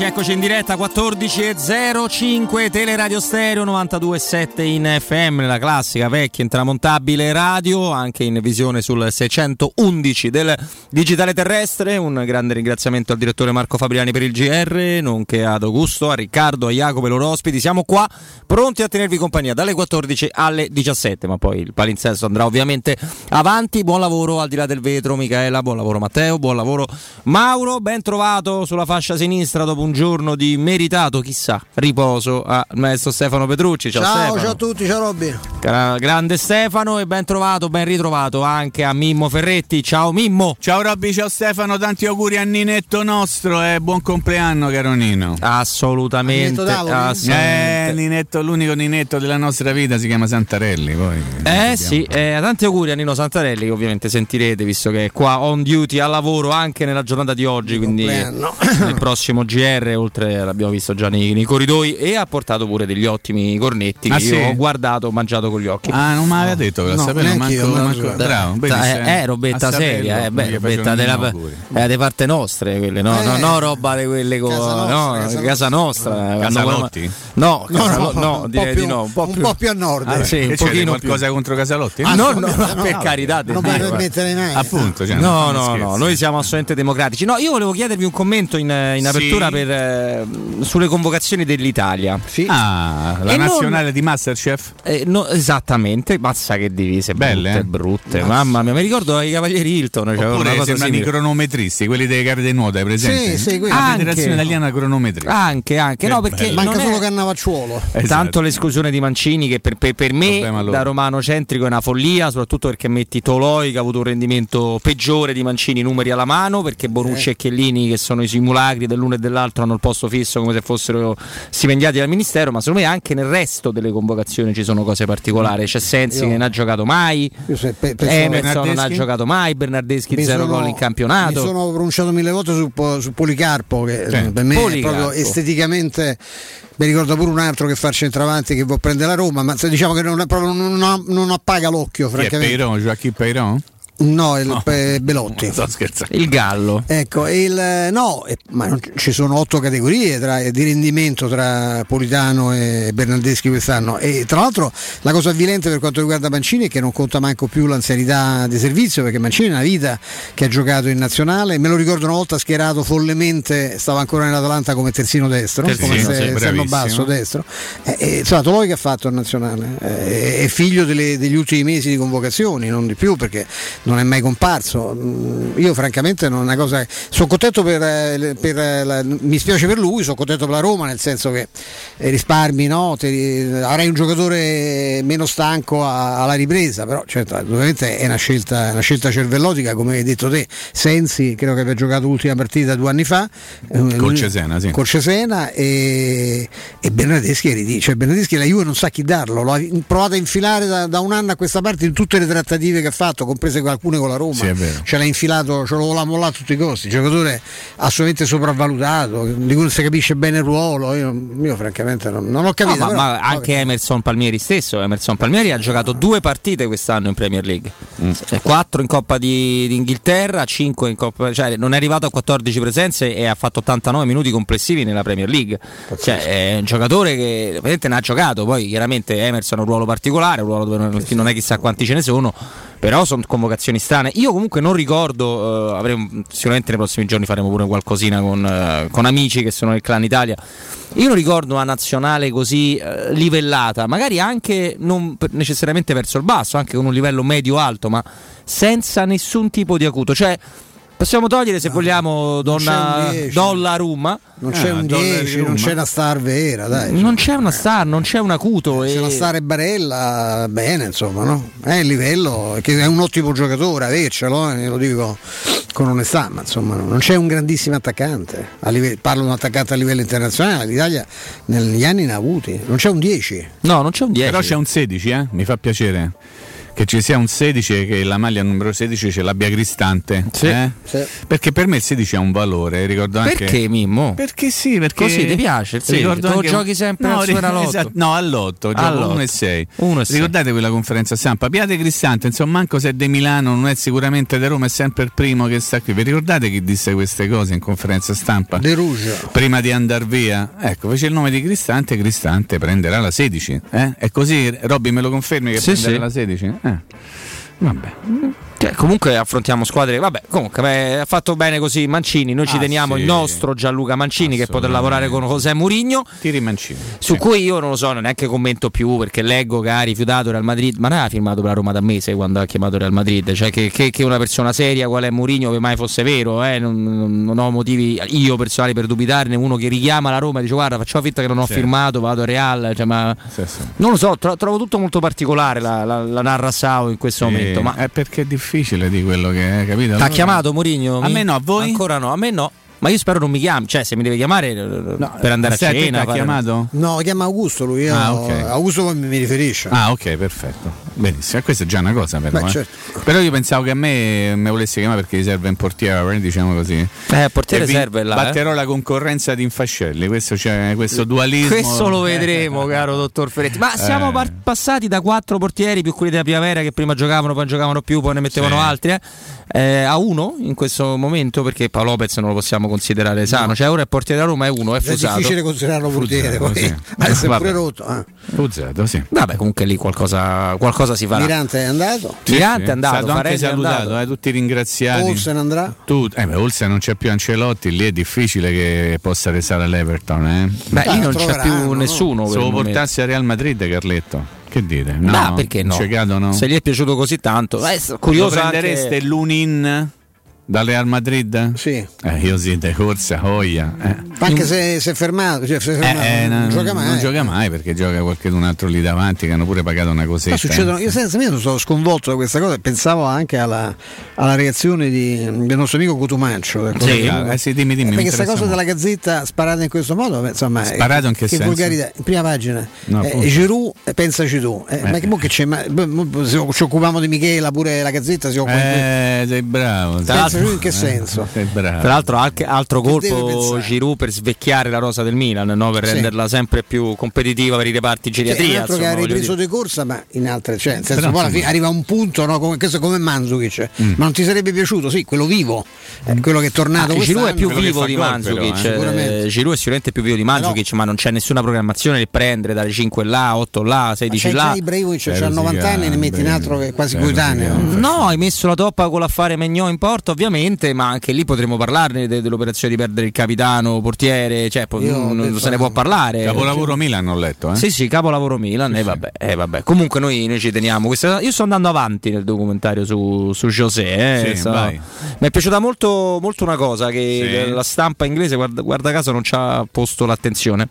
eccoci, eccoci in diretta 14.05 Teleradio Stereo 92.7 in FM, nella classica vecchia intramontabile radio, anche in visione sul 611 del digitale terrestre. Un grande ringraziamento al direttore Marco Fabriani per il GR, nonché ad Augusto, a Riccardo, a Jacopo e loro ospiti. Siamo qua pronti a tenervi compagnia dalle 14 alle 17, ma poi il palinsesto andrà ovviamente avanti. Buon lavoro al di là del vetro, Michaela, buon lavoro Matteo, buon lavoro Mauro, ben trovato sulla fascia sinistra dopo un giorno di meritato, chissà, riposo al maestro Stefano Petrucci. Ciao, ciao, Stefano. ciao a tutti, ciao Robby. Gra- grande Stefano e ben trovato, ben ritrovato anche a Mimmo Ferretti. Ciao Mimmo. Ciao Robby, ciao Stefano, tanti auguri a Ninetto nostro e buon compleanno caro Nino. Assolutamente. Ninetto assolutamente. Eh, Ninetto, l'unico Ninetto della nostra vita si chiama Santarelli. Poi, Eh sì, eh, tanti auguri a Nino Santarelli che ovviamente sentirete visto che è qua on duty al lavoro anche nella giornata di oggi, quindi nel prossimo GR, oltre l'abbiamo visto già nei, nei corridoi e ha portato pure degli ottimi cornetti Ah, che sì? io ho guardato, ho mangiato con gli occhi. Ah, non mi aveva detto che lo No, sapevo, neanche io, manco, manco- manco- bravo, Eh, se- eh, robetta a saperlo, seria, eh, beh, robetta della, eh, de parte nostre, quelle, no, no, Eh, no, roba di quelle co- casa nostra, no, casa casa nostra. quando- Casalotti? No, No, Casalo- no, no, un po' direi più- di no, un po' un più, po' più a nord. Ah, sì, Che un pochino qualcosa più. contro Casalotti? Ah, no, no, assolutamente no, per no. carità, Non eh. permetterei mai. Appunto, cioè, No, non no, no, noi siamo assolutamente democratici. No, io volevo chiedervi un commento in, in apertura Sì. per, eh, sulle convocazioni dell'Italia. Sì. Ah, la E non- nazionale di Masterchef? Eh, no, esattamente, mazza che divise, Belle, brutte, eh? brutte. Mamma mia, mi ricordo i Cavalieri Hilton, cioè una Oppure cosa i simile. cronometristi, quelli delle gare dei nuoto, hai presente? Sì, sì, quelli. La Anche. Federazione Italiana Cronometri. Anche, anche, Che no, perché. Manca non solo Cannavacciuolo. Esatto. Tanto l'esclusione di Mancini che per, per- per me da romano centrico è una follia, soprattutto perché metti Toloi che ha avuto un rendimento peggiore di Mancini numeri alla mano, perché Bonucci Eh. e Chiellini che sono i simulacri dell'uno e dell'altro hanno il posto fisso come se fossero stipendiati dal Ministero, ma secondo me anche nel resto delle convocazioni ci sono cose particolari. C'è Sensi Io- che non ha giocato mai, Emerson non ha giocato mai, Bernardeschi mi zero sono- gol in campionato. Mi sono pronunciato mille volte su, su Policarpo, che eh, per me Policarpo. è proprio esteticamente. Mi ricorda pure un altro che fa il centravanti che vuol prendere la Roma, ma diciamo che non, è proprio, non, non- non appaga l'occhio, Chi è. Peiron? Joachim Peiron? No, il Pe- Belotti. Sto scherzando. Il Gallo. Ecco, il, no, eh, ma ci sono otto categorie tra- di rendimento tra Politano e Bernardeschi quest'anno e tra l'altro la cosa avvilente per quanto riguarda Mancini è che non conta manco più l'anzianità di servizio perché Mancini è una vita che ha giocato in nazionale, me lo ricordo una volta schierato follemente, stava ancora nell'Atalanta come terzino destro, Terzino, come se- basso destro, e, e, insomma Toloi che ha fatto il nazionale, eh, è figlio delle- degli ultimi mesi di convocazioni, non di più perché non è mai comparso. Mm, Io francamente non è una cosa. Sono contento per, eh, per, eh, la- mi spiace per lui, sono contento per la Roma, nel senso che eh, risparmi, no? Ti- avrai un giocatore meno stanco a- alla ripresa, però certo, ovviamente è una scelta, una scelta cervellotica, come hai detto te. Sensi credo che abbia giocato l'ultima partita due anni fa. Col Cesena, sì. Col Cesena e, e Bernardeschi è ridicolo. Cioè Bernardeschi la Juve non sa chi darlo, lo ha provato a infilare da, da un anno a questa parte in tutte le trattative che ha fatto, comprese alcune con la Roma. Sì. Ce l'ha infilato, ce lo voleva mollare a tutti i costi. Giocatore assolutamente sopravvalutato, di cui non si capisce bene il ruolo. Io, io francamente non, non ho No, capito. ma, però- ma anche Emerson Palmieri stesso. Emerson Palmieri ha giocato due partite quest'anno in Premier League, Eh, quattro in Coppa di, di Inghilterra, 5 in Coppa, cioè non è arrivato a 14 presenze e ha fatto 89 minuti complessivi nella Premier League. Cioè, è un giocatore che ovviamente ne ha giocato. Poi chiaramente Emerson ha un ruolo particolare, un ruolo dove non, non è chissà quanti ce ne sono. Però sono convocazioni strane. Io comunque non ricordo, eh, avremo, sicuramente nei prossimi giorni faremo pure qualcosina con, eh, con amici che sono nel clan Italia. Io non ricordo una nazionale così eh, livellata, magari anche non necessariamente verso il basso, anche con un livello medio-alto, ma senza nessun tipo di acuto. Cioè, possiamo togliere se vogliamo Donna, 10. Donnarumma. non c'è Ah, un dollari 10, Roma. non c'è una star vera, dai. Non c'è una star, non c'è un acuto. Se e- la star è Barella, bene, insomma, no? È il livello, che è un ottimo giocatore, avercelo, eh, lo dico con onestà, ma insomma non c'è un grandissimo attaccante. A livello- parlo di un attaccante a livello internazionale, l'Italia negli anni ne ha avuti, non c'è un 10. No, non c'è un 10. Però c'è un 16, eh? mi fa piacere. Che ci sia un 16 e che la maglia numero 16 ce l'abbia Cristante. Sì. eh? Sì. Perché per me il 16 ha un valore, ricordo anche Perché Mimmo? Perché sì, perché Così ti piace il 16? Ricordo anche- giochi sempre no, al Superalotto? esatto, no, all'otto, gioco All'otto. 1 e 6. Uno e sei. Ricordate quella conferenza stampa? Piate Cristante, insomma, manco se è di Milano, non è sicuramente di Roma, è sempre il primo che sta qui. Vi ricordate chi disse queste cose in conferenza stampa? De Rouge. Prima di andare via, ecco, fece il nome di Cristante, Cristante prenderà la 16. Eh? È così, Robby, me lo confermi che Sì, prenderà sì. la 16? Eh. Vabbè. Cioè, comunque affrontiamo squadre. Vabbè, comunque ha fatto bene così Mancini. Noi ci Ah, teniamo sì. il nostro Gianluca Mancini che potrà lavorare con José Mourinho. Tiri Mancini. Su Sì. cui io non lo so, neanche commento più perché leggo che ha rifiutato Real Madrid, ma non aveva firmato per la Roma da mese quando ha chiamato Real Madrid. Cioè che, che- che una persona seria qual è Mourinho, che mai fosse vero, eh, non, non- non ho motivi io personali per dubitarne. Uno che richiama la Roma e dice guarda facciamo finta che non ho Sì. firmato, vado a Real. Cioè, ma non lo so, tro- trovo tutto molto particolare la, la, la narra Sao in questo momento. Ma è perché è difficile di quello che è, capito? T'ha Allora- chiamato Mourinho? A me no, a voi? Ancora no, a me no. Ma io spero non mi chiami, cioè se mi deve chiamare eh, per andare a cena. t'ha fare- chiamato? No, chiama Augusto lui. Io, Ah, ok. Augusto poi mi, mi riferisce. Ah, ok, perfetto. Benissimo, questa è già una cosa, però. Beh, eh. certo. Però io pensavo che a me mi volesse chiamare perché gli serve un portiere, diciamo così. Eh, portiere E serve là. eh. Batterò la concorrenza di Infascelli, questo, c'è, questo dualismo. Questo lo vedremo, caro dottor Ferretti. Ma siamo Eh. par- passati da quattro portieri, più quelli della primavera che prima giocavano, poi non giocavano più, poi ne mettevano Sì. altri, eh, eh, a uno in questo momento, perché Paolo Lopez non lo possiamo considerare sano. Cioè, ora il portiere della Roma è uno, è È fusato. difficile considerarlo portiere. Poi. sì. Adesso è Vabbè. pure rotto. eh. Fuzzato, sì. Vabbè, comunque lì qualcosa, qualcosa si farà. Mirante è andato. Mirante è andato, stato anche è salutato, andato. eh, tutti ringraziati. Olsen andrà. Tu, eh, beh, Olsen non c'è più Ancelotti, lì è difficile che possa restare all'Everton. Eh. Beh, lì lo non c'è più no? nessuno. per Se lo portassi a Real Madrid, Carletto, che dite? No, No, perché no? C'è cadono? Se gli è piaciuto così tanto, eh, Lo curioso prendereste anche... l'Unin dal Real Madrid? Sì. Eh, io sì, de corsa, hoia. Eh. Anche se si è fermato, cioè, si è fermato, Eh, eh, non, non, gioca mai. non gioca mai perché gioca qualcun altro lì davanti che hanno pure pagato una cosetta. Ma succedono, io senza me sono sconvolto da questa cosa e pensavo anche alla, alla reazione di- del nostro amico Cotumancio. del Sì, eh, sì, dimmi, dimmi, mi perché questa cosa molto. della gazzetta sparata in questo modo, insomma, Sparato in che senso? volgarità. In prima pagina, No, eh. Giroud, eh, pensaci tu. Eh, Ma che, che c'è? Ma, se ci occupiamo di Michela, pure la gazzetta si occupa di Eh, sei bravo. Pensa tu in che eh, senso? Bravo. Tra l'altro anche altro colpo? Giroud per svecchiare la rosa del Milan, no? per Sì. renderla sempre più competitiva per i reparti Cioè, geriatria. altro che ha ripreso dire. di corsa, ma in altre, cioè, nel senso, poi alla fine arriva un punto, no, come, questo come Mandzukic, Mm. ma non ti sarebbe piaciuto? Sì, quello vivo, eh, quello che è tornato. Ah, Giroud è più vivo di però, eh. Eh, Giroud è sicuramente più vivo di Mandzukic, ma non c'è nessuna programmazione di prendere dalle 5 là, 8 là, Ma 16 c'è là. già Ibrahimovic, Sei c'ha 90 anni, ne metti un altro che è quasi coetaneo. No, hai messo la toppa con l'affare Megnon in porta, ovviamente, ma anche lì potremmo parlarne de- dell'operazione di perdere il capitano, portiere, cioè po- non, non se ne può parlare. Capolavoro Milan ho letto, eh? Sì, sì, capolavoro Milan, e vabbè, eh, vabbè. Comunque noi, noi ci teniamo. Questa- io sto andando avanti nel documentario su, su José. eh, Sì, vai. Mi è piaciuta molto, molto una cosa che Sì. la stampa inglese, guarda, guarda caso, non ci ha posto l'attenzione.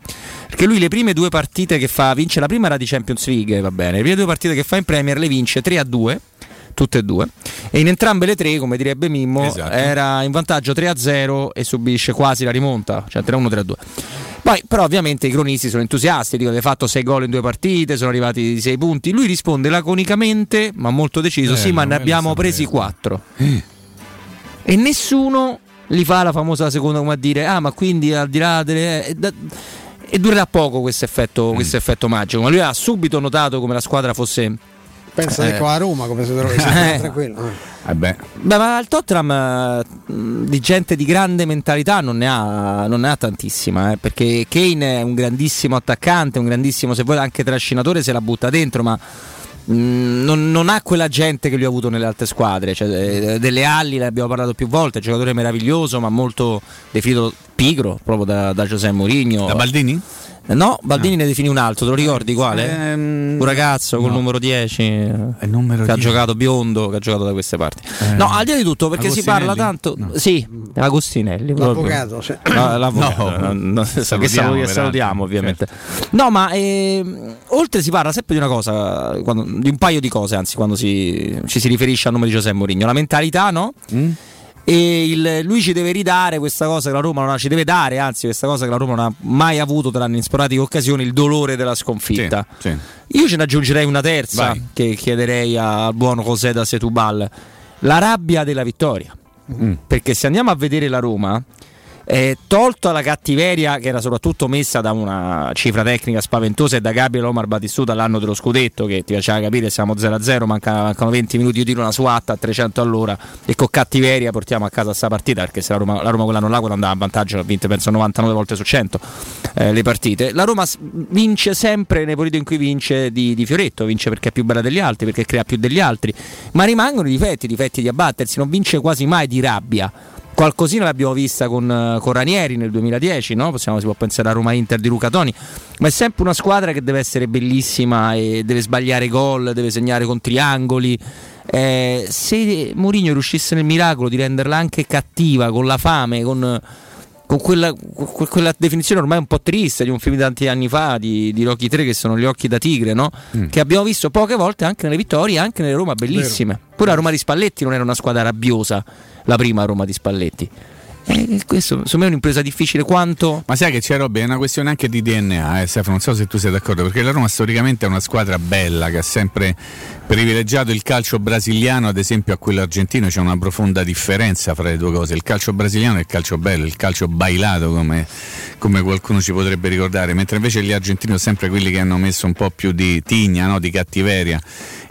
Perché lui le prime due partite che fa, vince, la prima era di Champions League, va bene, le prime due partite che fa in Premier le vince 3 a 2 tutte e due. E in entrambe le tre come direbbe Mimmo Esatto. era in vantaggio 3 a 0 e subisce quasi la rimonta cioè 3 a 1 3 a 2 poi però ovviamente i cronisti sono entusiasti dicono hai fatto 6 gol in due partite sono arrivati 6 punti. Lui risponde laconicamente ma molto deciso sì Bello, ma ne abbiamo presi 4 e nessuno gli fa la famosa seconda come a dire ah ma quindi al di là delle e, da- e durerà poco questo effetto, questo effetto magico ma lui ha subito notato come la squadra fosse Pensa Eh. che qua a Roma come se trovi Eh. tranquillo. eh. Eh beh, Beh, ma il Tottenham di gente di grande mentalità non ne ha, non ne ha tantissima, eh, perché Kane è un grandissimo attaccante, un grandissimo, se vuoi, anche trascinatore se la butta dentro, ma non, non ha quella gente che lui ha avuto nelle altre squadre. Cioè, eh, delle Alli, ne abbiamo parlato più volte, giocatore meraviglioso, ma molto definito pigro proprio da, da Giuseppe Mourinho. da Baldini? No, Baldini ne definì un altro, te lo ricordi quale? Ehm, un ragazzo col no. numero 10 Il numero che ha 10. giocato biondo, che ha giocato da queste parti. Eh, no, al di là di tutto, perché si parla tanto. No. Sì, Agostinelli. L'avvocato, sì. No, l'avvocato, No. no, Salutiamo, salu- che salutiamo ovviamente. No, ma ehm, oltre si parla sempre di una cosa, quando- di un paio di cose, anzi, quando si, ci si riferisce al nome di Giuseppe Mourinho, la mentalità, no? Mm? E il, lui ci deve ridare questa cosa che la Roma non ha, ci deve dare anzi questa cosa che la Roma non ha mai avuto tranne in sporadiche occasioni il dolore della sconfitta Sì, sì. io ce ne aggiungerei una terza Vai. che chiederei al buon José da Setubal la rabbia della vittoria Mm. perché se andiamo a vedere la Roma eh, tolto la cattiveria che era soprattutto messa da una cifra tecnica spaventosa e da Gabriele Omar Battistuta all'anno dello scudetto che ti faceva capire siamo 0-0 mancano, mancano 20 minuti io tiro una SWAT a 300 all'ora e con cattiveria portiamo a casa questa partita perché se la Roma, la Roma quell'anno là quando andava a vantaggio ha vinto penso 99 volte su 100 eh, le partite. La Roma vince sempre nei periodi in cui vince di, di Fioretto vince perché è più bella degli altri perché crea più degli altri ma rimangono i difetti i difetti di abbattersi non vince quasi mai di rabbia Qualcosina l'abbiamo vista con, con Ranieri nel 2010, no? Possiamo, si può pensare a Roma Inter di Luca Toni, ma è sempre una squadra che deve essere bellissima e deve sbagliare gol, deve segnare con triangoli. Eh, se Mourinho riuscisse nel miracolo di renderla anche cattiva, con la fame, con, con quella, con quella definizione ormai un po' triste di un film di tanti anni fa di, di Rocky 3 che sono gli occhi da tigre, no? che abbiamo visto poche volte anche nelle vittorie, anche nelle Roma bellissime. Pure la Roma di Spalletti non era una squadra rabbiosa, la prima Roma di Spalletti. E questo secondo me è un'impresa difficile. Quanto... Ma sai che c'è Robby, è una questione anche di DNA, eh, Stefano, non so se tu sei d'accordo, perché la Roma storicamente è una squadra bella che ha sempre privilegiato il calcio brasiliano, ad esempio a quello argentino c'è una profonda differenza fra le due cose, il calcio brasiliano è il calcio bello, il calcio bailato come, come qualcuno ci potrebbe ricordare, mentre invece gli argentini sono sempre quelli che hanno messo un po' più di tigna, no? di cattiveria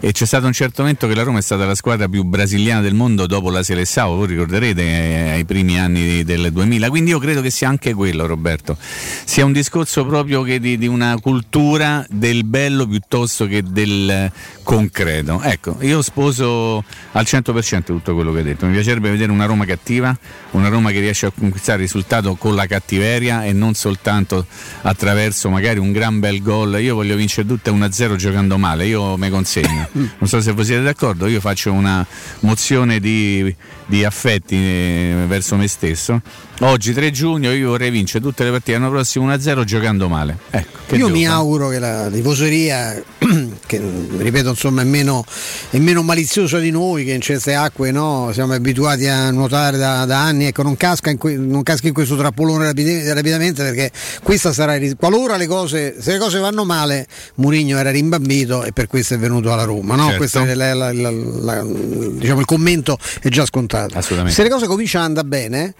e c'è stato un certo momento che la Roma è stata la squadra più brasiliana del mondo dopo la Seleção, voi ricorderete eh, ai primi anni del 2000, quindi io credo che sia anche quello Roberto, sia un discorso proprio di, di una cultura del bello piuttosto che del concreto. Ecco, io sposo al 100% tutto quello che hai detto, mi piacerebbe vedere una Roma cattiva, una Roma che riesce a conquistare il risultato con la cattiveria e non soltanto attraverso magari un gran bel gol, io voglio vincere tutte 1-0 giocando male, io mi consegno. Non so se voi siete d'accordo, io faccio una mozione di, di affetti eh, verso me stesso. Oggi 3 giugno io vorrei vincere tutte le partite l'anno prossimo 1-0 giocando male. Ecco, Io devo mi auguro che la tifoseria, che ripeto insomma è meno, è meno maliziosa di noi, che in certe acque no, siamo abituati a nuotare da, da anni, ecco, non, casca in que- non caschi in questo trappolone rapide- rapidamente perché questa sarà, qualora le cose, se le cose vanno male, Murigno era rimbambito e per questo è venuto alla Roma. No? Certo. Questo è la- la- la- diciamo, il commento è già scontato. Se le cose cominciano ad andare bene,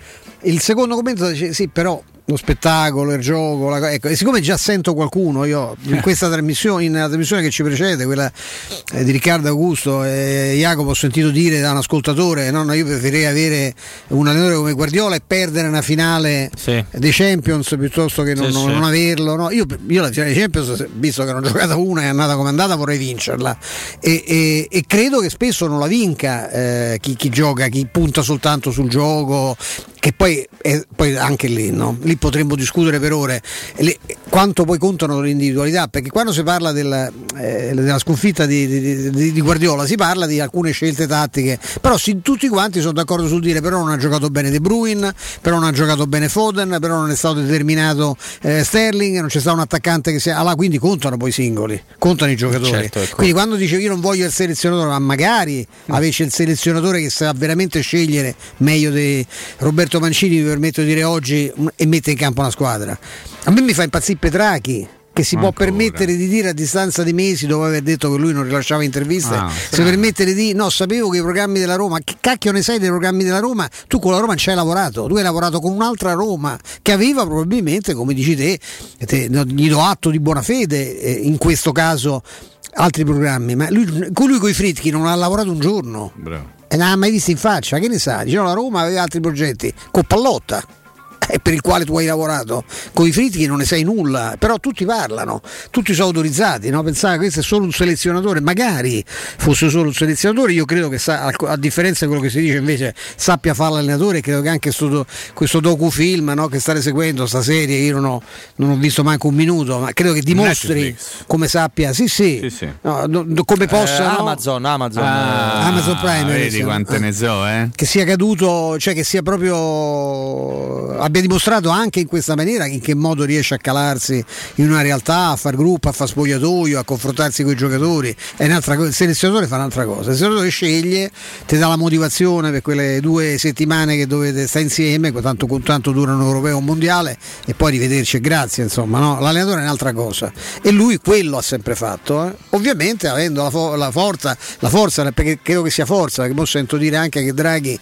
il secondo commento dice sì, però lo spettacolo, il gioco, la- ecco, e siccome già sento qualcuno, io in questa trasmissione, nella trasmissione che ci precede, quella eh, di Riccardo Augusto e Jacopo, ho sentito dire da un ascoltatore, no, no, io preferirei avere un allenatore come Guardiola e perdere una finale Sì. dei Champions piuttosto che non, Sì, non- sì. non averlo. no. Io, io la finale dei Champions, visto che non ho giocato una e è andata come è andata, vorrei vincerla. E, e- e credo che spesso non la vinca eh, chi, chi gioca, chi punta soltanto sul gioco, che poi, è- poi anche lì, no? lì potremmo discutere per ore. Le- quanto poi contano le individualità, perché quando si parla del, eh, della sconfitta di, di- di- di Guardiola si parla di alcune scelte tattiche, però sì, tutti quanti sono d'accordo sul dire però non ha giocato bene De Bruyne, però non ha giocato bene Foden, però non è stato determinato eh, Sterling, non c'è stato un attaccante che sia... Allora, quindi contano poi i singoli, contano i giocatori. Certo, ecco. Quindi quando dice io non voglio il selezionatore, ma magari avesse il selezionatore che sa veramente scegliere meglio di Roberto Mancini, mi permetto di dire oggi, mm, e mette in campo una squadra. A me mi fa impazzire Petrachi. Che si può Ancora. permettere di dire a distanza di mesi dopo aver detto che lui non rilasciava interviste, Ah, si permette di dire no, sapevo che i programmi della Roma, che cacchio ne sai dei programmi della Roma? Tu con la Roma non ci hai lavorato, tu hai lavorato con un'altra Roma che aveva probabilmente, come dici te, te- gli do atto di buona fede eh, in questo caso altri programmi, ma lui, con lui con i Fritchi non ha lavorato un giorno Bravo. e non ha mai visto in faccia, che ne sa? Dice no, la Roma aveva altri progetti, con Pallotta. Eh, Per il quale tu hai lavorato con i Fritchi non ne sai nulla, però tutti parlano, tutti sono autorizzati. No? Pensare che questo è solo un selezionatore, magari fosse solo un selezionatore. Io credo che, sa- a, differenza di quello che si dice, invece sappia fare l'allenatore. Credo che anche sto do- questo docufilm no? che state seguendo, sta serie, io non ho, non ho visto manco un minuto, ma credo che dimostri Netflix. come sappia, sì, sì, Sì, sì. no, no, come possa. Eh, no? Amazon, Amazon. Ah, Amazon Prime, Vedi sì. quante ne so, eh? che sia caduto, cioè che sia proprio abbia dimostrato anche in questa maniera in che modo riesce a calarsi in una realtà, a far gruppo, a far spogliatoio, a confrontarsi con i giocatori. Cosa. Il selezionatore fa un'altra cosa. Il selezionatore sceglie, ti dà la motivazione per quelle due settimane che dovete stare insieme, tanto, tanto dura un europeo un mondiale, e poi rivederci e grazie. Insomma, no? l'allenatore è un'altra cosa. E lui quello ha sempre fatto. Eh? Ovviamente avendo la, fo- la, forza, la forza, perché credo che sia forza, perché poi sento dire anche che Draghi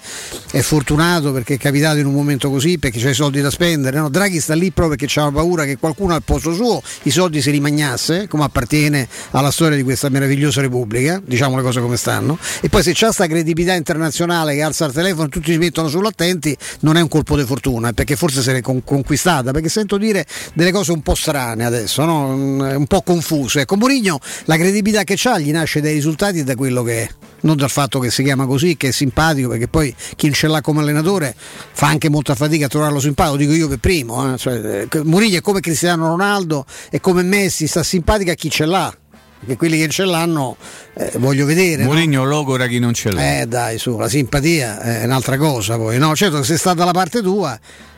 è fortunato perché è capitato in un momento così, perché c'è soldi da spendere. No? Draghi sta lì proprio perché c'ha paura che qualcuno al posto suo i soldi si rimagnasse, come appartiene alla storia di questa meravigliosa Repubblica, diciamo le cose come stanno. E poi se c'è questa credibilità internazionale che alza il telefono e tutti si mettono sull'attenti, non è un colpo di fortuna, perché forse se l'è con- conquistata, perché sento dire delle cose un po' strane adesso, no? un po' confuse. Ecco, Mourinho la credibilità che ha gli nasce dai risultati e da quello che è non dal fatto che si chiama così, che è simpatico, perché poi chi ce l'ha come allenatore fa anche molta fatica a trovarlo simpatico, dico io per primo. Eh. Cioè, eh, Muriglia è come Cristiano Ronaldo e come Messi, sta simpatica a chi ce l'ha. Perché quelli che ce l'hanno eh, voglio vedere. Mourinho no? logora chi non ce l'ha. Eh dai, su, la simpatia è un'altra cosa poi, no? Certo, se sta dalla parte tua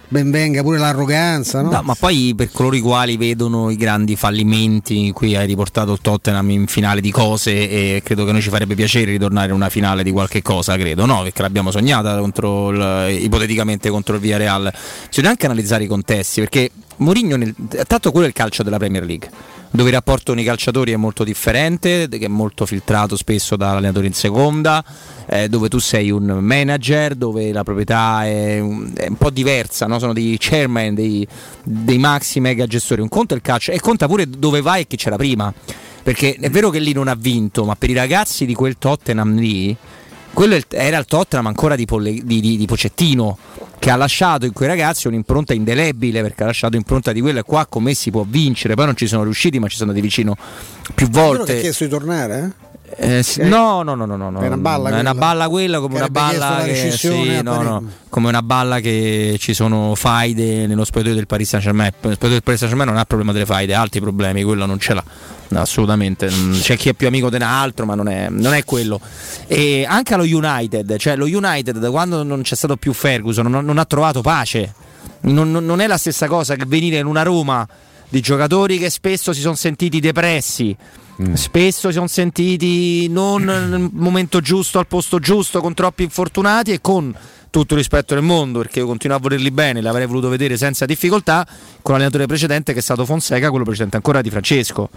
ben venga pure l'arroganza. No? no? ma poi per coloro i quali vedono i grandi fallimenti, qui hai riportato il Tottenham in finale di cose e credo che noi ci farebbe piacere ritornare in una finale di qualche cosa, credo, no? Perché l'abbiamo sognata contro il, ipoteticamente contro il Villarreal. Bisogna anche analizzare i contesti, perché Mourinho, tanto quello è il calcio della Premier League dove il rapporto con i calciatori è molto differente, che è molto filtrato spesso dall'allenatore in seconda, eh, dove tu sei un manager, dove la proprietà è un, è un po' diversa, no? sono dei chairman, dei, dei maxi mega gestori. Un conto è il calcio e conta pure dove vai e chi c'era prima. Perché è vero che lì non ha vinto, ma per i ragazzi di quel Tottenham lì, quello era il Tottenham ancora di, Polle, di, di, di Pocettino che ha lasciato in quei ragazzi un'impronta indelebile perché ha lasciato impronta di quello e qua come si può vincere. Poi non ci sono riusciti ma ci sono di vicino più volte ha chiesto di tornare eh? Eh, no, no, no, no, no, è una balla, è una balla quella come una balla che, sì, no, no, come una balla che ci sono faide nello spogliatoio del Paris Saint Germain. Lo spogliatoio del Paris Saint Germain non ha problema delle faide, ha altri problemi, quello non ce l'ha. No, assolutamente, c'è chi è più amico di un altro, ma non è, non è, quello. E anche allo United, cioè lo United da quando non c'è stato più Ferguson non, non ha trovato pace. Non, non, è la stessa cosa che venire in una Roma di giocatori che spesso si sono sentiti depressi Mm. Spesso si sono sentiti non nel momento giusto, al posto giusto, con troppi infortunati e con tutto il rispetto del mondo, perché io continuo a volerli bene, l'avrei voluto vedere senza difficoltà, con l'allenatore precedente che è stato Fonseca, quello precedente ancora di Francesco.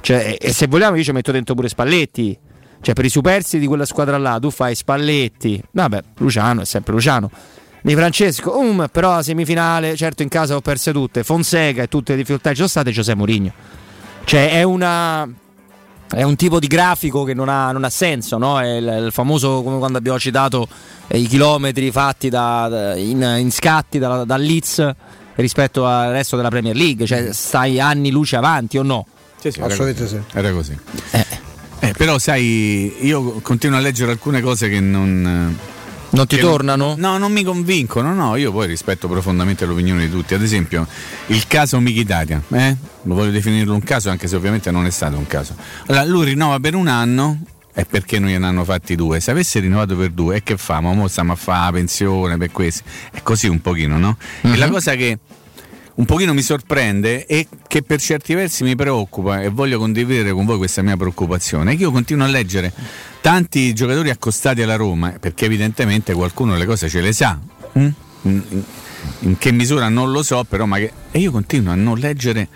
Cioè, e, se vogliamo io ci metto dentro pure Spalletti. Cioè, per i superstiti di quella squadra là, tu fai Spalletti, vabbè, Luciano è sempre Luciano. Di Francesco, um, però la semifinale, certo in casa ho perse tutte, Fonseca e tutte le difficoltà ci sono state, Giuseppe Mourinho. Cioè, è una è un tipo di grafico che non ha, non ha senso, no? è il, il, famoso come quando abbiamo citato eh, i chilometri fatti da, da, in, in, scatti da, da Leeds rispetto al resto della Premier League, cioè stai anni luce avanti o no? Sì, sì, assolutamente sì. Era così. Eh. Eh, però sai, io continuo a leggere alcune cose che non non ti tornano? No, non mi convincono, no, io poi rispetto profondamente l'opinione di tutti. Ad esempio, il caso Michitaria, eh? Lo voglio definirlo un caso, anche se ovviamente non è stato un caso. Allora, lui rinnova per un anno, e perché non gliene hanno fatti due? Se avesse rinnovato per due, e che fa? Ma mo stiamo a fare la pensione per questi. È così un pochino, no? Uh-huh. E la mhm. cosa che un pochino mi sorprende e che per certi versi mi preoccupa e voglio condividere con voi questa mia preoccupazione io continuo a leggere tanti giocatori accostati alla Roma perché evidentemente qualcuno le cose ce le sa mm? in, in, che misura non lo so però ma che... e io continuo a non leggere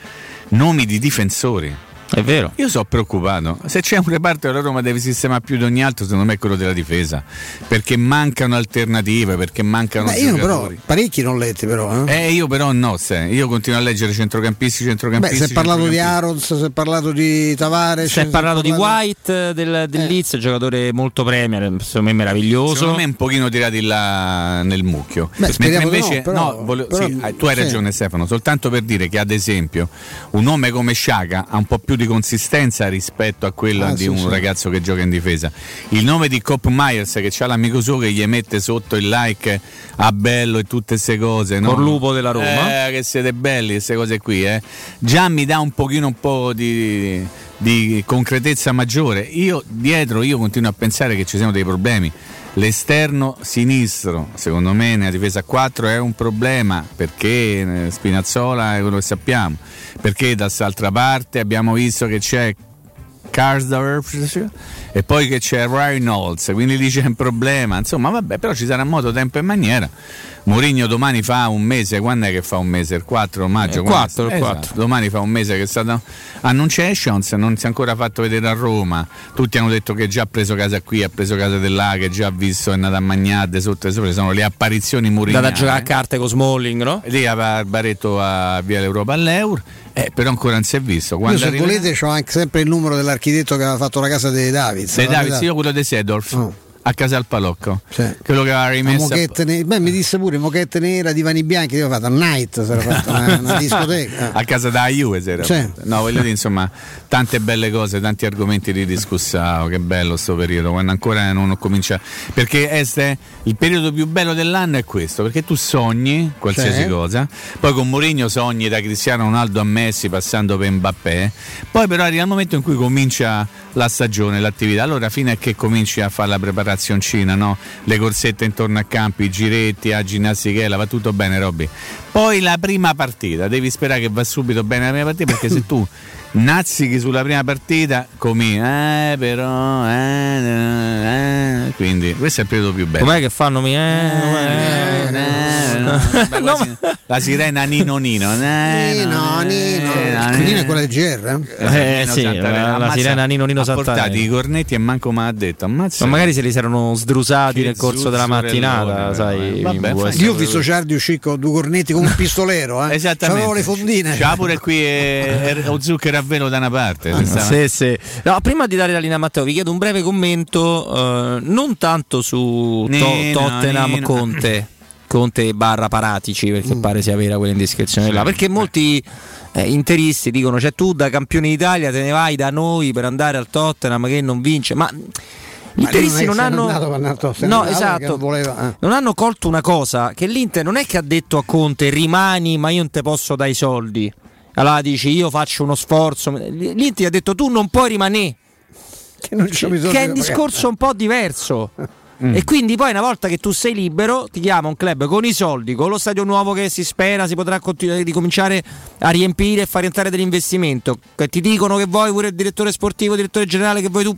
nomi di difensori è vero. Io sono preoccupato. Se c'è un reparto che la Roma deve sistemare più di ogni altro, secondo me è quello della difesa. Perché mancano alternative, perché mancano Beh, io però parecchi non letti però. Eh? eh io però no, se. io continuo a leggere centrocampisti, centrocampisti. Beh, si è parlato di Arons, si è parlato di Tavares. Si è parlato di White del, del eh. Leeds, giocatore molto premier, secondo me meraviglioso. Secondo me un pochino tirati là nel mucchio. Beh, Mentre invece, no, però, no volevo, però, sì, tu hai ragione sì. Stefano, soltanto per dire che ad esempio un nome come Sciaga ha un po' più di di consistenza rispetto a quella ah, di sì, un sì. ragazzo che gioca in difesa. Il nome di Cop Myers che ha l'amico suo che gli mette sotto il like a bello e tutte queste cose. No? Corlupo della Roma. Eh, che siete belli, queste cose qui. Eh. Già mi dà un pochino un po' di, di concretezza maggiore. Io dietro io continuo a pensare che ci siano dei problemi L'esterno sinistro, secondo me, nella difesa a 4 è un problema perché eh, Spinazzola è quello che sappiamo, perché dall'altra parte abbiamo visto che c'è Karsdorf e poi che c'è Reynolds, quindi lì c'è un problema. Insomma, vabbè, però ci sarà modo, tempo e maniera. Mourinho domani fa un mese, quando è che fa un mese? Il 4 maggio? Il 4, il 4. Esatto. Domani fa un mese che è stato Annunciations, non si è ancora fatto vedere a Roma. Tutti hanno detto che già ha preso casa qui, ha preso casa dell'A, che già ha visto è andato a Magnade sotto e sopra, sono le apparizioni Mourinho. Andata a giocare a carte con Smalling, no? Lì a Baretto a Via l'Europa all'Euro. Eh, però ancora non si è visto. Quando io se arriverà... volete ho anche sempre il numero dell'architetto che aveva fatto la casa dei Davids. Dei Davids, io quello di Sedorf. Oh a casa al Palocco. Cioè, quello che aveva rimesso. A... Ne... Beh, mi disse pure mochette nera, divani bianchi. Io ho fatto a night, era fatto una, una discoteca. a casa da Juve si cioè. No, voglio dire, insomma, tante belle cose, tanti argomenti di discussione. Oh, che bello questo periodo, quando ancora non comincia. Perché este, il periodo più bello dell'anno è questo, perché tu sogni qualsiasi cioè. cosa, poi con Mourinho sogni da Cristiano Ronaldo a Messi passando per Mbappé, poi però arriva il momento in cui comincia la stagione, l'attività. Allora, fino a che cominci a fare la preparazioncina, no? le corsette intorno a campi, i giretti, a ginnastichella, va tutto bene, Robby. Poi la prima partita, devi sperare che va subito bene la prima partita perché se tu nazzichi sulla prima partita, come eh, però, eh, eh, quindi questo è il periodo più bello. Com'è che fanno? Mi, eh, la sirena Nino Nino. Nino Nino. Nino è quella del GR? Eh, sì, la, la sirena Nino Nino Santana. Ha portato i cornetti e manco mi ha detto. Ammazza. Ma magari se li saranno sdrusati nel corso della mattinata, sai. Vabbè, io ho visto Ciardi uscire con due cornetti come un pistolero, eh. Esattamente. C'avevo le fondine. C'ha pure qui lo zucchero a velo da una parte. Ah, sì, sì. No, prima di dare la linea a Matteo, vi chiedo un breve commento, eh, non tanto su to- Tottenham Conte. Conte barra Paratici perché mm. pare sia vera quella indiscrezione sì. là perché molti eh, interisti dicono cioè tu da campione d'Italia te ne vai da noi per andare al Tottenham che non vince ma gli interisti non, hanno no, esatto, voleva, eh. non hanno colto una cosa che l'Inter non è che ha detto a Conte rimani ma io non te posso dare i soldi allora dici io faccio uno sforzo l'Inter ha detto tu non puoi rimanere che, che è un discorso un po' diverso Mm. E quindi poi una volta che tu sei libero ti chiama un club con i soldi, con lo stadio nuovo che si spera si potrà continuare di cominciare a riempire e far rientrare dell'investimento. Ti dicono che vuoi pure il direttore sportivo, il direttore generale, che vuoi tu,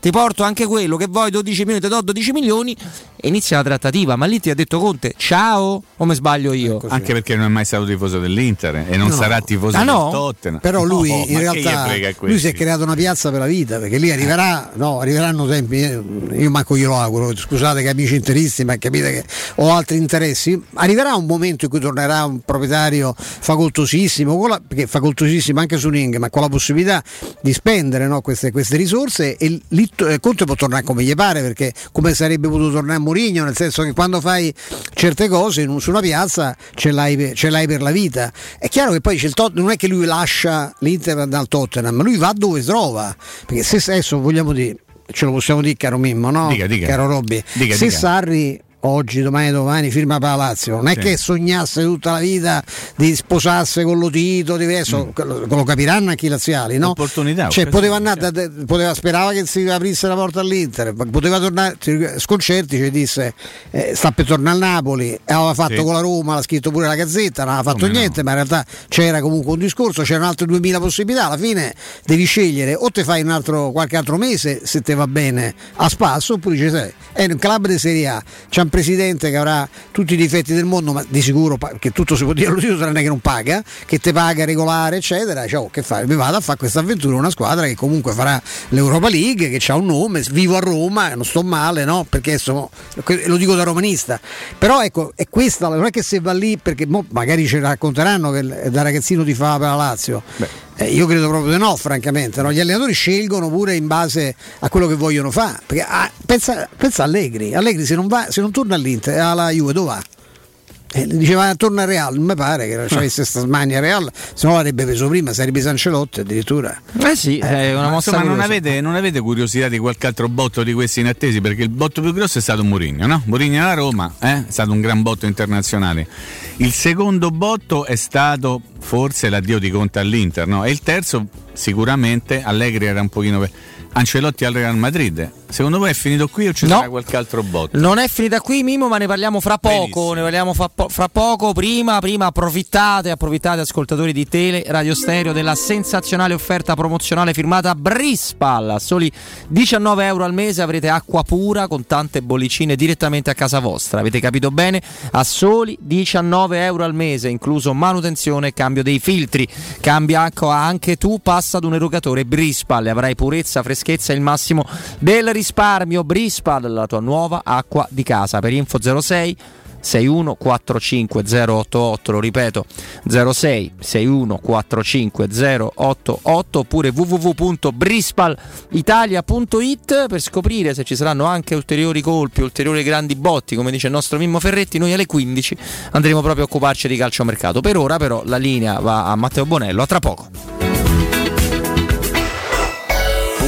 ti porto anche quello, che vuoi 12 milioni, ti do 12 milioni inizia la trattativa. Ma lì ti ha detto Conte, ciao, o mi sbaglio io? Anche perché non è mai stato tifoso dell'Inter e non no. sarà tifoso ah, no? del Tottenham. Però lui no, in realtà lui si è creato una piazza per la vita, perché lì arriverà, no, arriveranno tempi, eh, io manco glielo auguro, scusate che amici interisti, ma capite che ho altri interessi, arriverà un momento in cui tornerà un proprietario facoltosissimo, la, perché facoltosissimo anche su Ning, ma con la possibilità di spendere no, queste, queste, risorse e lì eh, Conte può tornare come gli pare, perché come sarebbe potuto tornare a Mourinho, nel senso che quando fai certe cose in, su una piazza ce l'hai, ce l'hai, per la vita. È chiaro che poi c'è il Tot- non è che lui lascia l'Inter dal Tottenham, lui va dove trova, perché se adesso vogliamo dire ce lo possiamo dire caro Mimmo, no? Dica, dica. Caro Robby. Dica, Se Sarri oggi, domani, domani firma per la Lazio. Non è sì. che sognasse tutta la vita di sposarsi con lo Tito, diverso, mm. lo capiranno anche i laziali, no? Opportunità. Cioè, poteva andare, certo. poteva, sperava che si aprisse la porta all'Inter, poteva tornare, Sconcerti ci disse eh, sta per tornare a Napoli, aveva fatto sì. con la Roma, l'ha scritto pure la Gazzetta, non aveva fatto Come niente, no. ma in realtà c'era comunque un discorso, c'erano altre 2000 possibilità, alla fine devi scegliere o te fai un altro, qualche altro mese se te va bene a spasso, oppure ci sei. È un club di Serie A, c'è un presidente che avrà tutti i difetti del mondo, ma di sicuro che tutto si può dire allo Tito tranne che non paga, che te paga regolare, eccetera. Cioè, oh, che fai? Mi vado a fare questa avventura, una squadra che comunque farà l'Europa League, che ha un nome, vivo a Roma, non sto male, no? Perché sono, lo dico da romanista. Però ecco, è questa, non è che se va lì, perché magari ci racconteranno che da ragazzino ti fa per la Lazio. Eh, io credo proprio di no, francamente. No? Gli allenatori scelgono pure in base a quello che vogliono fare. Perché, ah, pensa, pensa Allegri, Allegri se non, va, se non torna all'Inter, alla Juve dove va? Eh, diceva torna a Real, non mi pare che ci avesse questa smania Real, se no l'avrebbe preso prima, sarebbe Sancelotti addirittura. Eh sì, è una mossa ma non avete, non avete, curiosità di qualche altro botto di questi inattesi? Perché il botto più grosso è stato Mourinho, no? Mourinho alla Roma eh? è stato un gran botto internazionale. Il secondo botto è stato forse l'addio di Conte all'Inter, no? E il terzo sicuramente Allegri era un pochino... Ancelotti al Real Madrid Secondo voi è finito qui o ci No. sarà qualche altro botto? Non è finita qui Mimo, ma ne parliamo fra poco, Benissimo. ne parliamo fra, po- fra poco, prima, prima approfittate, approfittate ascoltatori di Tele Radio Stereo della sensazionale offerta promozionale firmata Brispal, a soli 19 euro al mese avrete acqua pura con tante bollicine direttamente a casa vostra, avete capito bene? A soli 19 euro al mese, incluso manutenzione e cambio dei filtri, cambia acqua anche tu, passa ad un erogatore Brispal e avrai purezza, freschezza e il massimo del risparmio Brispal, la tua nuova acqua di casa. Per info 06 6145088, lo ripeto 06 6145088 oppure www.brispalitalia.it per scoprire se ci saranno anche ulteriori colpi, ulteriori grandi botti, come dice il nostro Mimmo Ferretti, noi alle 15 andremo proprio a occuparci di calciomercato. Per ora però la linea va a Matteo Bonello, a tra poco.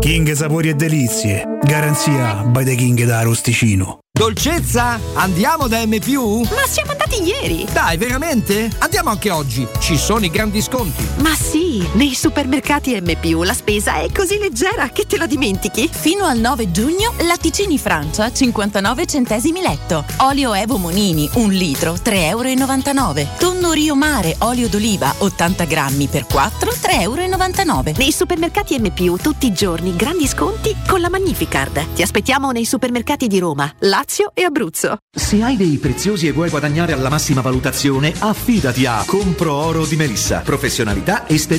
King Sapori e Delizie. Garanzia by the King da Arosticino. Dolcezza? Andiamo da M+. Ma siamo andati ieri! Dai, veramente? Andiamo anche oggi. Ci sono i grandi sconti. Ma sì, nei supermercati M+, la spesa è così leggera che te la dimentichi. Fino al 9 giugno, latticini Francia 59 centesimi letto. Olio Evo Monini 1 litro 3,99 euro. Tonno Rio Mare olio d'oliva 80 grammi per 4 3,99 euro. Nei supermercati M+, tutti i giorni grandi sconti con la Magnificard. Ti aspettiamo nei supermercati di Roma, Lazio e Abruzzo. Se hai dei preziosi e vuoi guadagnare alla massima valutazione, affidati a Compro Oro di Melissa. Professionalità, esperienza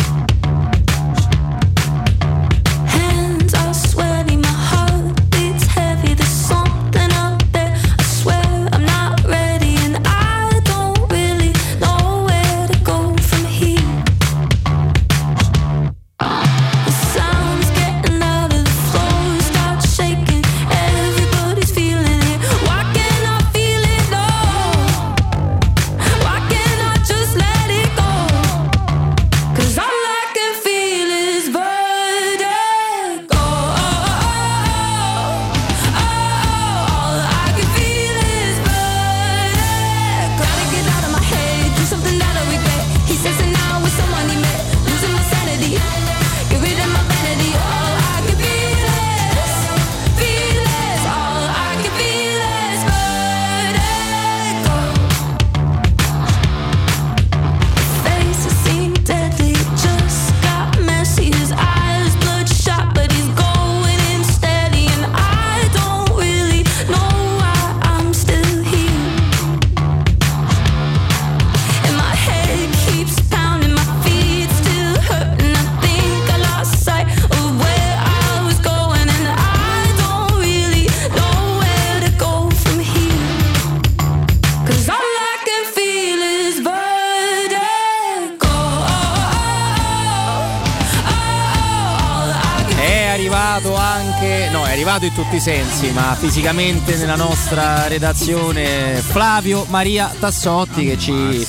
Arrivato in tutti i sensi, ma fisicamente nella nostra redazione Flavio Maria Tassotti che ci,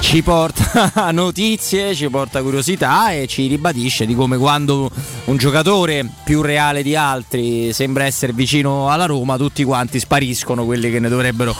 ci porta notizie, ci porta curiosità e ci ribadisce di come quando un giocatore più reale di altri sembra essere vicino alla Roma, tutti quanti spariscono quelli che ne dovrebbero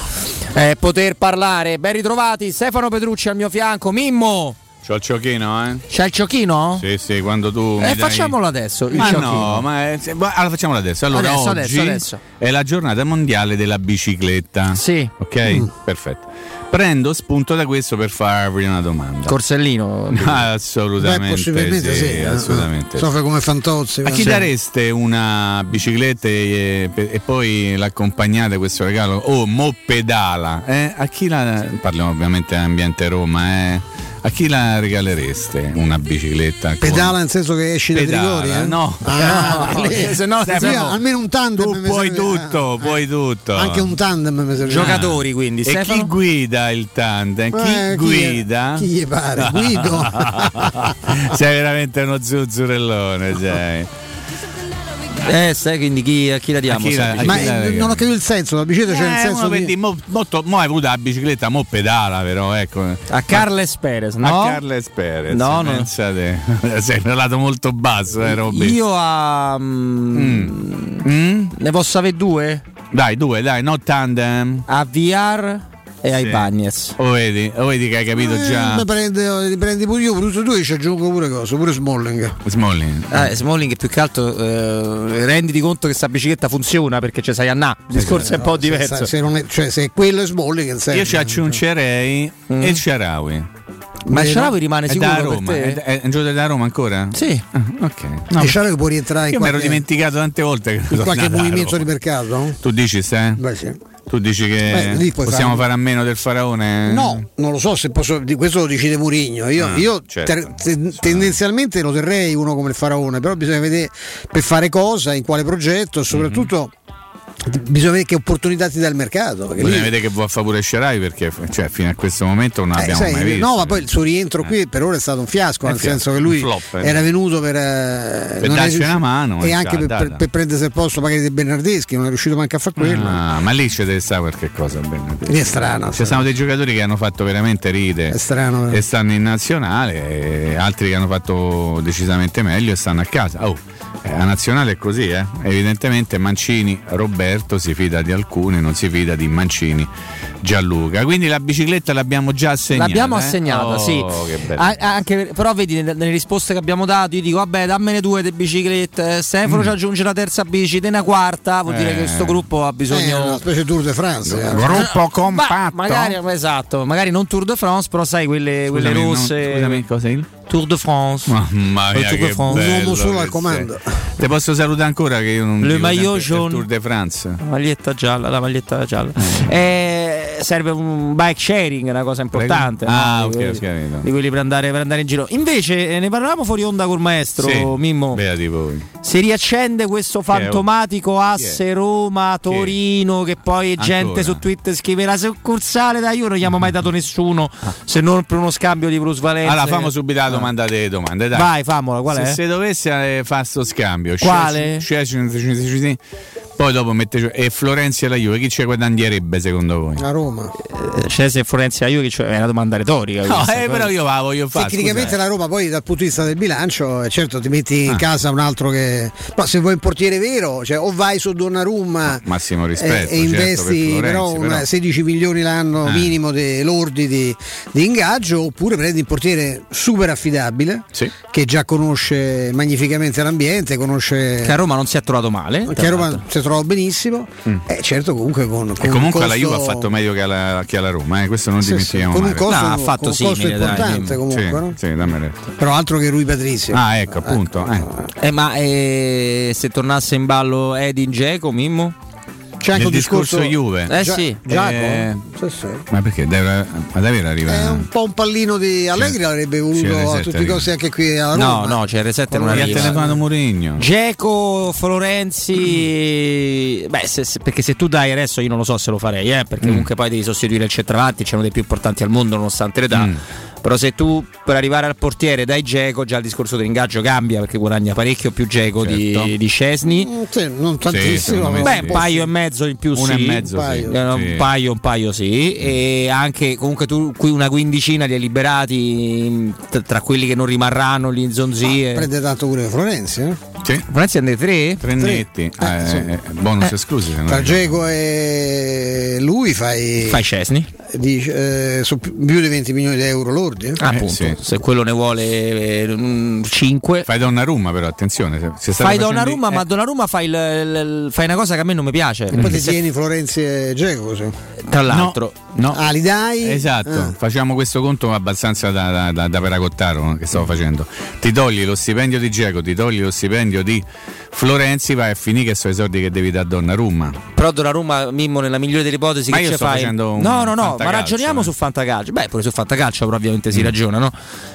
eh, poter parlare. Ben ritrovati, Stefano Petrucci al mio fianco, Mimmo. C'ho il giochino, eh? C'è il giochino? Sì, sì, quando tu. Eh, dai- facciamolo adesso. Il Ma giochino. no, ma è- boh, allora facciamolo adesso. Allora, Adesso, oggi adesso, adesso. è la giornata mondiale della bicicletta. Sì. Ok? Perfetto. Prendo spunto da questo per farvi una domanda. Corsellino. Assolutamente. Beh, possibilmente sì. eh. assolutamente. sì. Soffre come Fantozzi. A chi Sì. dareste una bicicletta e, e poi l'accompagnate questo regalo? O mo pedala? eh? A chi la. Parliamo ovviamente dell'ambiente Roma, eh? A chi la regalereste una bicicletta? con- Pedala nel senso che esci dai trigori? Eh? no. Ah, No, lì- se no, sì, Stefano, almeno un tandem. mi Puoi serve- tutto, puoi tutto. eh, Anche un tandem mi serve. Giocatori quindi, E Stefano? chi guida il tandem? Chi Eh, chi- guida? chi gli pare? Guido. sei veramente uno zuzzurellone, sei. Eh, sai quindi chi, a chi la diamo? Chi la- sta a bicicletta? Ma chi la eh, regala? non ho capito il senso, la bicicletta c'è il Eh, senso di... dire, mo, mo, hai avuto la bicicletta, mo pedala però, ecco. A Carles Perez, no? A Carles Perez. No, no. Pensate, sei parlato molto basso, eh, Robby. Io a. mm, Ne posso avere due? Dai, due, dai, no tandem. A VR e ai Sì. Bagnes. O vedi, o vedi che hai capito Eh, già. mi prende, li prendi pure io, pure tu ci aggiungo pure cosa, pure Smalling. Smalling. Eh, Smalling più che altro eh, renditi conto che sta bicicletta funziona perché ci sai a na. Il discorso è un po' Se- diverso. Se, non è, cioè, se quello è Smalling, Io ci aggiungerei Mm. il Sharawi. Ma il Sharawi rimane È sicuro da per Roma, te? è, è un giocatore da Roma ancora? Sì. Ah, ok. No, Sharawi può rientrare in Io mi ero qualche, dimenticato tante volte che in qualche movimento di mercato? no? Tu dici, Ste? Beh, sì. Tu dici che Beh, possiamo fare- fare a meno del faraone? No, non lo so se posso. Di questo lo decide Murigno. Io, Ah, io certo. ter- te- tendenzialmente lo terrei uno come il faraone, però bisogna vedere per fare cosa, in quale progetto e soprattutto. Bisogna vedere che opportunità ti dà il mercato. Bisogna lì- vedere che vuoi fare pure Scerai perché cioè, fino a questo momento non Eh, abbiamo sai, mai visto. no, ma poi il suo rientro qui per ora è stato un fiasco, È nel fiasco, senso che lui flop, eh. era venuto per, eh, Per darci riuscito- una mano, e e anche ha per, per, per prendersi il posto magari di Bernardeschi, non è riuscito manco a fare quello. Ah, ma lì ci deve stare qualche cosa. Lì è strano. Ci sono dei giocatori che hanno fatto veramente ride È strano, eh. e stanno in nazionale, altri che hanno fatto decisamente meglio e stanno a casa. Oh, eh, a nazionale è così, eh? evidentemente Mancini Roberto si fida di alcuni, non si fida di Mancini Gianluca. Quindi la bicicletta l'abbiamo già assegnata. L'abbiamo eh? assegnata, Oh, sì. A- anche, però vedi nelle, nelle risposte che abbiamo dato, io dico vabbè dammene due di biciclette, eh, Stefano ci aggiunge la terza bici, te una quarta, vuol dire Mm. Eh. che questo gruppo ha Eh, bisogno... una specie di Tour de France. eh. Gruppo compatto. Ma magari, esatto, magari non Tour de France, però sai quelle, quelle Scusami, non- rosse... scusami, cosa è il? Tour de France. Mamma mia, Tour de che France. bello Un uomo solo che al comando. Te posso salutare ancora che io non Le maillot jaune. Tour de France. La maglietta gialla, la maglietta gialla. Eh, serve un bike sharing, una cosa importante. Prego. Ah, no? ok, di, quelli, ho capito. di quelli per andare, per andare in giro. Invece eh, ne parlavamo fuori onda col maestro Sì, Mimmo. beati voi. Si riaccende questo fantomatico asse Roma-Torino che poi Ancora? gente su Twitter scrive la succursale dai io non gli abbiamo mai dato nessuno se non per uno scambio di plusvalenza. Allora, famo subito domanda delle domande, dai. Vai, famola, qual se, è? se dovesse eh, fare sto scambio, Quale? Poi dopo mette e Florenzi e la Juve, chi ci guadagnerebbe secondo voi? A Roma. Cioè se Florenzi a io che cioè, è una domanda retorica. No, questa, eh, però io la voglio fare. Tecnicamente la Roma poi dal punto di vista del bilancio, eh, certo ti metti in Ah. casa un altro che... No, se vuoi un portiere vero, cioè o vai su Donnarumma eh. Massimo eh, rispetto. e certo, investi per Florenzi, però, però. 16 milioni l'anno Ah. minimo di lordi di, di ingaggio, oppure prendi un portiere super affidabile Sì. che già conosce magnificamente l'ambiente, conosce... Che a Roma non si è trovato male. che a Roma si trova benissimo, eh, certo comunque con, con E comunque un la costo- Juve ha fatto meglio che alla, che alla Roma, eh, questo non Sì, dimentichiamo sì, con un mai. costo, No, ha fatto un costo simile, dai, importante dimmi. comunque, sì, no? sì, dammi però altro che Rui Patrizio. Ah, ecco, appunto. eh. Eh, ma eh, se tornasse in ballo Edin Dzeko, Mimmo? C'è anche un discorso discorso Juve. Eh Gia- sì. Giacomo? Eh, Sì, sì. Ma perché? Deve, ma davvero arriva? È un po' un pallino di Allegri l'avrebbe voluto CR7 a tutti i arriva. costi anche qui a No, Roma. no, CR7 non Gli ha arriva. telefonato Mourinho. Geco, Florenzi, beh, se- se- perché se tu dai adesso io non lo so se lo farei, eh, perché comunque poi devi sostituire il centravanti, c'è uno dei più importanti al mondo nonostante l'età. Mm. Però se tu per arrivare al portiere dai Geco, già il discorso dell'ingaggio cambia perché guadagna parecchio più Geco Certo. di, di Scesni. Mm, sì, non tantissimo. ma Beh, sì. un paio e mezzo in più Uno sì. e mezzo, un sì. paio. Eh, Sì. Un paio, un paio sì, e anche comunque tu qui una quindicina li hai liberati tra quelli che non rimarranno, gli inzonzie. Prende tanto pure Florenzi, eh? Sì. È nei tre? Tre netti. Eh, sì. eh, bonus esclusi. Se no. Tra Geco e lui fai, Fai Scesni. di, eh, su più di 20 milioni di euro lordi. eh? Ah, appunto, sì. se quello ne vuole 5. Fai Donnarumma però, attenzione. Se, Fai Donnarumma, eh, ma Donnarumma fai, il- il- fai una cosa che a me non mi piace. E poi ti se- tieni Florenzi e Geco così. tra l'altro, No. Ah, li dai? Esatto, Ah. facciamo questo conto abbastanza da, da, da, da peracottaro no, che stavo facendo. Ti togli lo stipendio di Geco, ti togli lo stipendio di Florenzi, vai a finire che sono i soldi che devi dare a Donnarumma. però Donnarumma, Mimmo, nella migliore delle ipotesi, Ma che io ci sto fai? facendo un No, no, no, ma fantacalcio, ragioniamo eh. su Fantacalcio. Beh, pure su Fantacalcio, però ovviamente Mm. si ragiona, no?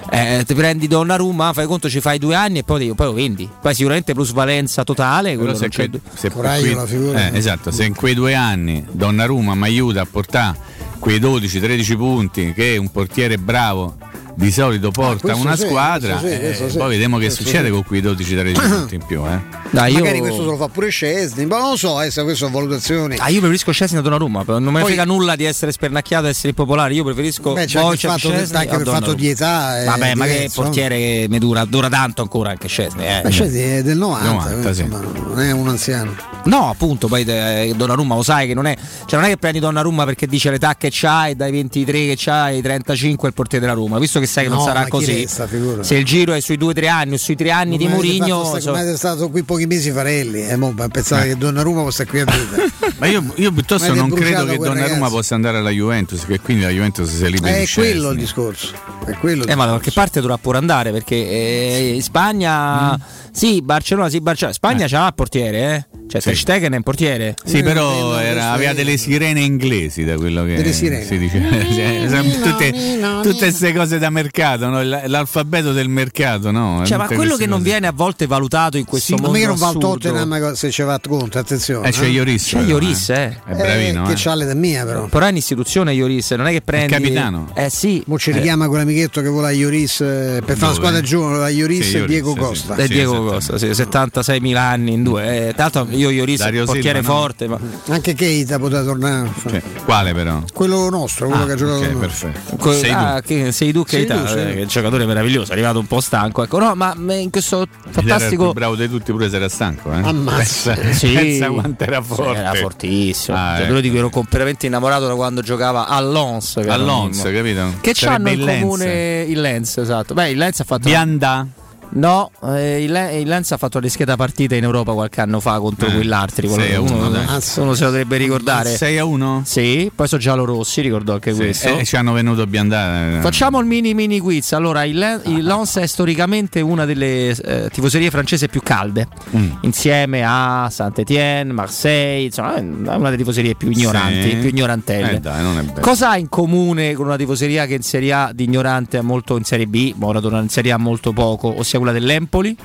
Eh, ti prendi Donnarumma, fai conto, ci fai due anni e poi, poi lo vendi. Poi sicuramente plusvalenza totale. Quello se, non c'è se Coraggio, qui- figura. eh, esatto, se in quei due anni Donnarumma mi aiuta a portare quei 12-13 punti che un portiere bravo di solito porta questo una sì, squadra, questo sì, eh, questo sì, poi vediamo che questo succede sì. con quei 12-13 punti in più. Eh. Dai, io... Magari questo se lo fa pure Scesni, ma non lo so, eh, se queste sono valutazioni. Ah, io preferisco Scesni a Donnarumma, non me ne Poi- frega nulla di essere spernacchiato e essere impopolare. Io preferisco Beh, il Wojciech, fatto, Szczesny anche per fatto di età. è Vabbè, ma che portiere che mi dura, dura tanto ancora anche Scesni. Eh. Scesni è del 90, 90, sì. insomma, non è un anziano. No, appunto, poi eh, Donnarumma lo sai che non è. Cioè, non è che prendi Donnarumma perché dice l'età che c'hai, dai 23 che c'hai, ai 35 è il portiere della Roma. Visto che sai che non No, sarà ma chi così. resta, se il giro è sui 2-3 anni o sui 3 anni di Come avete Mourinho. so- come avete stato qui pochi mesi Farelli, eh, mo, ma pensate che Donnarumma stare qui a vita. Ma io, io piuttosto Ma non credo che Donnarumma ragazzo. possa andare alla Juventus, che quindi la Juventus si liberi è di quello Szczesny. il discorso. È quello il Eh, ma da qualche parte dovrà pure andare perché eh, in Spagna, Mm. Sì, Barcellona, sì, Barcellona. Spagna c'ha il portiere, eh. Cioè, Sì. Stegen è in portiere. Sì, però era- aveva delle sirene inglesi da quello che Delle sirene. si dice. Sì, sono tutte queste cose da mercato, no? L'alfabeto del mercato, no? Cioè, ma Tutte quello che non cose. viene a volte valutato in questo Ma mondo non va al. Tottenham se ci va conto, attenzione. Eh, c'è Lloris, C'è però, Lloris, eh. eh. È bravino, che eh. c'ha l'età mia però. Però è un'istituzione Lloris, non è che prendi. capitano. Eh sì. Mo ci Eh. richiama quell'amichetto che vuole a Ioris eh, per fare la squadra giovane, a Ioris Sì, e Diego sì, Costa. È Diego Costa, sì, 76.000 anni in due. Eh, tra l'altro io Lloris è Dario un portiere Silva, no? forte, ma Anche Keita poteva tornare. Cioè, quale però? Quello nostro, quello Ah, che ha giocato ok, perfetto. Que- Sei tu. ah, che sei tu che Sei hai tu, sì. che è un giocatore meraviglioso, è arrivato un po' stanco. Ecco, no, ma in questo fantastico. bravo di tutti, pure se era stanco. Eh? Ammazza. Pensa, Sì. pensa quanto era forte. Era fortissimo. Ah, Cioè, ecco. Io dico, ero completamente innamorato da quando giocava a Lons. che era A un Lons, mimo. capito? Che c'hanno in comune il Lens, esatto. Beh, il Lens ha fatto. Bianda. No, eh, il, Le- il Lens ha fatto le scheda partite in Europa qualche anno fa contro Eh, quell'altri. quello che a uno, uno, se lo dovrebbe ricordare. 6 a 1? Sì, poi sono giallo-rossi, ricordo anche questo. E ci hanno venuto Bianda. eh. Facciamo il mini mini quiz. Allora, il, il Lens è storicamente una delle eh, tifoserie francesi più calde, Mm. insieme a Saint-Étienne, Marseille, insomma, è una delle tifoserie più ignoranti, Sì. più ignorantelle. Eh, dai, è. Cosa ha in comune con una tifoseria che in Serie A di ignorante ha molto in Serie B, ma ora torna in Serie A molto poco, ossia quella dell'Empoli?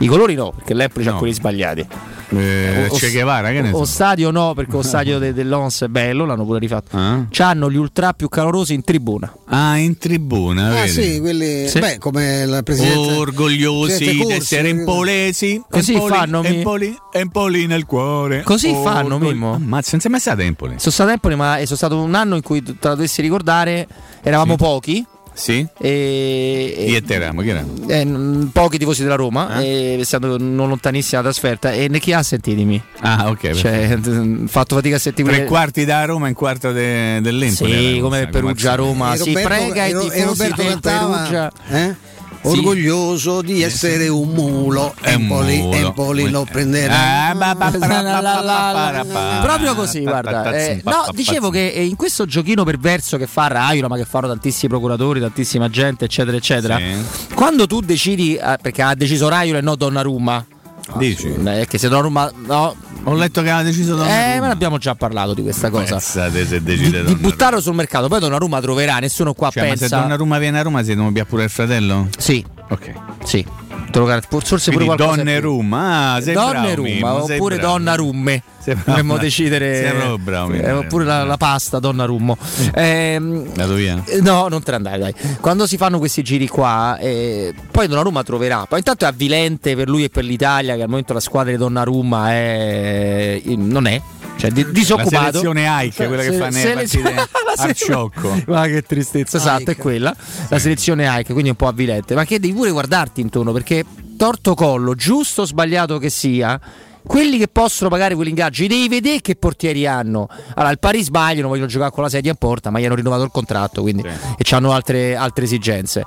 I colori no, perché l'Empoli c'ha No. quelli sbagliati. Eh, O- Che Guevara, che ne O so. stadio no, perché lo stadio de- dell'Ons è bello, l'hanno pure rifatto. Ah. C'hanno gli ultra più calorosi in tribuna. Ah, in tribuna, Ah vedi? sì, quelli Sì. beh, come il presidente Orgogliosi di essere empolesi. Così Empoli, fanno, Empoli, Empoli nel cuore. Così fanno, Orgoglio- Mimmo. Ammazza, non sei mai stato a Empoli? Sono stato a Empoli, ma è sono stato un anno in cui te la dovessi ricordare, eravamo Sì. pochi. Sì? E, Chi e te eravamo? Chi eravamo? eh, pochi tifosi della Roma, e essendo non lontanissima la trasferta. E ne chi ha sentitemi? Ah, ok. Cioè, ho fatto fatica a sentire Tre quarti da Roma e un quarto de- dell'Empoli. Sì, come sai, Perugia Roma. E Si Roberto- prega i e e Roberto del cantava, Perugia. eh? Orgoglioso di essere un mulo È un Empoli, mulo. Empoli lo prenderà Ah, Proprio così, guarda. Eh, no, dicevo che eh, in questo giochino perverso che fa Raiola, ma che fanno tantissimi procuratori, tantissima gente, eccetera, eccetera. Quando tu decidi, eh, perché ha deciso Raiola e no Donnarumma. Dici? È che se Donnarumma. No. Ho letto che aveva deciso Donnarumma. Eh, ma abbiamo già parlato di questa cosa. Pensate se decide Di, di buttarlo sul mercato, poi Donnarumma troverà, nessuno qua Cioè, ma se pensa. Donnarumma viene a Roma si devono pure il fratello? Sì. Ok. Sì. Te lo Forse pure Quindi qualcosa. in più. Donnerumma, ah, Mimmo, sei oppure bravo. Donnarumme. Sei bravo. Dovremmo decidere. Bravo, eh, oppure la, la pasta Donnarummo. Ehm, Vado via. eh, No, non te ne andare, dai. Quando si fanno questi giri qua, eh, poi Donnarumma troverà. Poi intanto è avvilente per lui e per l'Italia che al momento la squadra di Donnarumma è... non è. Cioè, di- disoccupato. La selezione Ike, quella che Se- fa nelle partite se- ciocco. Ma che tristezza, esatto, è quella. La selezione Ike, quindi un po' avvilente. Ma che devi pure guardarti intorno perché torto collo, giusto o sbagliato che sia. Quelli che possono pagare quell'ingaggio, li devi vedere che portieri hanno. Allora, il Paris sbagliano, vogliono giocare con la sedia in porta, ma gli hanno rinnovato il contratto quindi, e hanno altre, altre esigenze.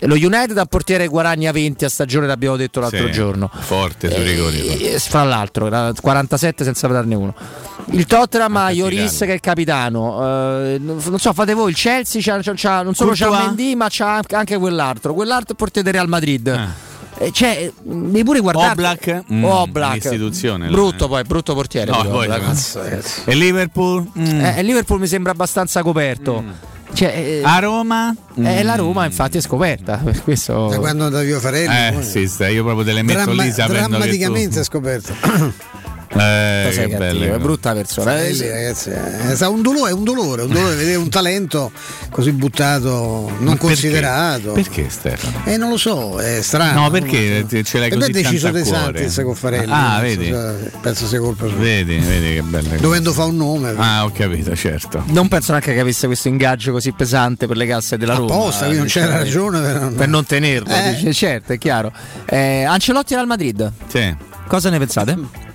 Lo United a portiere guadagna 20 a stagione, l'abbiamo detto l'altro Sì, giorno. Forte sui rigori. Fra l'altro, era 47 senza darne uno. Il Tottenham ha Ioris che è il capitano. Eh, non so, fate voi. Il Chelsea c'ha, c'ha- c'ha- non solo c'ha Courtois? Mendy, ma c'ha anche quell'altro. Quell'altro è portiere del Real Madrid. Eh, cioè, devi pure guardare. Oblak? Mm, Oblak. un'istituzione, là, Brutto eh. poi, brutto portiere. No, poi- Oblak. E Liverpool? Mm. Eh, Liverpool mi sembra abbastanza coperto. Cioè, eh, A Roma? eh, la Roma infatti è scoperta. Per questo... da quando da Vio Farelli Eh, sì, sta, io proprio te le metto Dramma- lì drammaticamente è scoperto. Eh, che cattivo, è brutta persona. Eh, Farelli, ragazzi, è stato un dolore, è un dolore, un dolore vedere un talento così buttato, non considerato. Perché Stefano? Eh, non lo so, è strano. No, perché ce l'hai così è deciso tanto a De cuore? Santis con Farelli. Ah, penso vedi? sia- Penso sia colpa sua. Vedi, vedi che belle cose. Dovendo fare un nome. Ah, ho capito, certo. Non penso neanche che avesse questo ingaggio così pesante per le casse della Roma. Apposta, quindi non c'era Cioè, ragione per, per non tenerlo. Eh. dice, certo, è chiaro. Eh, Ancelotti era al Madrid. Sì. Cosa ne pensate?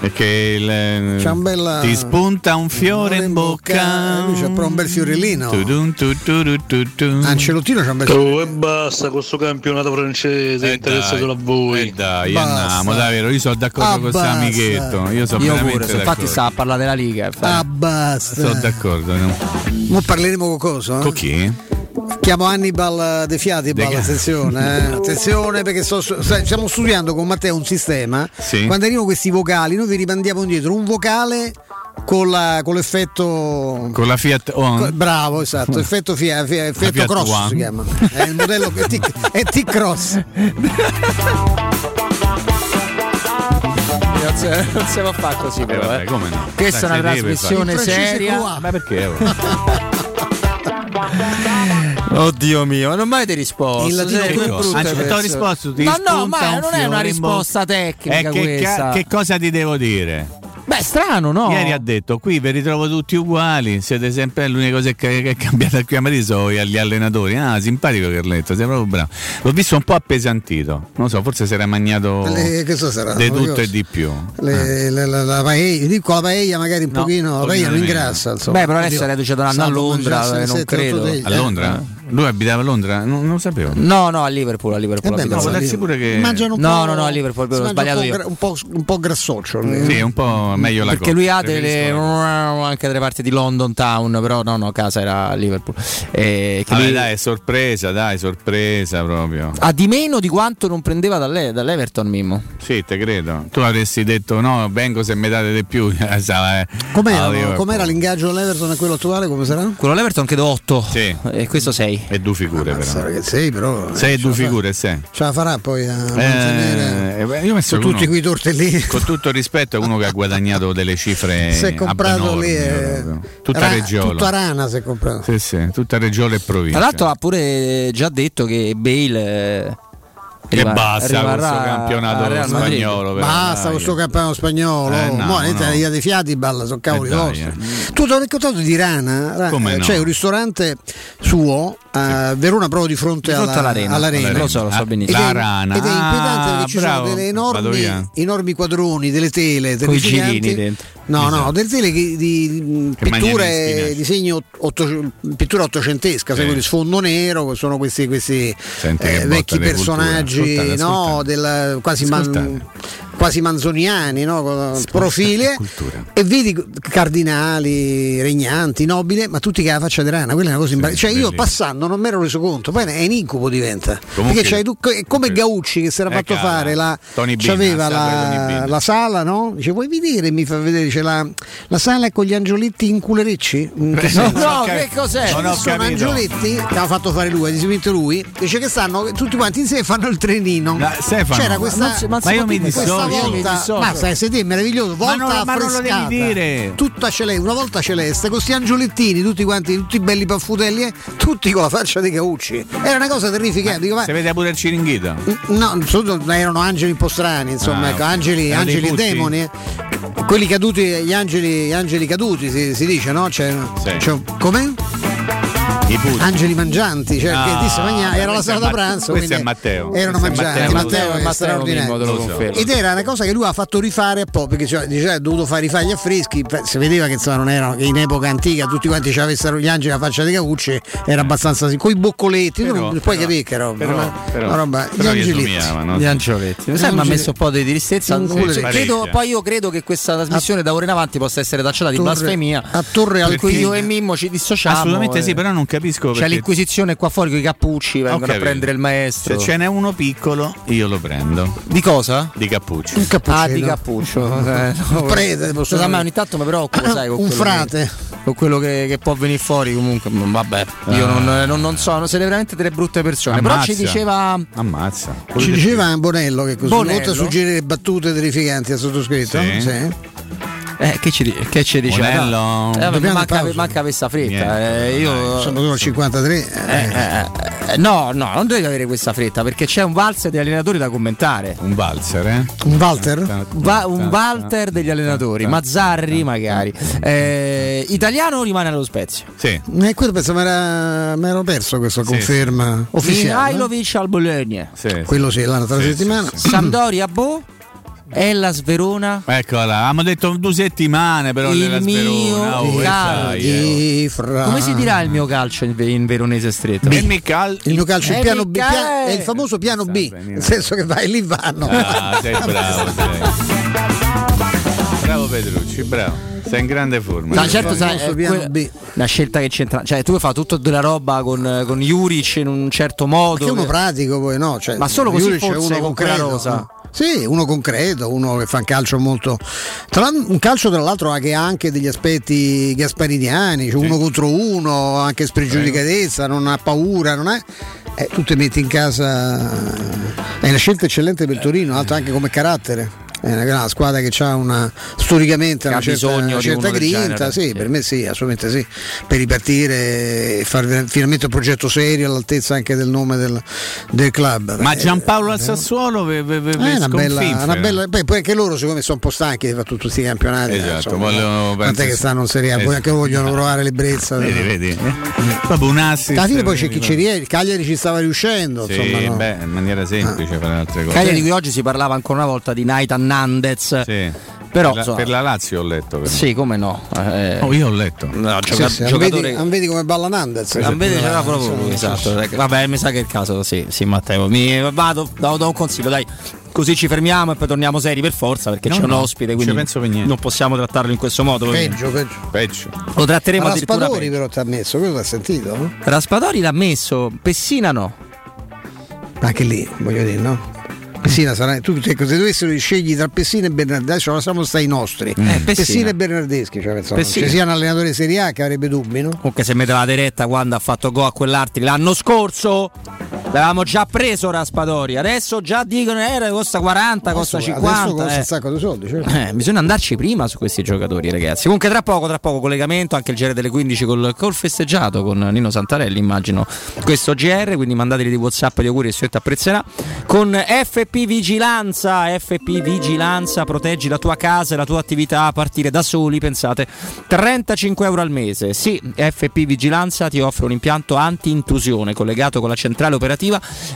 Perché il, un bella- ti spunta un fiore in bocca. Lui c'ha proprio un bel fiorellino. Tudun, tu, tu, tu, tu, tu. Ancelottino c'ha un bel Oh, e basta con sto campionato francese, interessa solo a voi. Eh dai, Basta. andiamo, davvero, io sono d'accordo Ah, con questo amichetto. Io sono Io pure, se infatti sta a parlare della Liga. infatti. Ah, basta. Sono d'accordo. no? Mo parleremo con cosa? Con chi? Chiamo Hannibal De Fiatibal, attenzione, eh. attenzione perché sta- stiamo studiando con Matteo un sistema. Sì. Quando arrivano questi vocali, noi vi rimandiamo indietro un vocale con, la- con l'effetto. Con la Fiat On. co- Bravo, esatto, effetto, fia- fia- effetto Fiat cross One. si chiama. È il modello che è T- è T-Cross. Non si, non si può fare così, però. vabbè, eh. come no? Questa è una trasmissione seria. Ma perché? Oddio mio, non mai ti risposto. In latino sei ti ho risposto, ti Ma no, spunta ma non è una risposta tecnica Eh, che, questa. ca- che cosa ti devo dire? Beh, strano, no? Ieri ha detto: Qui vi ritrovo tutti uguali. Siete sempre l'unica cosa che, che è cambiata qui a Madrid sono gli allenatori. Ah, simpatico Carletto, sei proprio bravo. L'ho visto un po' appesantito. Non so, forse si era magnato Le- questo sarà, di tutto so. e di più. Le- la, la, la paella, dico la paella magari un No, pochino, la paella non ingrassa. Insomma. Beh, però adesso è un anno a Londra, eh, non credo. A Londra? Lui abitava a Londra? Non, non lo sapevo. No, no, a Liverpool, a Liverpool. Eh beh. No, ma può darsi pure che. Mangiano un No, po', no, no, a Liverpool, ho sbagliato un po', io. Un po', un po' grassoccio. Sì, un po' meglio la Perché lui ha delle la- anche delle parti di London Town, però no, no, casa era a Liverpool. Eh, che Vabbè, lui- dai, sorpresa, dai, sorpresa proprio. ha di meno di quanto non prendeva dalle- dall'Everton Mimmo. Sì, te credo. Tu avresti detto no, vengo se mi date di più. Eh, Com'era, a Liverpool. com'era l'ingaggio all'Everton e quello attuale? Come sarà? Quello all'Everton credo 8 Sì. e questo 6. E due figure però. Che sei, però. Sei eh, e due ce la fa- figure, sei. Ce la farà poi a mantenere. Eh, beh, io ho messo Con uno- tutti quei tortellini. Con tutto il rispetto, è uno che ha guadagnato delle cifre. si è comprato abnormi, lì. eh, proprio. Tutta ra- Reggiola. Tutta rana si è comprato. Sì, sì, tutta Reggiola e provincia. Tra l'altro ha pure già detto che Bale eh, Che basta con questo campionato spagnolo. Basta dai. questo campionato spagnolo. Eh, no, Mo' no. dei fiati, balla, sono cavoli Eh, dai, vostri. eh. Tu ti ho raccontato di Rana? Ra- Come eh, no? C'è un ristorante suo a Verona, proprio di fronte, Di fronte alla- all'arena. all'arena. Lo so, lo so Ah, benissimo. La Ed è- rana. Ed è inquietante Ah, perché ci bravo. sono delle enormi, enormi quadroni, delle tele, Coi terrificanti. girini dentro. No, no, delle tele che- di, di Che pitture, disegni otto- pittura ottocentesca, Sì. quelli sfondo nero, sono questi, questi Senti eh, vecchi di personaggi, Ascoltate, no, ascoltate. del, quasi, man-. Quasi manzoniani, no, con profili, eh, cultura. e vedi cardinali, regnanti, nobili, ma tutti che ha la faccia di rana, quella è una cosa imbarazzante. Cioè io bellissimo. passando non mi ero reso conto, poi è un incubo diventa. Comunque- Perché c'hai tu, è come Ok. Gaucci che si era Eh, fatto cara, fare la, Tony c'aveva la la, la sala, no? Dice vuoi vedere? Mi fa vedere, dice la, la sala con gli angioletti in culerecci? In che No? No, che cos'è? Non sono capito. angioletti che aveva fatto fare lui, ha dipinto lui, dice che stanno tutti quanti insieme e fanno il trenino. Ma, Stefano, C'era questa, Ma non ma Ma io mi dissocio. Volta, ma sai, se te è meraviglioso, volta Ma non- ma non lo devi affrescata, dire. tutta celeste, una volta celeste, con questi angiolettini, tutti quanti, tutti belli paffutelli, eh, tutti con la faccia di Caucci. Era una cosa terrificante. Dico, ma- Se vede pure il ciringhito. No, soprattutto erano angeli un po' strani, insomma, Ah, ecco, angeli, dei angeli e demoni. eh. Quelli caduti, gli angeli, gli angeli caduti si, si dice, no? C'è, Sì. c'è- come? Angeli mangianti, cioè Ah, che disse, magna- era la sera da pranzo. questo è Matteo. Erano mangianti, Matteo. Matteo, è straordinario. Ed era una cosa che lui ha fatto rifare un po', perché cioè, dice, ha dovuto fare rifare gli affreschi, si vedeva che insomma, non erano, che in epoca antica tutti quanti ci avessero gli angeli alla faccia di Caucci, era abbastanza sì, con i boccoletti, Però- non puoi capire che roba, però- una- però- una roba, gli però gli angeletti. Gli angioletti. Mi mi ha messo un po' di tristezza. Credo- Parecchia. poi io credo che questa trasmissione da ora in avanti possa essere tacciata di blasfemia. a Torre Per cui io e Mimmo ci dissociamo. Assolutamente eh. sì, però non capisco C'è perché. l'inquisizione qua fuori con i cappucci, vengono a prendere il maestro. Se ce n'è uno piccolo, io lo prendo. Di cosa? Di cappucci. Un cappuccino. Ah, di cappuccio. Eh, no, prete, posso a dire. ogni tanto mi preoccupa, sai, con Un frate. che- con quello che, che può venire fuori comunque. mm, Vabbè, io Ah. non, non- non so, siete veramente delle brutte persone. Però ci Ammazza. diceva. Ammazza. Ci diceva Bonello che così, Bonello? oltre a suggerire battute terrificanti al sottoscritto, Sì. Eh, che ci, che ci diceva? Bonello. Eh, vabbè, manca, manca questa fretta. Eh, io. Sono venuto al 53. Eh, eh, eh, no, no, non dovete avere questa fretta perché c'è un valzer degli allenatori da commentare. Un valzer, eh? Un Walter? Va- un Walter degli allenatori, Mazzarri magari. Eh, italiano rimane allo Spezia. Sì. Eh, quello penso mi ero perso questa Sì, conferma ufficiale. no? Mihailovic al Bologna. sì, sì. Quello sì, l'altra Sì, settimana. sì, sì. Sampdoria Bo. Ellas Verona. Eccola, abbiamo detto due settimane però Il mio Sperona. Oh, calcio. sai, eh. Fra- Come si dirà il mio calcio in, in veronese stretto? Il mio calcio è, il Eh, piano B, Michele! pia- è il famoso piano B, benissimo. nel senso che vai lì vanno. Ah, sei bravo, sei. Petrucci, bravo. Sei in grande forma. Ma certo, sai, piano que- B. una scelta che c'entra. Cioè, tu hai fatto tutta della roba con, con Juric in un certo modo. Uno che- pratico poi no, cioè, Ma solo così Juric è forse uno con quella concreto, rosa. no? Sì, uno concreto, uno che fa un calcio molto. Tra l'altro- un calcio tra l'altro che ha anche degli aspetti gaspariniani, cioè uno contro uno, anche spregiudicatezza, non ha paura, non è. Eh, tu ti metti in casa. È una scelta eccellente per Torino, altro anche come carattere. È una, una squadra che ha una storicamente Che una ha certa, bisogno una di certa grinta, sì, sì. per me sì, assolutamente sì, per ripartire e fare finalmente un progetto serio all'altezza anche del nome del, del club. Ma Eh, Giampaolo al Sassuolo ve, ve, ve, eh, ve è una bella, una bella- poi, poi anche loro secondo me sono un po' stanchi di fare tutti questi campionati. Esatto, insomma, vogliono- Tant'è che stanno in Serie A, poi Esatto. anche loro vogliono provare l'ebbrezza. Vedi, vedi. eh? Proprio un assist. Alla fine poi c'è chi ci riesce, il Cagliari ci stava riuscendo, Sì, insomma, no? beh, in maniera semplice fare altre cose. Cagliari di cui oggi si parlava ancora una volta di Naitan Nandez. Sì. Però per, la, insomma, per la Lazio ho letto. però. sì, come no? Eh, Oh, io ho letto. no, Sì, gioca- sì, giocatore. vedi, non vedi come balla Nandez? Non vede c'era proprio lui, Sì, esatto. Vabbè, mi sa che è il caso, sì, sì, Matteo. Mi vado, do, do un consiglio, dai. Così ci fermiamo e poi torniamo seri per forza perché No, c'è un ospite, non quindi ci penso per niente. non possiamo trattarlo in questo modo. Peggio, peggio. Peggio. Lo tratteremo addirittura Raspadori peggio. però ti ha messo, quello l'ha sentito? no? Raspadori l'ha messo, Pessina no. Anche lì, voglio dire, no? Pessina sarà, tu se se dovessero scegli tra Pessina e Bernardeschi, adesso lasciamo stare i nostri. Pessina. Pessina e Bernardeschi, cioè, penso, Pessina. ci sia un allenatore Serie A che avrebbe dubbi, no? Comunque se metteva la diretta quando ha fatto go a quell'Arti l'anno scorso l'avevamo già preso Raspadori adesso già dicono eh, costa 40 costa Adesso- 50 Adesso costa eh. un sacco di soldi, certo. Eh, bisogna andarci prima su questi giocatori, ragazzi. Comunque, tra poco, tra poco, collegamento anche il GR delle 15 col, col festeggiato con Nino Santarelli. Immagino questo GR. Quindi mandateli di WhatsApp di auguri e Suetta apprezzerà. Con FP Vigilanza, FP Vigilanza, proteggi la tua casa e la tua attività a partire da soli. Pensate, 35 euro al mese. Sì, FP Vigilanza ti offre un impianto anti-intrusione collegato con la centrale operativa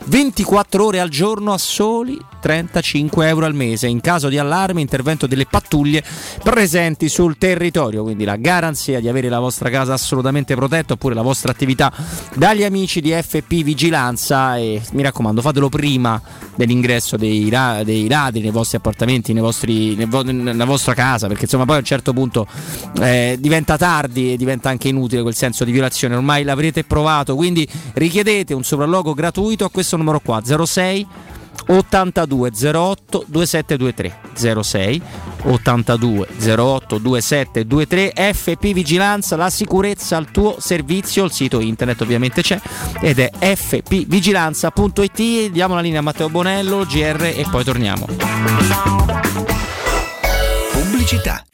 24 ore al giorno a soli 35 euro al mese. In caso di allarme, intervento delle pattuglie presenti sul territorio. Quindi la garanzia di avere la vostra casa assolutamente protetta oppure la vostra attività dagli amici di FP Vigilanza. E mi raccomando, fatelo prima dell'ingresso dei, ra- dei ladri nei vostri appartamenti, nei vostri, nel vo- nella vostra casa, perché insomma poi a un certo punto eh, diventa tardi e diventa anche inutile quel senso di violazione. Ormai l'avrete provato, quindi richiedete un sopralluogo gratuito a questo numero qua 06 82 08 2723 06 82 08 2723 FP Vigilanza la sicurezza al tuo servizio il sito internet ovviamente c'è ed è fpvigilanza.it diamo la linea a Matteo Bonello GR e poi torniamo Pubblicità.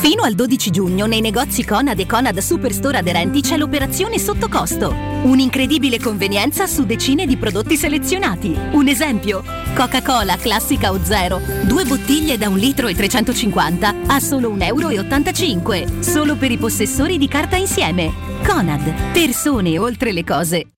Fino al 12 giugno nei negozi Conad e Conad Superstore aderenti c'è l'operazione sotto costo. Un'incredibile convenienza su decine di prodotti selezionati. Un esempio: Coca-Cola classica o zero, due bottiglie da 1 litro e 350 a solo 1,85 euro. Solo per i possessori di carta insieme. Conad, persone oltre le cose.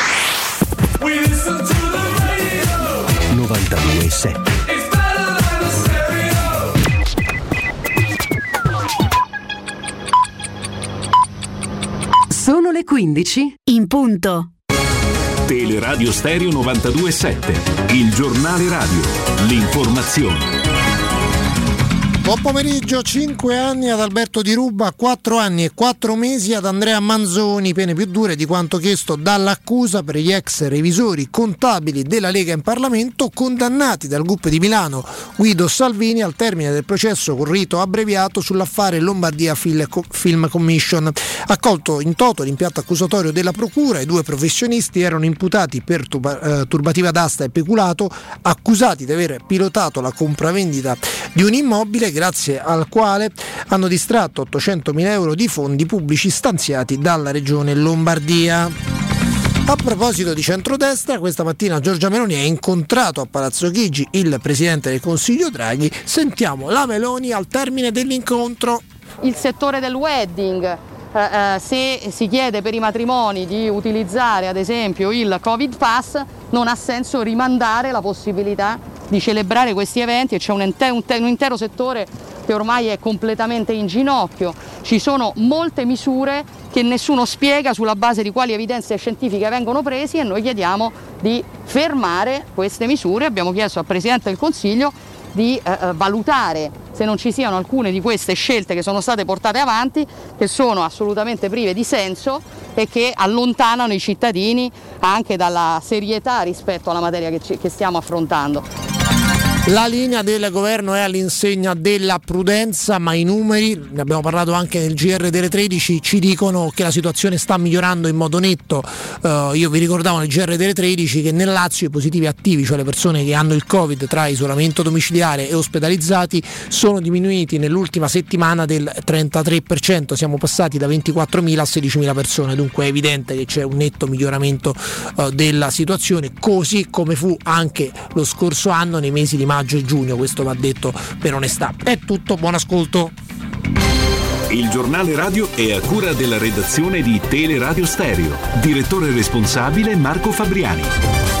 92.7 Sono le 15 in punto. Teleradio Stereo 92.7, il giornale radio, l'informazione. Buon pomeriggio, 5 anni ad Alberto Di Ruba, 4 anni e 4 mesi ad Andrea Manzoni, pene più dure di quanto chiesto dall'accusa per gli ex revisori contabili della Lega in Parlamento condannati dal gruppo di Milano Guido Salvini al termine del processo con rito abbreviato sull'affare Lombardia Film Commission. Accolto in toto l'impianto accusatorio della Procura, i due professionisti erano imputati per eh, turbativa d'asta e peculato, accusati di aver pilotato la compravendita di un immobile grazie al quale hanno distratto 800.000 euro di fondi pubblici stanziati dalla regione Lombardia. A proposito di centrodestra, questa mattina Giorgia Meloni ha incontrato a Palazzo Chigi il presidente del Consiglio Draghi. Sentiamo la Meloni al termine dell'incontro. Il settore del wedding, eh, se si chiede per i matrimoni di utilizzare ad esempio il Covid Pass, non ha senso rimandare la possibilità di celebrare questi eventi e c'è un, un un intero settore che ormai è completamente in ginocchio. Ci sono molte misure che nessuno spiega sulla base di quali evidenze scientifiche vengono presi e noi chiediamo di fermare queste misure. Abbiamo chiesto al Presidente del Consiglio di eh, eh, valutare se non ci siano alcune di queste scelte che sono state portate avanti che sono assolutamente prive di senso e che allontanano i cittadini anche dalla serietà rispetto alla materia che, ci- che stiamo affrontando. La linea del governo è all'insegna della prudenza, ma i numeri, ne abbiamo parlato anche nel GR delle 13, ci dicono che la situazione sta migliorando in modo netto. Eh, io vi ricordavo nel GR delle 13 che nel Lazio i positivi attivi, cioè le persone che hanno il Covid tra isolamento domiciliare e ospedalizzati, sono diminuiti nell'ultima settimana del 33%, siamo passati da 24.000 a 16.000 persone, dunque è evidente che c'è un netto miglioramento eh, della situazione, così come fu anche lo scorso anno nei mesi di maggio e giugno, questo va detto per onestà. È tutto, buon ascolto. Il giornale radio è a cura della redazione di Teleradio Stereo. Direttore responsabile Marco Fabriani.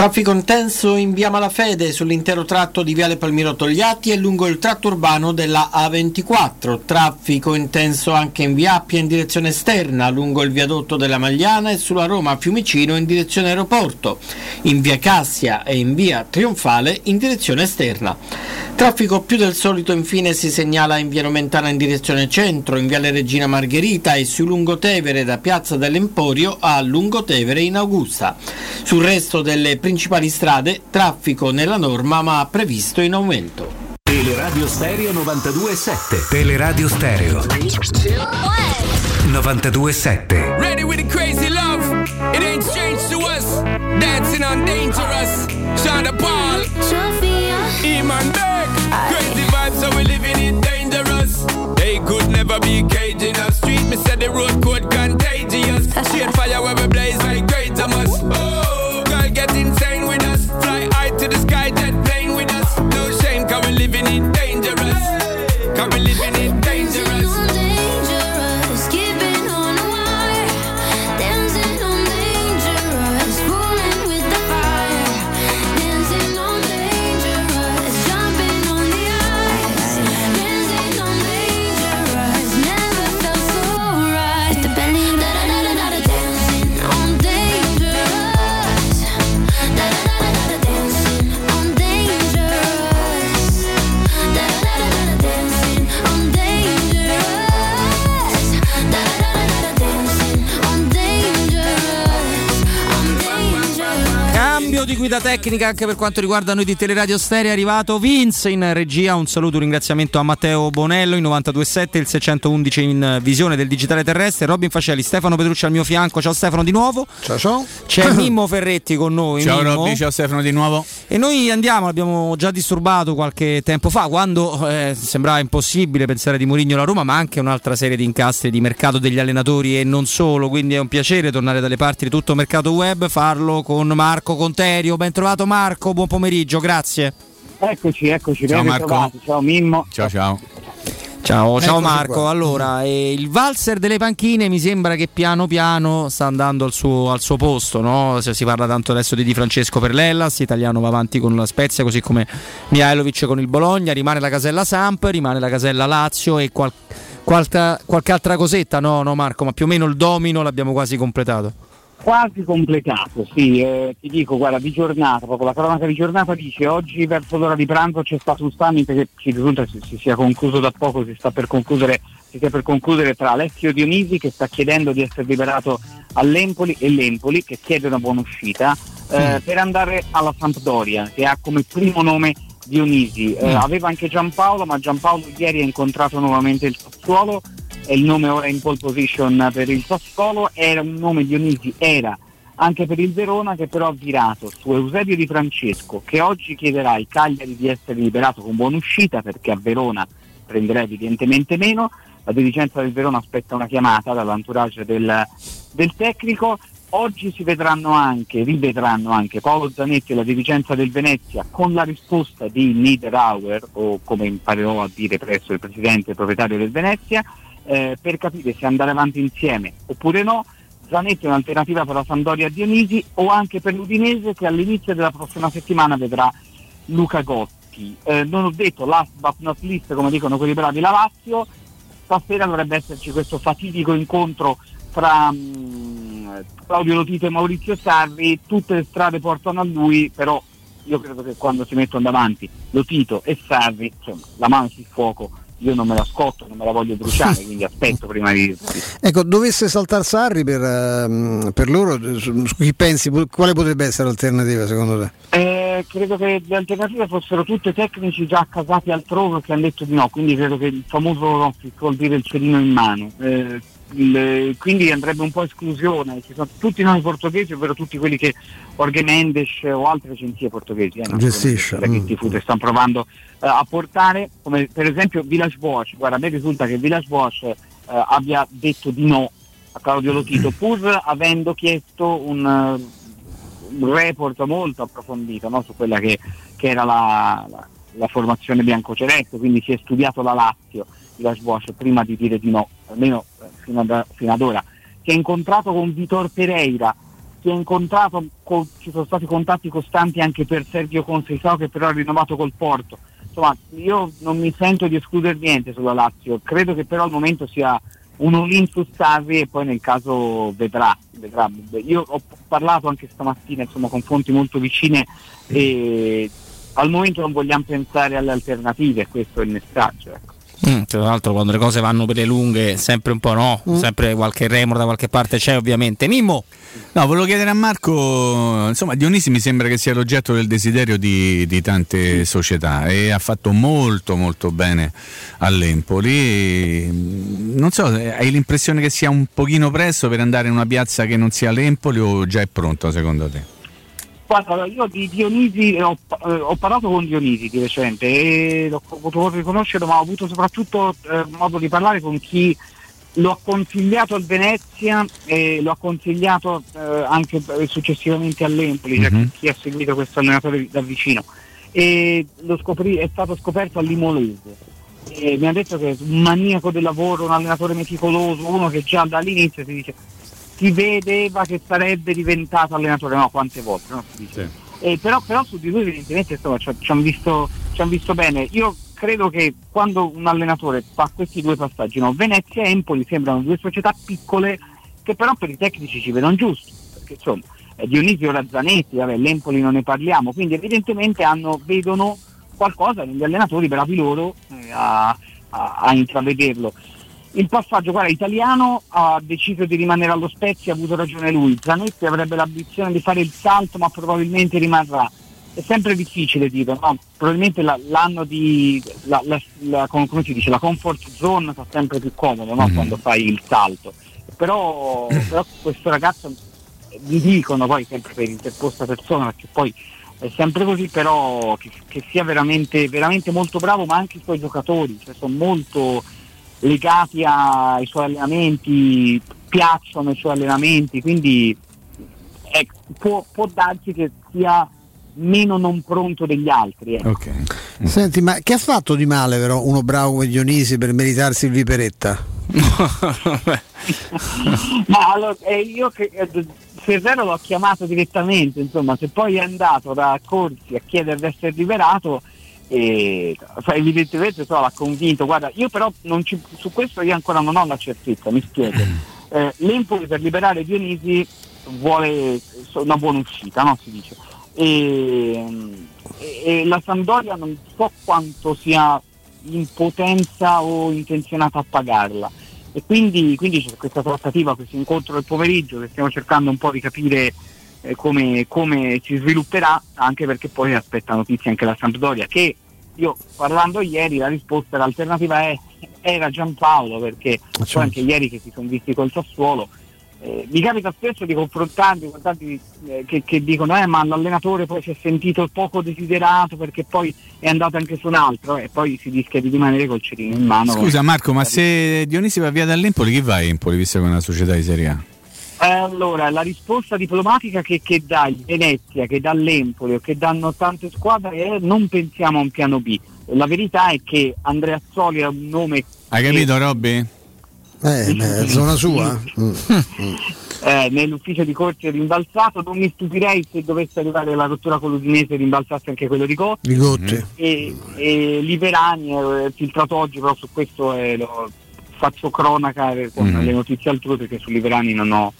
Traffico intenso in via Malafede sull'intero tratto di viale Palmiro Togliatti e lungo il tratto urbano della A24. Traffico intenso anche in via Appia in direzione esterna, lungo il viadotto della Magliana e sulla Roma Fiumicino in direzione aeroporto. In via Cassia e in via Trionfale in direzione esterna. Traffico più del solito infine si segnala in via Nomentana in direzione centro, in viale Regina Margherita e su Lungotevere da piazza dell'Emporio a Lungotevere in Augusta. Sul resto delle principali strade traffico nella norma ma previsto in aumento. Teleradio Stereo 92.7 Teleradio Stereo 92.7 Ready with the crazy love. It ain't strange to us. Dancing on dangerous. Shonda Paul. Iman Beck. Crazy vibes, so we living it dangerous. They could never be caging us. Street, me said the road code contagious. Straight fire where we blaze like great Thomas. Oh, get insane with us. Fly high to the sky, jet plane with us. No shame, cause we living it dangerous. Cause we living it dangerous. Di guida tecnica anche per quanto riguarda noi di Teleradio Stereo è arrivato Vince in regia, un saluto, un ringraziamento a Matteo Bonello in 92.7, il 611 in visione del digitale terrestre, Robin Facelli, Stefano Petrucci al mio fianco, ciao Stefano di nuovo. Ciao ciao. C'è Mimmo Ferretti con noi. Ciao Mimmo. Robby, ciao Stefano di nuovo. E noi andiamo, l'abbiamo già disturbato qualche tempo fa, quando eh, sembrava impossibile pensare di Mourinho alla Roma, ma anche un'altra serie di incastri di mercato degli allenatori e non solo, quindi è un piacere tornare dalle parti di tutto mercato web, farlo con Marco Conterio. Ben trovato Marco, buon pomeriggio, grazie. Eccoci, eccoci, Ciao, Marco. Ciao Mimmo. Ciao ciao. Ciao, ciao Marco. qua. Allora, eh, il valzer delle panchine mi sembra che piano piano sta andando al suo, al suo posto, no? Se si parla tanto adesso di Di Francesco per l'Ellas, italiano va avanti con la Spezia, così come Mihailovic con il Bologna, rimane la casella Samp, rimane la casella Lazio e qual- qualche, qualche altra cosetta, no, no Marco, ma più o meno il domino l'abbiamo quasi completato. Quasi completato, sì, eh, ti dico, guarda, di giornata, proprio la cronaca di giornata dice oggi verso l'ora di pranzo c'è stato un summit che ci risulta si, si sia concluso da poco, si sta per concludere, si sta per concludere tra Alessio Dionisi che sta chiedendo di essere liberato all'Empoli e l'Empoli che chiede una buona uscita eh, per andare alla Sampdoria che ha come primo nome Dionisi. Eh, Mm. Aveva anche Giampaolo, ma Giampaolo ieri ha incontrato nuovamente il Sassuolo è il nome ora in pole position per il Sassuolo, era un nome Dionisi, era anche per il Verona che però ha virato su Eusebio Di Francesco che oggi chiederà ai Cagliari di essere liberato con buona uscita perché a Verona prenderà evidentemente meno, la dirigenza del Verona aspetta una chiamata dall'entourage del, del tecnico, oggi si vedranno anche, rivedranno anche Paolo Zanetti e la dirigenza del Venezia con la risposta di Niederauer o come imparerò a dire presso il presidente proprietario del Venezia eh, per capire se andare avanti insieme oppure no. Zanetti è un'alternativa per la Sampdoria Dionisi o anche per l'Udinese che all'inizio della prossima settimana vedrà Luca Gotti. Eh, non ho detto last but not least come dicono quelli bravi la Lazio, stasera dovrebbe esserci questo fatidico incontro tra mm, Claudio Lotito e Maurizio Sarri, tutte le strade portano a lui, però io credo che quando si mettono davanti Lotito e Sarri, insomma, la mano sul fuoco io non me la scotto, non me la voglio bruciare, quindi aspetto prima di Ecco, dovesse saltare Sarri per, ehm, per loro, su, su chi pensi, quale potrebbe essere l'alternativa secondo te? Eh, credo che le alternative fossero tutte tecnici già accasati altrove che hanno detto di no, quindi credo che il famoso no, vuol dire il cerino in mano. Eh, il- quindi andrebbe un po' esclusione, ci sono tutti i nomi portoghesi, ovvero tutti quelli che Jorge Mendes o altre agenzie portoghesi eh, Gestisce, che mm. Tifute stanno provando eh, a portare, come per esempio Village Boas. Guarda, a me risulta che Village Boas eh, abbia detto di no a Claudio Lotito, pur avendo chiesto un, un report molto approfondito no, su quella che, che era la, la- la formazione biancoceleste, quindi si è studiato la Lazio, Las Boas, prima di dire di no, almeno eh, fino ad, fino ad ora. Si è incontrato con Vitor Pereira, si è incontrato, con- ci sono stati contatti costanti anche per Sergio Conceição che però ha rinnovato col Porto. Insomma, io non mi sento di escludere niente sulla Lazio, credo che però al momento sia un all-in su Sarri e poi nel caso vedrà, vedrà. Io ho parlato anche stamattina insomma, con fonti molto vicine e al momento non vogliamo pensare alle alternative, questo è il messaggio. ecco. Mm, tra l'altro quando le cose vanno per le lunghe sempre un po' no, Mm. sempre qualche remora da qualche parte c'è ovviamente. Mimmo, No, volevo chiedere a Marco, insomma Dionisi mi sembra che sia l'oggetto del desiderio di, di tante società e ha fatto molto molto bene all'Empoli. Non so, hai l'impressione che sia un pochino presto per andare in una piazza che non sia l'Empoli o già è pronto secondo te? Guarda, io di Dionisi eh, ho, eh, ho parlato con Dionisi di recente e l'ho potuto riconoscere, ma ho avuto soprattutto eh, modo di parlare con chi lo ha consigliato al Venezia e lo ha consigliato eh, anche eh, successivamente all'Empoli, cioè Mhm. chi ha seguito questo allenatore da vicino. E lo scoprì, è stato scoperto all'Imolese. E mi ha detto che è un maniaco del lavoro, un allenatore meticoloso, uno che già dall'inizio si dice si vedeva che sarebbe diventato allenatore, no, quante volte, no? Si dice. Eh, però, però su di lui evidentemente insomma, ci, ci hanno visto, visto bene. Io credo che quando un allenatore fa questi due passaggi, no? Venezia e Empoli sembrano due società piccole che però per i tecnici ci vedono giusto, perché insomma eh, Dionisio Razzanetti, vabbè, l'Empoli non ne parliamo, quindi evidentemente hanno, vedono qualcosa negli allenatori, bravi loro eh, a, a- a intravederlo. Il passaggio guarda, italiano ha deciso di rimanere allo Spezia, ha avuto ragione lui. Zanetti avrebbe l'ambizione di fare il salto, ma probabilmente rimarrà. È sempre difficile dire, no? Probabilmente la- l'anno di la, la- come si dice, la comfort zone fa sempre più comodo no? quando fai il salto. Però, però questo ragazzo mi dicono poi sempre per interposta persona, perché poi è sempre così, però che, che sia veramente, veramente molto bravo, ma anche i suoi giocatori, cioè sono molto legati ai suoi allenamenti, piacciono i suoi allenamenti, quindi ecco, può, può darsi che sia meno non pronto degli altri. ecco. Senti, ma che ha fatto di male però uno bravo come Dionisi per meritarsi il Viperetta? Ma allora, eh, io che eh, Ferrero l'ho chiamato direttamente, insomma, se poi è andato da Corsi a chiedere di essere liberato, eh, fa- evidentemente insomma, l'ha convinto. Guarda, io però ci- su questo io ancora non ho la certezza, mi spiego. Eh, L'Empoli per liberare Dionisi vuole so- una buona uscita, no? Si dice. E, e- e la Sampdoria non so quanto sia in potenza o intenzionata a pagarla e quindi, quindi c'è questa trattativa, questo incontro del pomeriggio che stiamo cercando un po' di capire eh, come, come si svilupperà, anche perché poi aspetta notizie anche la Sampdoria, che io parlando ieri la risposta, l'alternativa è, era Giampaolo, perché poi anche ieri che si sono visti col Sassuolo, eh, mi capita spesso di confrontarmi con tanti eh, che, che dicono eh, ma l'allenatore poi si è sentito poco desiderato perché poi è andato anche su un altro e poi si rischia di rimanere col cerino in mano. Scusa Marco, ma se Dionisi va via dall'Empoli, chi va a Empoli visto che è una società di Serie A? Eh, Allora, la risposta diplomatica che, che dà il Venezia, che dà l'Empoli o che danno tante squadre è non pensiamo a un piano B. La verità è che Andrea Zoli è un nome Hai capito Robby? Eh, beh, zona sua? Mm. eh, nell'ufficio di Corsi è rimbalzato, non mi stupirei se dovesse arrivare la rottura con l'Udinese rimbalzasse anche quello di Cotti. Di Gotti. E, e Liverani è filtrato oggi, però su questo eh, lo- faccio cronaca eh, con Mhm. le notizie altrui perché su Liverani non ho,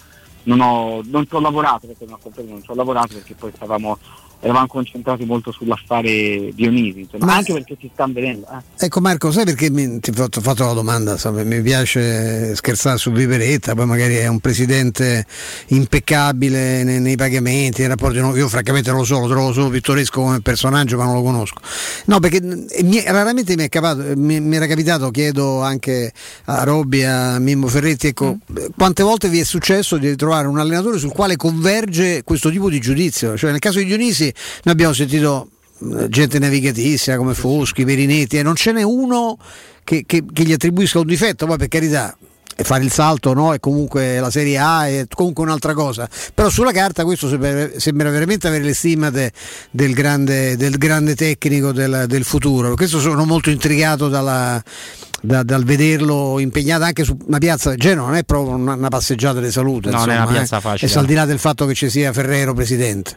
non ho non ho lavorato perché non, ho non ci ho lavorato perché poi stavamo eravamo concentrati molto sull'affare Dionisi, insomma, Ma- anche perché ci stanno vedendo. eh. Ecco Marco, sai perché mi, ti ho fatto, la domanda? Sai, mi piace scherzare su Viveretta, poi magari è un presidente impeccabile nei, nei pagamenti, nei rapporti. no, io francamente non lo so, lo trovo solo pittoresco come personaggio, ma non lo conosco. No, perché mm, mi- raramente mi, è capato- mi- mi era capitato, chiedo anche a Robby, a Mimmo Ferretti, ecco, eh, quante volte vi è successo di trovare un allenatore sul quale converge questo tipo di giudizio? Cioè nel caso di Dionisi noi abbiamo sentito eh, gente navigatissima come Foschi, Perinetti, e non ce n'è uno che, che- che gli attribuisca un difetto, poi per carità e fare il salto no, è comunque la Serie A è comunque un'altra cosa però sulla carta questo sembra, sembra veramente avere le stimate del grande, del grande tecnico del, del futuro per questo sono molto intrigato dalla, da- dal vederlo impegnato anche su una piazza Genova non è proprio una, una passeggiata di salute No, non è insomma, una piazza eh. facile. e al di là del fatto che ci sia Ferrero presidente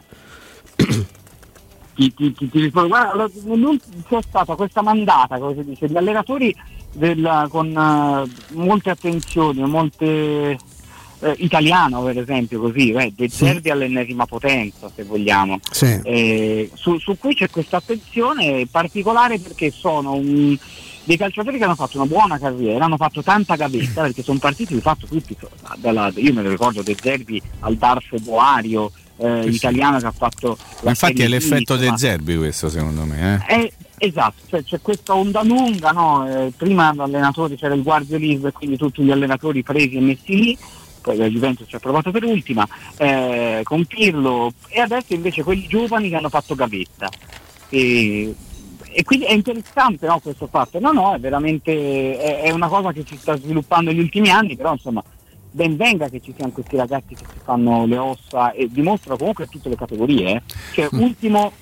ti, ti, ti, ti rispondo, guarda, non c'è stata questa mandata, come si dice, gli allenatori del- con eh, molte attenzioni, molte eh, italiano per esempio così, eh, De Zerbi all'ennesima potenza se vogliamo. Sì. Eh, su, su cui c'è questa attenzione particolare perché sono un- dei calciatori che hanno fatto una buona carriera, hanno fatto tanta gavetta perché sono partiti di fatto tutti, dalla- io me lo ricordo De Zerbi al Darfo Boario, eh, Sì, sì. italiano che ha fatto Ma infatti è l'effetto insomma. De Zerbi questo secondo me. Eh? Eh, esatto, cioè, c'è questa onda lunga, no? Eh, prima l'allenatore c'era il guardiolismo e quindi tutti gli allenatori presi e messi lì, poi la Juventus ci ha provato per ultima, eh, con Pirlo e adesso invece quelli giovani che hanno fatto gavetta. E, e quindi è interessante no, questo fatto. No, no, è veramente è, è una cosa che si sta sviluppando negli ultimi anni, però insomma ben venga che ci siano questi ragazzi che si fanno le ossa e dimostrano comunque tutte le categorie. eh. Cioè, ultimo,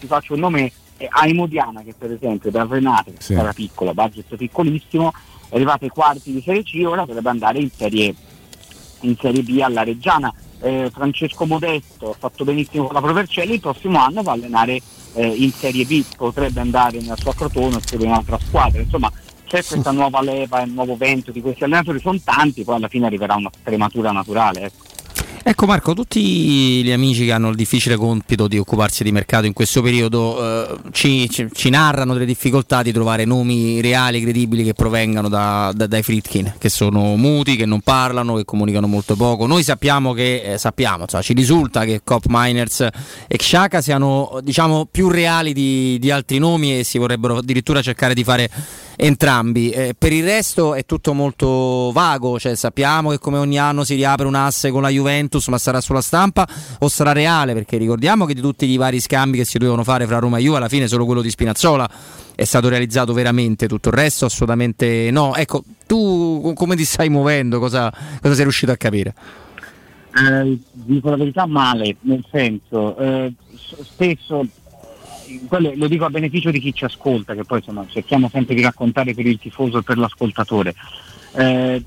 ti, faccio un nome, è Aimo Diana che per esempio da Renate, che Sì. era piccola, budget piccolissimo, è arrivato ai quarti di Serie C, ora dovrebbe andare in Serie, in serie B alla Reggiana. Eh, Francesco Modesto ha fatto benissimo con la Provercelli, il prossimo anno va a allenare eh, in Serie B, potrebbe andare nella sua Crotone o in un'altra squadra. Insomma, c'è questa nuova leva, il nuovo vento di questi allenatori, sono tanti, poi alla fine arriverà una strematura naturale. Ecco. Ecco Marco, tutti gli amici che hanno il difficile compito di occuparsi di mercato in questo periodo eh, ci, ci- ci narrano delle difficoltà di trovare nomi reali, credibili che provengano da- da- dai Fritkin, che sono muti, che non parlano, che comunicano molto poco. Noi sappiamo che, eh, sappiamo, insomma, ci risulta che Cop Miners e Xhaka siano diciamo, più reali di, di altri nomi e si vorrebbero addirittura cercare di fare entrambi. Eh, per il resto è tutto molto vago, cioè sappiamo che come ogni anno si riapre un asse con la Juventus, ma sarà sulla stampa o sarà reale? Perché ricordiamo che di tutti i vari scambi che si dovevano fare fra Roma e Juve, alla fine solo quello di Spinazzola è stato realizzato veramente, tutto il resto assolutamente no. Ecco, tu come ti stai muovendo? Cosa, cosa sei riuscito a capire? Eh, dico la verità male, nel senso, eh, spesso, quello lo dico a beneficio di chi ci ascolta, che poi insomma cerchiamo sempre di raccontare per il tifoso e per l'ascoltatore. Eh,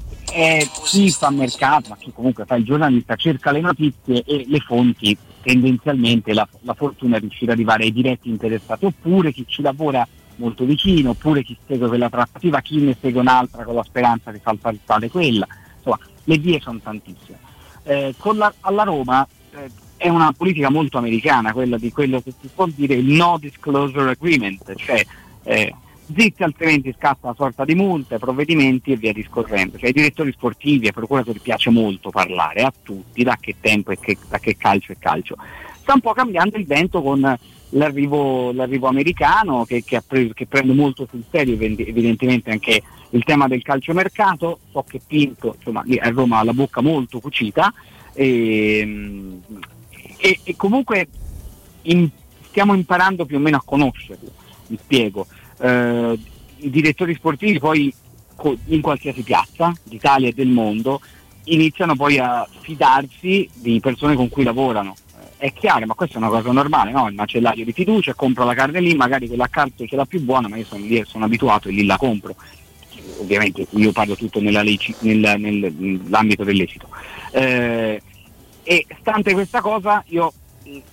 chi fa mercato, ma chi comunque fa il giornalista, cerca le notizie e le fonti, tendenzialmente la, la fortuna è riuscire ad arrivare ai diretti interessati, oppure chi ci lavora molto vicino, oppure chi segue quella trattativa, chi ne segue un'altra con la speranza di far saltare quella. Insomma, le vie sono tantissime. Eh, la- alla Roma eh, è una politica molto americana, quella di quello che si può dire il no disclosure agreement, cioè eh, zitti altrimenti scatta una sorta di multe, provvedimenti e via discorrendo. Cioè ai direttori sportivi ai procuratori piace molto parlare a tutti, da che tempo e che, da che calcio è calcio. Sta un po' cambiando il vento con l'arrivo, l'arrivo americano che, che preso- che prende molto sul serio ev- evidentemente anche il tema del calciomercato, so che Pinto insomma, a Roma ha la bocca molto cucita e, e- e comunque in- stiamo imparando più o meno a conoscerlo, mi spiego. Eh, I direttori sportivi poi co- in qualsiasi piazza d'Italia e del mondo iniziano poi a fidarsi di persone con cui lavorano. Eh, È chiaro, ma questa è una cosa normale, no? Il macellario di fiducia, compro la carne lì, magari quella carta ce l'ha più buona, ma io sono lì e sono abituato e lì la compro. Ovviamente io parlo tutto nella nell'ambito dell'esito. Eh, e stante questa cosa io eh,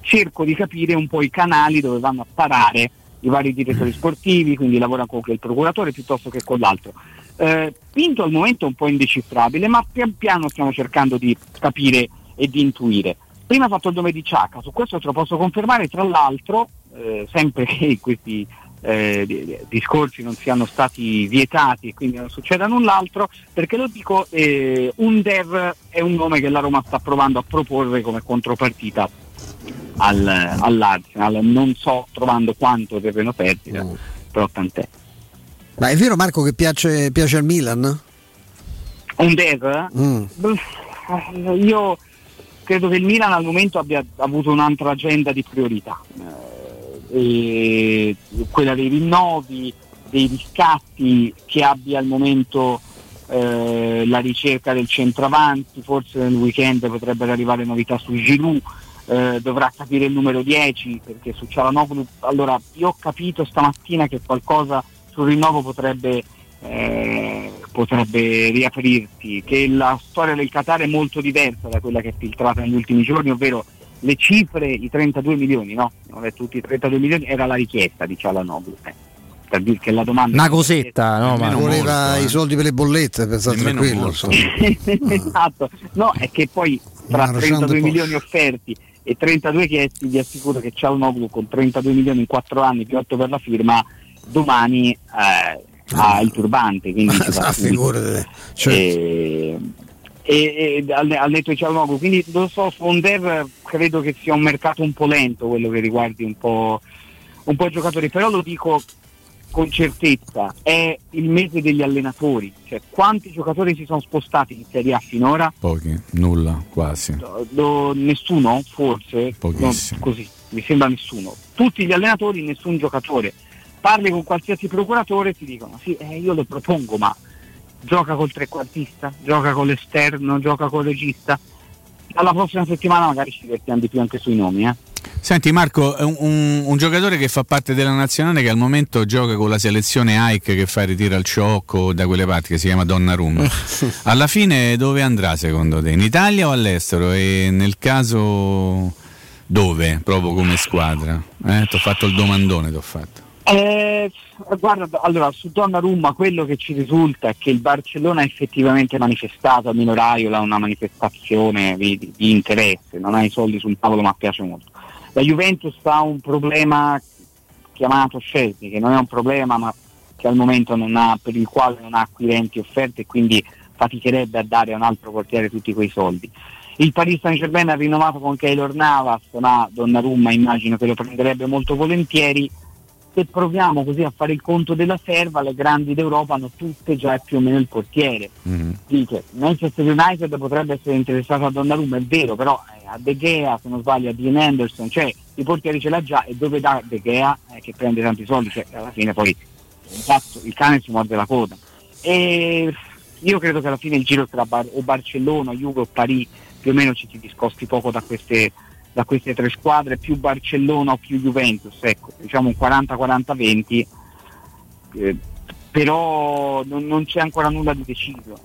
cerco di capire un po' i canali dove vanno a parare i vari direttori sportivi, quindi lavora con il procuratore piuttosto che con l'altro. Eh, Pinto al momento è un po' indecifrabile, ma pian piano stiamo cercando di capire e di intuire. Prima ha fatto il nome di Ciacca, su questo te lo posso confermare, tra l'altro, eh, sempre che questi eh, di- di- discorsi non siano stati vietati e quindi non succeda null'altro, perché lo dico, eh, Under è un nome che la Roma sta provando a proporre come contropartita al, all'Arsenal, non so trovando quanto terreno perdita, però tant'è. Ma è vero Marco che piace, piace al Milan? Under? Mm. Beh, Io credo che il Milan al momento abbia avuto un'altra agenda di priorità, eh, quella dei rinnovi, dei riscatti che abbia al momento eh, la ricerca del centravanti, forse nel weekend potrebbero arrivare novità su Giroud, eh, dovrà capire il numero 10 perché su Cialanoglu, allora io ho capito stamattina che qualcosa sul rinnovo potrebbe, eh, potrebbe riaprirsi, che la storia del Qatar è molto diversa da quella che è filtrata negli ultimi giorni, ovvero le cifre, i 32 milioni, no? Abbiamo detto tutti i 32 milioni, era la richiesta di Cialanoglu. eh, per dire che la domanda Una cosetta, no? Ma voleva i soldi per le bollette per stare Nemmeno tranquillo. molto. insomma. esatto, no, è che poi tra Marchand 32 Porsche. milioni offerti e 32 chiesti vi assicuro che Cialanoglu con 32 milioni in 4 anni più 8 per la firma domani eh, ha il turbante quindi Ah, subito. figurati, certo. E, e, al, al detto di quindi lo so Fonder credo che sia un mercato un po' lento quello che riguardi un po', un po' i giocatori però lo dico con certezza è il mese degli allenatori cioè quanti giocatori si sono spostati in Serie A finora? Pochi, nulla, quasi. Do- nessuno forse? Pochissimi. No, così mi sembra nessuno. Tutti gli allenatori nessun giocatore. Parli con qualsiasi procuratore e ti dicono sì eh, io lo propongo ma gioca col trequartista gioca con l'esterno gioca col regista alla prossima settimana magari ci divertiamo di più anche sui nomi eh. Senti Marco, un, un- un giocatore che fa parte della nazionale che al momento gioca con la selezione Ike che fa il ritiro al ciocco da quelle parti che si chiama Donnarumma. Alla fine dove andrà secondo te? In Italia o all'estero? E nel caso dove? Proprio come squadra? Eh, ti ho fatto il domandone, ti ho fatto. Eh, guarda, allora su Donnarumma quello che ci risulta è che il Barcellona ha effettivamente manifestato a Mino Raiola una manifestazione di, di- interesse, non ha i soldi sul tavolo ma piace molto. La Juventus ha un problema chiamato Scesni, che non è un problema ma che al momento ha, per il quale non ha acquirenti offerte e quindi faticherebbe a dare a un altro portiere tutti quei soldi. Il Paris Saint Germain ha rinnovato con Keylor Navas, ma Donnarumma immagino che lo prenderebbe molto volentieri se proviamo così a fare il conto della serva, le grandi d'Europa hanno tutte già più o meno il portiere. Dice, Manchester United potrebbe essere interessato a Donnarumma, è vero, però eh, a De Gea, se non sbaglio, a Dean Anderson, cioè i portieri ce l'ha già e dove dà De Gea eh, che prende tanti soldi, cioè alla fine poi esatto, il cane si morde la coda. E io credo che alla fine il giro tra Bar- o Barcellona, Juve o Parì più o meno ci si discosti poco da queste, da queste tre squadre, più Barcellona o più Juventus, ecco, diciamo un 40-40-20, eh, però non, non c'è ancora nulla di deciso.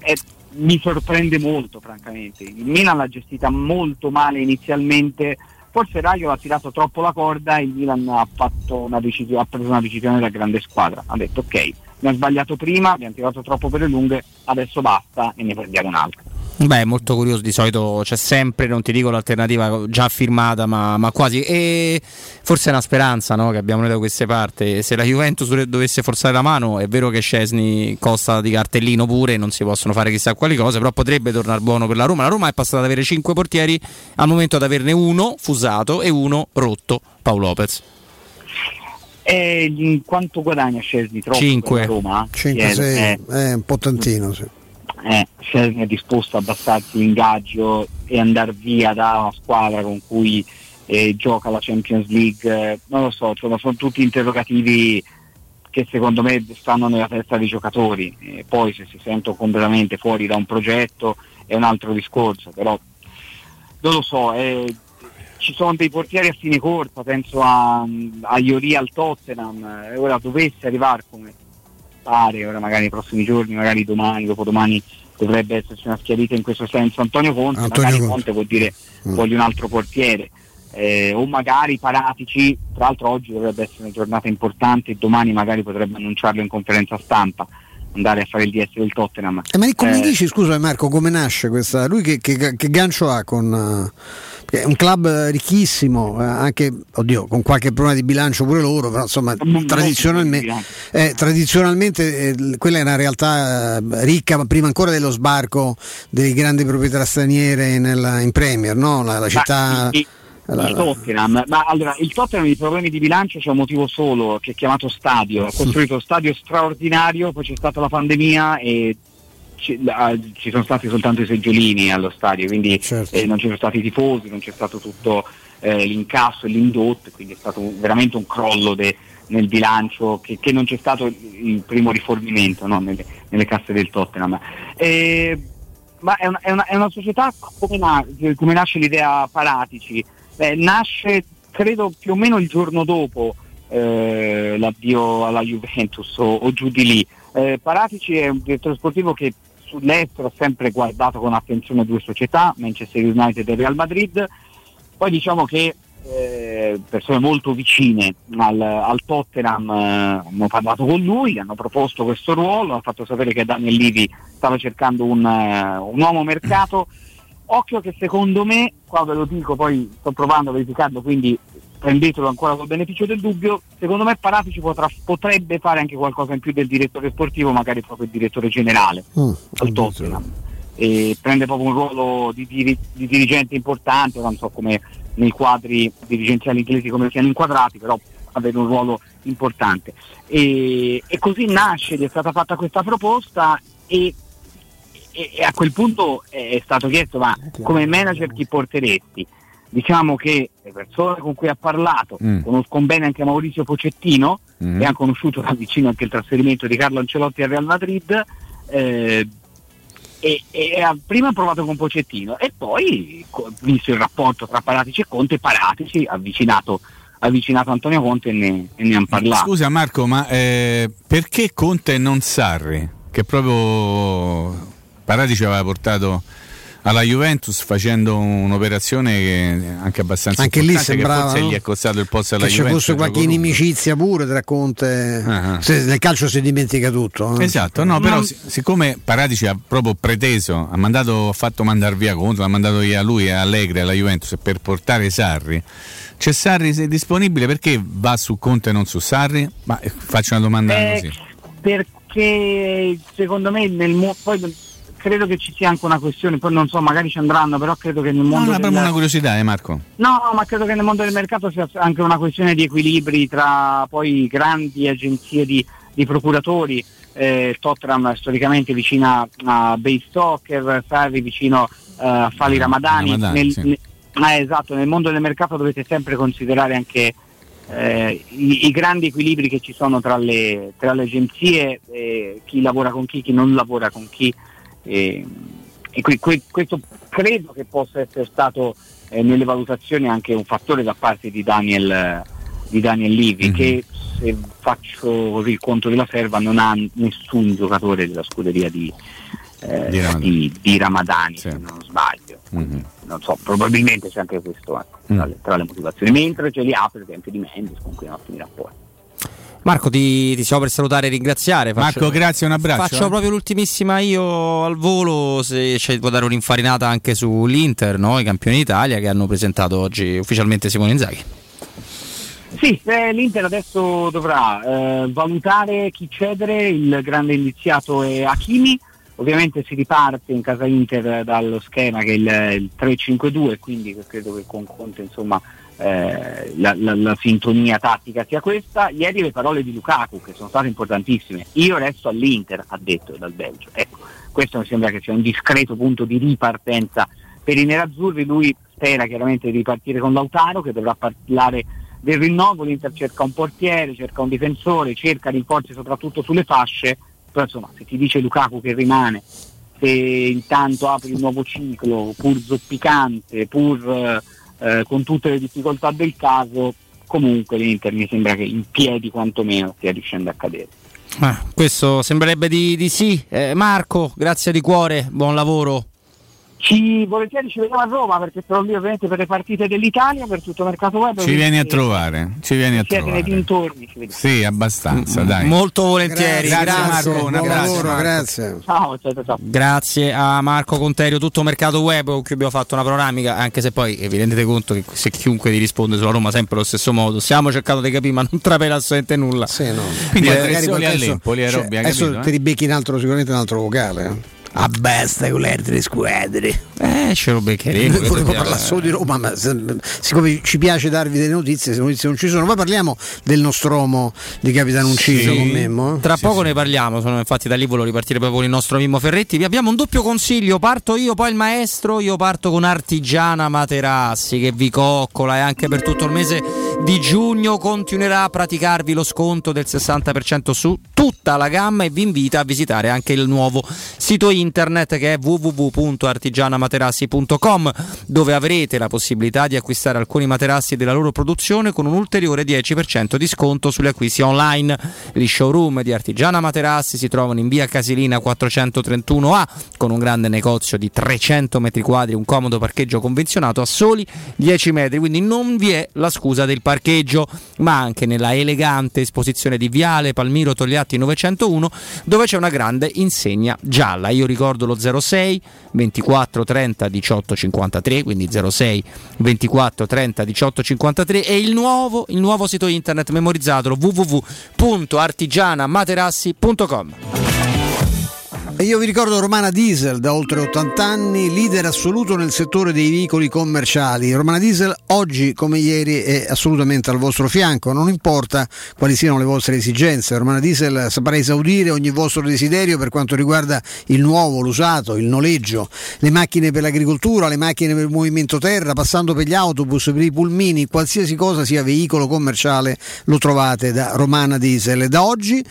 E mi sorprende molto, francamente. Il Milan l'ha gestita molto male inizialmente, forse Raio ha tirato troppo la corda e il Milan ha, decisione, ha preso una decisione da grande squadra. Ha detto ok, abbiamo sbagliato prima, abbiamo tirato troppo per le lunghe, adesso basta e ne prendiamo un'altra. Beh, molto curioso, di solito c'è sempre, non ti dico l'alternativa già firmata, ma, ma quasi. E forse è una speranza no, che abbiamo noi da queste parti. Se la Juventus dov- dovesse forzare la mano, è vero che Scesni costa di cartellino pure, non si possono fare chissà quali cose, però potrebbe tornare buono per la Roma. La Roma è passata ad avere 5 portieri, al momento ad averne uno fusato e uno rotto, Paolo Lopez. E in quanto guadagna Scesni? Troppo Cinque. per la Roma? 5, Eh, 6, eh, è un po' tantino. Sì. Eh, Scesni è disposto a abbassarsi l'ingaggio e andare via da una squadra con cui eh, gioca la Champions League, eh, non lo so, insomma, sono tutti interrogativi che secondo me stanno nella testa dei giocatori, e poi se si sentono completamente fuori da un progetto è un altro discorso, però non lo so, eh, ci sono dei portieri a fine corsa, penso a, a Iori al Tottenham, e ora dovesse arrivare come pare, ora magari nei prossimi giorni, magari domani, dopodomani dovrebbe esserci una schiarita in questo senso. Antonio Conte, Antonio magari Conte. Conte vuol dire Mm. voglio un altro portiere. Eh, o magari Paratici, tra l'altro oggi dovrebbe essere una giornata importante e domani magari potrebbe annunciarlo in conferenza stampa, andare a fare il DS del Tottenham. Eh, ma come Eh, dici, scusa Marco, come nasce questa? Lui che, che- che gancio ha con... perché è un club eh, ricchissimo, eh, anche, oddio, con qualche problema di bilancio pure loro, però insomma tradizionalmente, eh, tradizionalmente eh, quella è una realtà eh, ricca, ma prima ancora dello sbarco delle grandi proprietà straniere nella- in Premier, no? la, la città... il, Tottenham, ma allora il Tottenham i problemi di bilancio c'è un motivo solo che è chiamato stadio, ha costruito uno stadio straordinario, poi c'è stata la pandemia e ci, ah, ci sono stati soltanto i seggiolini allo stadio, quindi eh, non ci sono stati i tifosi, non c'è stato tutto eh, l'incasso e l'indotto, quindi è stato un- veramente un crollo de- nel bilancio, che, che non c'è stato il primo rifornimento no, nelle, nelle casse del Tottenham. Eh, ma è una, è una- è una società come, na- come nasce l'idea Paratici? Beh, nasce credo più o meno il giorno dopo eh, l'addio alla Juventus o, o giù di lì. Eh, Paratici è un direttore sportivo che sull'estero ha sempre guardato con attenzione due società, Manchester United e Real Madrid. Poi diciamo che eh, persone molto vicine al, al Tottenham eh, hanno parlato con lui, hanno proposto questo ruolo, hanno fatto sapere che Daniel Livi stava cercando un, eh, un uomo mercato. Occhio che secondo me, qua ve lo dico, poi sto provando a verificarlo, quindi prendetelo ancora col beneficio del dubbio, secondo me Paratici potrà- potrebbe fare anche qualcosa in più del direttore sportivo, magari proprio il direttore generale al Tottenham. E prende proprio un ruolo di, diri- di dirigente importante, non so come nei quadri dirigenziali inglesi come siano inquadrati, però avere un ruolo importante. E, e così nasce, gli è stata fatta questa proposta e, e- e a quel punto è stato chiesto ma come manager chi porteresti? Diciamo che le persone con cui ha parlato Mm. conoscono bene anche Maurizio Pocettino Mm. e hanno conosciuto da vicino anche il trasferimento di Carlo Ancelotti al Real Madrid eh, e, e ha prima provato con Pocettino e poi visto il rapporto tra Paratici e Conte Paratici ha avvicinato, avvicinato Antonio Conte e ne, e ne hanno parlato Scusa Marco, ma eh, perché Conte e non Sarri? Che proprio Paratici aveva portato alla Juventus facendo un'operazione che anche abbastanza Anche lì importante, sembrava, che forse no? gli è costato il posto alla che ci Juventus. fosse qualche inimicizia pure tra Conte. Ah. Se- nel calcio si dimentica tutto. eh. Esatto, no, però si- siccome Paratici ha proprio preteso, ha mandato, ha fatto mandare via Conte, l'ha mandato via lui e Allegri alla Juventus per portare Sarri. C'è Sarri se è disponibile perché va su Conte e non su Sarri? Ma eh, faccio una domanda Eh, così. perché secondo me nel mo- poi credo che ci sia anche una questione poi non so magari ci andranno però credo che nel No, mondo no, è del- una curiosità, eh, Marco. No, ma credo che nel mondo del mercato sia anche una questione di equilibri tra poi grandi agenzie di, di procuratori, eh, Tottenham storicamente vicina a Bay Stoker, Sarri vicino eh, a Fali Ramadani. Ramadani, Nel- sì. ne- ah, esatto, nel mondo del mercato dovete sempre considerare anche eh, i, i grandi equilibri che ci sono tra le, tra le agenzie, eh, chi lavora con chi, chi non lavora con chi. E, e que- que- questo credo che possa essere stato eh, nelle valutazioni anche un fattore da parte di Daniel, eh, di Daniel Livi, Mhm. che se faccio così il conto della serva non ha nessun giocatore della scuderia di, eh, Di Ramadani. di- di Ramadani, se non sbaglio. Mhm. Non so, probabilmente c'è anche questo ecco, tra, Mm. le, tra le motivazioni, mentre ce li ha per esempio di Mendes con cui ha ottimi rapporti. Marco, ti, ti stiamo per salutare e ringraziare. Faccio- Marco, grazie, un abbraccio. Faccio eh. proprio l'ultimissima io al volo, se ci può dare un'infarinata anche sull'Inter, no? i campioni d'Italia che hanno presentato oggi ufficialmente Simone Inzaghi. Sì, eh, l'Inter adesso dovrà eh, valutare chi cedere, il grande indiziato è Hakimi, ovviamente si riparte in casa Inter dallo schema che è il, il 3-5-2, quindi credo che con Conte insomma, eh, la, la- la sintonia tattica sia questa. Ieri le parole di Lukaku che sono state importantissime, io resto all'Inter, ha detto dal Belgio. Ecco, questo mi sembra che sia un discreto punto di ripartenza per i nerazzurri, lui spera chiaramente di ripartire con Lautaro che dovrà parlare del rinnovo, l'Inter cerca un portiere, cerca un difensore, cerca rinforzi soprattutto sulle fasce, però insomma se ti dice Lukaku che rimane, se intanto apri il nuovo ciclo, pur zoppicante, pur eh, eh, con tutte le difficoltà del caso, comunque l'Inter mi sembra che in piedi quantomeno stia riuscendo a cadere. Ah, questo sembrerebbe di, di sì. Eh, Marco, grazie di cuore, buon lavoro. Ci volentieri ci vediamo a Roma perché sarò lì ovviamente per le partite dell'Italia, per tutto il mercato web. Ci vieni a trovare, ci vieni a Siete nei trovare. dintorni, ci vediamo. Sì, abbastanza, dai. Molto volentieri, Grazie, grazie. Marco, un abbraccio. Marco. grazie. Ciao, ciao, ciao. Grazie a Marco Conterio, tutto mercato web con cui abbiamo fatto una panoramica, anche se poi vi rendete conto che se chiunque ti risponde sulla Roma sempre allo stesso modo, stiamo cercando di capire ma non trapela assolutamente nulla. Sì, no. Quindi Andrezzoli magari a adesso- Lempoli, a cioè, Robbi, hai adesso capito, ti eh? ribecchi in altro, sicuramente un altro vocale. eh. A basta con le altre squadre. Eh, ce lo beccheremo. Noi volevo dobbiamo- parlare solo di Roma, ma se- siccome ci piace darvi delle notizie, se notizie non ci sono, poi parliamo del Nostromo di Capitano Unciso con Memmo. eh. Tra poco ne parliamo, sono, infatti da lì volevo ripartire proprio con il nostro Mimmo Ferretti. Vi abbiamo un doppio consiglio, parto io, poi il maestro, io parto con Artigiana Materassi che vi coccola e anche per tutto il mese di giugno continuerà a praticarvi lo sconto del 60% su tutta la gamma e vi invita a visitare anche il nuovo sito internet che è www.artigianamaterassi.com dove avrete la possibilità di acquistare alcuni materassi della loro produzione con un ulteriore 10% di sconto sugli acquisti online. Gli showroom di Artigiana Materassi si trovano in via Casilina 431A con un grande negozio di 300 metri quadri, un comodo parcheggio convenzionato a soli 10 metri, quindi non vi è la scusa del parcheggio, ma anche nella elegante esposizione di Viale Palmiro Togliatti 901 dove c'è una grande insegna gialla. Io ricordo lo 06 24 30 18 53, quindi 06 24 30 18 53 e il nuovo, il nuovo sito internet memorizzatelo www.artigianamaterassi.com. E io vi ricordo Romana Diesel da oltre 80 anni, leader assoluto nel settore dei veicoli commerciali. Romana Diesel oggi come ieri è assolutamente al vostro fianco, non importa quali siano le vostre esigenze. Romana Diesel saprà esaudire ogni vostro desiderio per quanto riguarda il nuovo, l'usato, il noleggio, le macchine per l'agricoltura, le macchine per il movimento terra, passando per gli autobus, per i pulmini, qualsiasi cosa sia veicolo commerciale lo trovate da Romana Diesel. Da oggi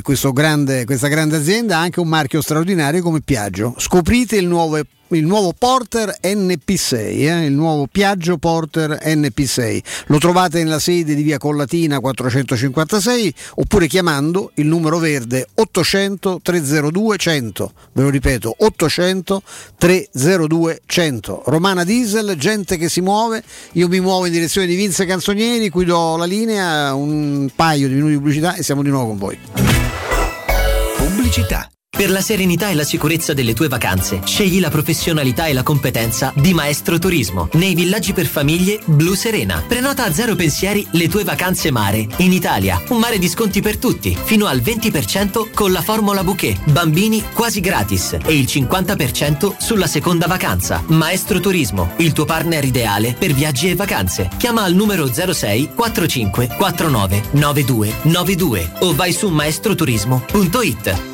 per grande- questa grande azienda anche un marchio straordinario come Piaggio. Scoprite il nuovo, il nuovo Porter NP6, eh, il nuovo Piaggio Porter NP6. Lo trovate nella sede di via Collatina 456 oppure chiamando il numero verde 800 302 100. Ve lo ripeto, 800 302 100. Romana Diesel, gente che si muove. Io mi muovo in direzione di Vince Canzonieri, qui do la linea, un paio di minuti di pubblicità e siamo di nuovo con voi. Pubblicità. Per la serenità e la sicurezza delle tue vacanze, scegli la professionalità e la competenza di Maestro Turismo nei villaggi per famiglie Blu Serena. Prenota a zero pensieri le tue vacanze mare. In Italia, un mare di sconti per tutti, fino al 20% con la formula bouquet, bambini quasi gratis e il 50% sulla seconda vacanza. Maestro Turismo, il tuo partner ideale per viaggi e vacanze. Chiama al numero 06 45 49 92 92 o vai su maestroturismo.it.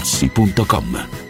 artigianamaterassi.com.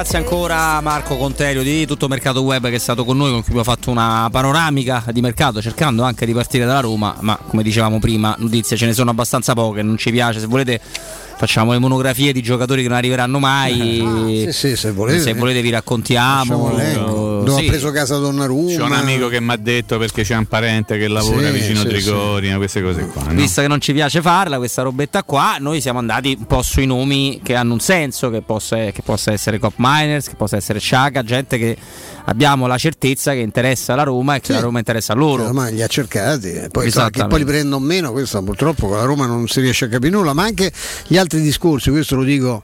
Grazie, ancora a Marco Conterio di tutto Mercato Web che è stato con noi, con cui abbiamo fatto una panoramica di mercato, cercando anche di partire dalla Roma, ma come dicevamo prima, notizie ce ne sono abbastanza poche, non ci piace, se volete facciamo le monografie di giocatori che non arriveranno mai. Sì, sì, se volete. vi raccontiamo. Dove ha preso casa Donnarumma. C'è un amico che mi ha detto perché c'è un parente che lavora Sì, vicino sì, a Trigoria, queste cose qua. no? Visto che non ci piace farla, questa robetta qua, noi siamo andati un po' sui nomi che hanno un senso, che possa, che possa essere Cop Miners, che possa essere Sciaga, gente che abbiamo la certezza che interessa la Roma e che la Roma interessa a loro. La Roma li ha cercati, e poi, che poi li prendono meno, questo purtroppo con la Roma non si riesce a capire nulla, ma anche gli altri discorsi, questo lo dico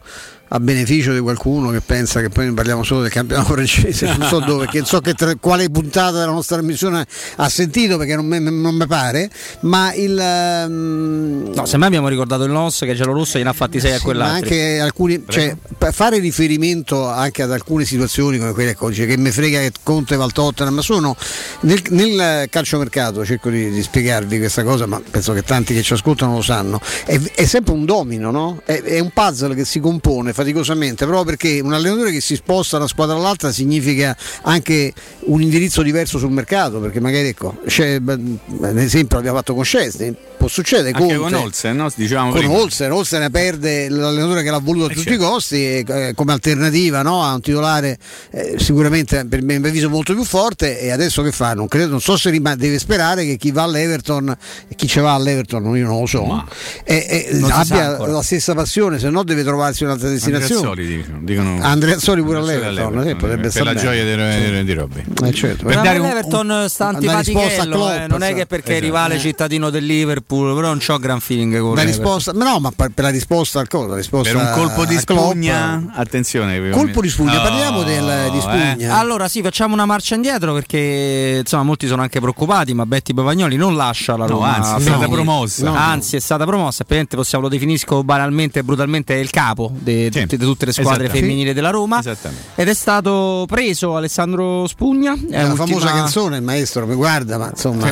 a beneficio di qualcuno che pensa che poi ne parliamo solo del campionato francese, non so dove, che so che tra- quale puntata della nostra trasmissione ha sentito perché non mi pare, ma il... ehm, No, se mai abbiamo ricordato il NOS che Giallorosso gliene ha fatti 6 a sì, ma quell'altro. anche alcuni, cioè, per fare riferimento anche ad alcune situazioni come quelle ecco, dice che mi frega che Conte va al Tottenham, ma sono nel, nel calciomercato, cerco di, di spiegarvi questa cosa, ma penso che tanti che ci ascoltano lo sanno, è, è sempre un domino, no? è, è un puzzle che si compone faticosamente, proprio perché un allenatore che si sposta da una squadra all'altra significa anche un indirizzo diverso sul mercato, perché magari ecco, c'è, ad esempio l'abbiamo fatto con Scesni, può succedere Anche Conte- con Olsen, no? Dicevamo con prima. Olsen, Olsen ne perde l'allenatore che l'ha voluto a tutti i costi e, eh, come alternativa no, a un titolare eh, sicuramente per me avviso molto più forte e adesso che fa? Non, credo, non so se rimane, deve sperare che chi va all'Everton e chi ci va all'Everton io non lo so eh, eh, non abbia la stessa passione se no deve trovarsi un'altra destinazione dicono, dicono Andreazzoli pure Andreazzoli all'Everton, sì, potrebbe per la bene. gioia di, di Robby. Eh, certo. Per dare un- l'Everton sta antipatichello, eh, non è che perché è Esatto. rivale Eh. cittadino del Liverpool Liverpool, però non ho gran feeling con La risposta, ma no, ma per per la risposta al cosa? La risposta Per un colpo di a Klopp. spugna, attenzione. Colpo di spugna, No, parliamo del, di eh. spugna. Allora sì, facciamo una marcia indietro perché insomma molti sono anche preoccupati, ma Betty Bavagnoli non lascia la No, Roma. anzi, è stata promossa. No. Anzi, è stata promossa, ovviamente possiamo lo definisco banalmente e brutalmente il capo di tutte, di tutte le squadre femminili della Roma. Esattamente. Ed è stato preso Alessandro Spugna. È la ultima- famosa canzone, il maestro mi guarda, ma insomma,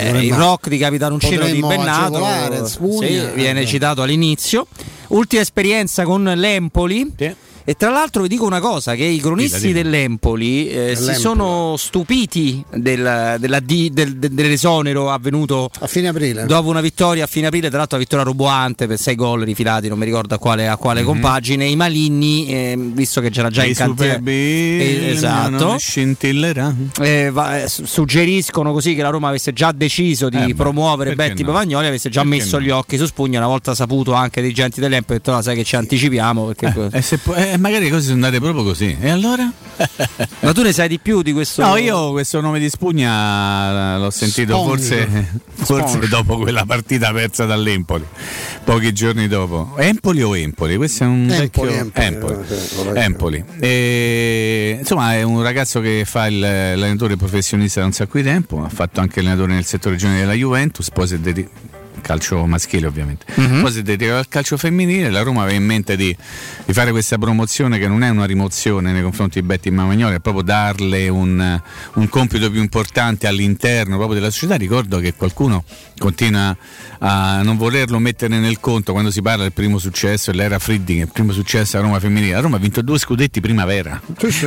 eh, Eh, il rock di Capitanuncino di potremmo Spugna. sì, viene citato all'inizio. Ultima esperienza con l'Empoli. E tra l'altro vi dico una cosa, che i cronisti dell'Empoli eh, si sono stupiti del- della del- del- dell'esonero avvenuto a fine aprile. dopo una vittoria a fine aprile, tra l'altro una vittoria roboante per sei gol rifilati, non mi ricordo a quale, a quale compagine. I Maligni, eh, visto che c'era già I in cantiere, Eh, esatto. non scintilleranno. Eh, va- eh, su- suggeriscono così che la Roma avesse già deciso di Eh promuovere Betty no? Bavagnoli, avesse già Perché messo no? gli occhi su Spugna, una volta saputo anche dei dirigenti dell'Empoli, ha detto "No, sai che ci anticipiamo perché E eh, magari le cose sono andate proprio così. E allora? Ma tu ne sai di più di questo? No, io questo nome di Spugna eh, l'ho sentito forse, forse dopo quella partita persa dall'Empoli, pochi giorni dopo. Empoli o Empoli? Questo è un Empoli, vecchio Empoli, Empoli. eh, vorrei- Empoli. E, insomma, è un ragazzo che fa il- l'allenatore professionista da un sacco di tempo, ha fatto anche allenatore nel settore giovanile della Juventus, poi si è dedicato calcio maschile ovviamente. Mhm. Poi si è dedicato al calcio femminile, la Roma aveva in mente di, di fare questa promozione che non è una rimozione nei confronti di Betty Mamagnoli, è proprio darle un, un compito più importante all'interno proprio della società. Ricordo che qualcuno continua a non volerlo mettere nel conto quando si parla del primo successo, l'era Fridding, il primo successo a Roma femminile. La Roma ha vinto due scudetti primavera.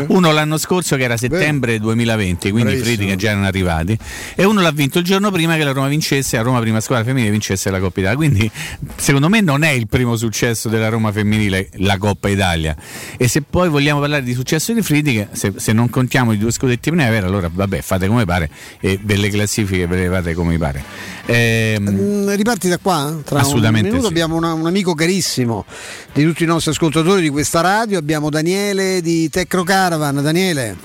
Uno l'anno scorso che era settembre 2020, quindi i Bravissimo. Friedrich già erano arrivati, e uno l'ha vinto il giorno prima che la Roma vincesse, a Roma prima squadra femminile vincesse la Coppa Italia. Quindi secondo me non è il primo successo della Roma femminile la Coppa Italia. E se poi vogliamo parlare di successo di Friedrich, se, se non contiamo i due scudetti primavera, allora vabbè, fate come pare e delle classifiche ve le fate come vi pare. Ehm, Mm, Riparti da qua? Tra Assolutamente un minuto sì. abbiamo una- un amico carissimo di tutti i nostri ascoltatori di questa radio, abbiamo Daniele di Tecno Caravan. Daniele,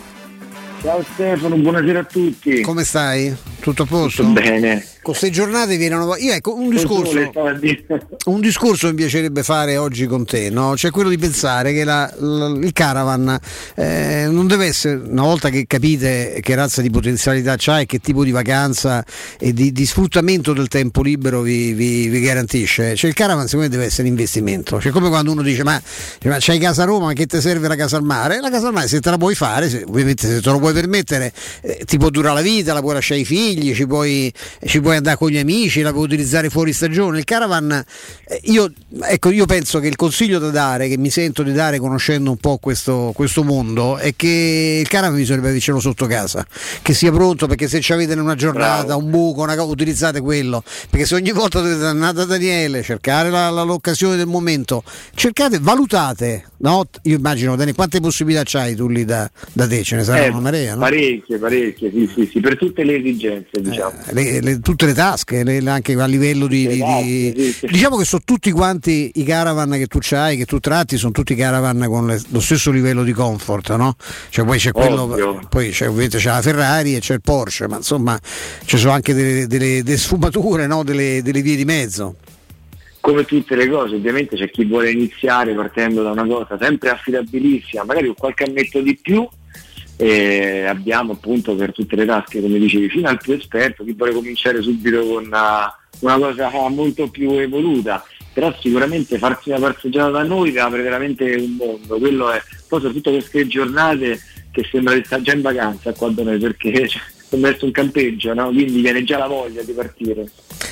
Ciao Stefano, buonasera a tutti. come stai? Tutto a posto? Tutto bene. Con queste giornate viene una... Io ecco, un discorso... Un discorso mi piacerebbe fare oggi con te, no? cioè quello di pensare che la- la- il caravan eh, non deve essere, una volta che capite che razza di potenzialità c'ha e che tipo di vacanza e di, di sfruttamento del tempo libero vi, vi- vi garantisce, cioè il caravan secondo me deve essere un investimento, cioè come quando uno dice ma, ma c'hai casa a Roma, ma che ti serve la casa al mare? La casa al mare se te la puoi fare, se- ovviamente se te lo puoi permettere, eh, ti può durare la vita, la puoi lasciare ai figli, ci puoi, ci puoi andare con gli amici, la puoi utilizzare fuori stagione. Il caravan, eh, io, ecco, io penso che il consiglio da dare, che mi sento di dare conoscendo un po' questo, questo mondo, è che il caravan bisognerebbe avercelo sotto casa, che sia pronto perché se ci avete in una giornata un buco, una utilizzate quello, perché se ogni volta dovete andare da Daniele, cercare la- la- l'occasione del momento, cercate, valutate, no? Io immagino, Daniele, quante possibilità c'hai tu lì da, da te? Ce ne saranno Eh, una marea, no? Parecchie, parecchie, sì, sì, sì, per tutte le esigenze, diciamo. le- le- tutte le tasche, le- anche a livello di, di- di- diciamo che sono tutti quanti i caravan che tu hai, che tu tratti, sono tutti caravan con lo stesso livello di comfort, no? Cioè poi c'è quello, Ovvio. poi c'è, ovviamente c'è la Ferrari e c'è il Porsche, ma insomma ci sono anche delle, delle- delle sfumature, no? delle, delle vie di mezzo. Come tutte le cose, ovviamente c'è chi vuole iniziare partendo da una cosa sempre affidabilissima, magari con qualche annetto di più. E abbiamo appunto per tutte le tasche, come dicevi, fino al più esperto, chi vuole cominciare subito con una, una cosa molto più evoluta. Però sicuramente farsi una passeggiata da noi apre veramente un mondo, quello è, poi soprattutto queste giornate che sembra di stare già in vacanza qua da noi perché cioè, essere un campeggio, no? quindi viene già la voglia di partire.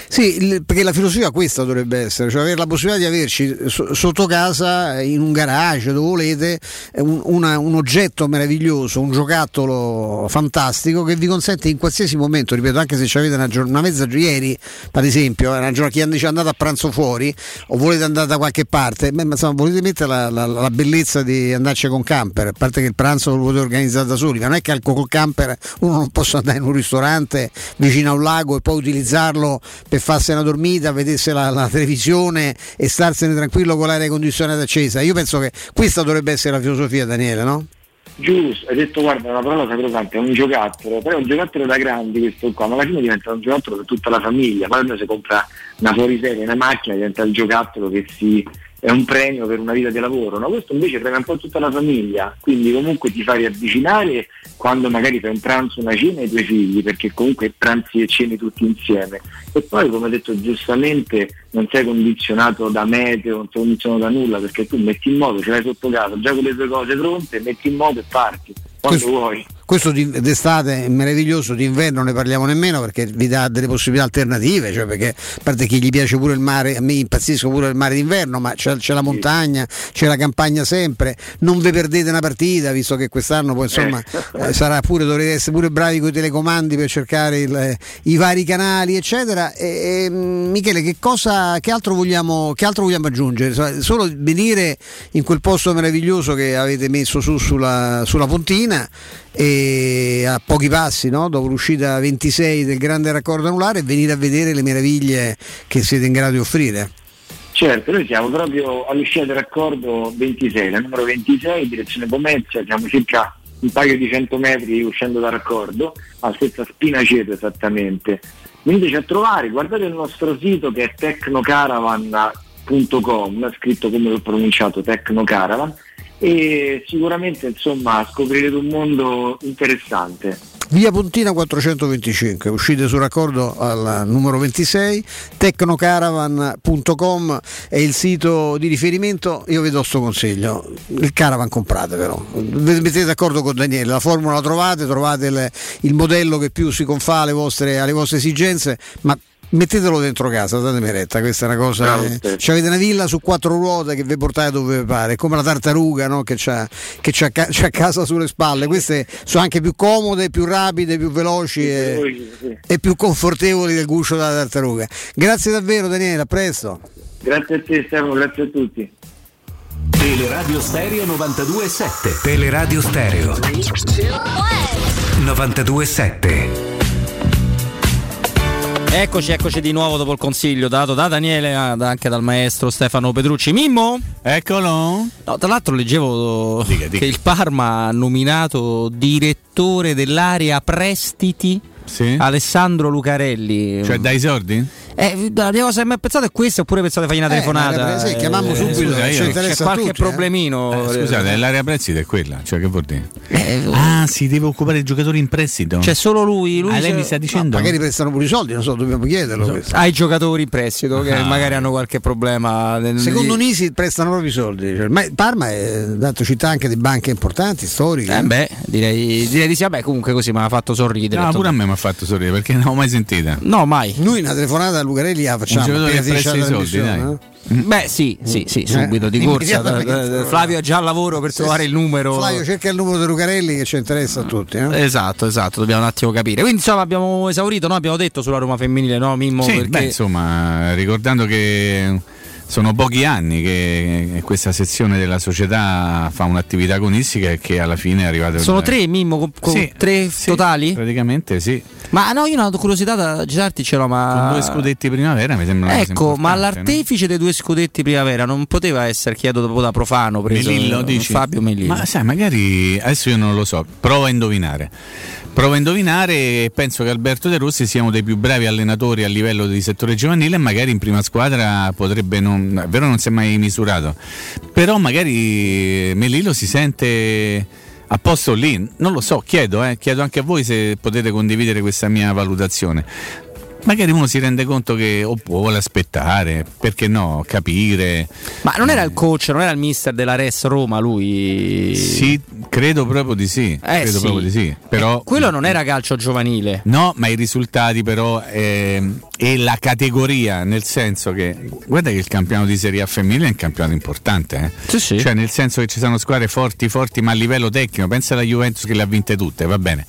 Sì, perché la filosofia questa dovrebbe essere, cioè avere la possibilità di averci so- sotto casa, in un garage, dove volete, un, una- un oggetto meraviglioso, un giocattolo fantastico che vi consente in qualsiasi momento, ripeto, anche se avete una, gior- una mezza ieri, per esempio, una giornata che dice andate a pranzo fuori o volete andare da qualche parte, beh, ma insomma, volete mettere la, la- la bellezza di andarci con camper, a parte che il pranzo lo potete organizzare da soli, ma non è che col camper uno non possa andare in un ristorante vicino a un lago e poi utilizzarlo per farsi una dormita, vedersi la, la televisione e starsene tranquillo con l'aria condizionata accesa. Io penso che questa dovrebbe essere la filosofia, Daniele, no? giusto, hai detto guarda una parola sacrosanta, è un giocattolo, però è un giocattolo da grandi questo qua, ma alla fine diventa un giocattolo per tutta la famiglia, poi si compra una fuoriserie, una macchina, diventa il giocattolo che si è un premio per una vita di lavoro, no? questo invece premia un po' tutta la famiglia, quindi comunque ti fa riavvicinare quando magari fai un pranzo, una cena ai tuoi figli, perché comunque pranzi e cene tutti insieme. E poi come ha detto giustamente non sei condizionato da meteo, non sei condizionato da nulla, perché tu metti in moto, ce l'hai sotto casa, già con le tue cose pronte, metti in moto e parti, quando Questo- vuoi. Questo d'estate è meraviglioso, d'inverno ne parliamo nemmeno perché vi dà delle possibilità alternative, cioè perché a parte chi gli piace pure il mare, a me impazzisco pure il mare d'inverno, ma c'è, c'è la montagna, c'è la campagna sempre, non vi perdete una partita, visto che quest'anno poi insomma eh, sarà pure, dovrete essere pure bravi con i telecomandi per cercare il- i vari canali, eccetera. E, e, Michele, che cosa che altro vogliamo, che altro vogliamo aggiungere? So- Solo venire in quel posto meraviglioso che avete messo su sulla, sulla pontina e a pochi passi no? dopo l'uscita 26 del grande raccordo anulare venire a vedere le meraviglie che siete in grado di offrire. Certo, noi siamo proprio all'uscita del raccordo 26, la numero 26, direzione Pomezia, siamo circa un paio di cento metri uscendo dal raccordo, altezza Spinaceto esattamente. Veniteci a trovare, guardate il nostro sito che è tecnocaravan.com, scritto come l'ho pronunciato, Tecnocaravan, e sicuramente insomma scoprirete un mondo interessante. Via Pontina 425, uscite sul raccordo al numero 26, tecnocaravan.com è il sito di riferimento, io vi do sto consiglio, il caravan comprate però, vi mettete d'accordo con Daniele, la formula la trovate, trovate il, il modello che più si confà alle vostre, alle vostre esigenze, ma mettetelo dentro casa, datemi retta, questa è una cosa. Eh, sì. Cioè, avete una villa su quattro ruote che vi portate dove vi pare, è come la tartaruga no? che c'ha, che c'ha, c'ha casa sulle spalle. Queste sono anche più comode, più rapide, più veloci e, e più confortevoli del guscio della tartaruga. Grazie davvero Daniele, a presto. Grazie a te Stefano, grazie a tutti. Teleradio Stereo 92.7 Teleradio Stereo 92.7 Eccoci, eccoci di nuovo dopo il consiglio dato da Daniele, ah, anche dal maestro Stefano Petrucci. Mimmo? Eccolo. No, tra l'altro leggevo che il Parma ha nominato direttore dell'area prestiti Alessandro Lucarelli. Cioè dai sordi? Eh, la prima cosa che mi ha pensato è questa oppure pensate di fargli una Eh, telefonata? sì, chiamammo subito, scusa, io- ci interessa c'è qualche tutti, eh. problemino. Eh, scusate, l'area prezzi è quella, cioè che vuol dire? Eh, ah, si deve occupare il giocatore in prestito. C'è solo lui. lui Ah, lei mi sta dicendo? Magari prestano pure i soldi, non so, dobbiamo chiederlo. questo. ai giocatori in prestito che Ah. magari hanno qualche problema. nel- Secondo Nisi prestano proprio i soldi. Cioè, ma Parma è dato città anche di banche importanti, storiche. Eh beh, direi, direi di sì. Vabbè, comunque così mi ha fatto sorridere. No, pure a me mi ha fatto sorridere perché non l'ho mai sentita. No, mai. Noi una telefonata a Lucarelli la facciamo. Un che presta i soldi, dai. eh? Beh, sì, sì, sì, subito di corsa. Eh, Flavio è già al lavoro per trovare il numero. Flavio cerca il numero di Lucarelli che ci interessa a tutti. eh? Esatto, esatto, dobbiamo un attimo capire. Quindi insomma abbiamo esaurito, no? abbiamo detto sulla Roma femminile, no Mimmo? Sì, Perché- beh, insomma, ricordando che sono pochi anni che questa sezione della società fa un'attività agonistica e che alla fine è arrivata Sono tre Mimmo, con, con Sì, tre totali? Praticamente sì. Ma no, io una curiosità da girarti ce l'ho, ma... Con due scudetti primavera mi sembra Ecco, ma l'artefice dei due scudetti primavera non poteva essere chiesto dopo da profano preso Melillo, dici? Fabio Melillo. Ma sai, magari adesso io non lo so, prova a indovinare. Prova a indovinare penso che Alberto De Rossi sia uno dei più bravi allenatori a livello di settore giovanile magari in prima squadra potrebbe non. È vero non si è mai misurato. Però magari Melillo si sente a posto lì. Non lo so, chiedo, eh, chiedo anche a voi se potete condividere questa mia valutazione. Magari uno si rende conto che o vuole aspettare, perché no, capire. Ma non era il coach, non era il mister della Res Roma lui? Sì, credo proprio di sì. Eh, credo sì. proprio di sì. Però, Quello non era calcio giovanile. No, ma i risultati però ehm, e la categoria, nel senso che guarda che il campionato di Serie A femminile è un campionato importante, eh? Cioè nel senso che ci sono squadre forti, forti, ma a livello tecnico, pensa alla Juventus che le ha vinte tutte, va bene.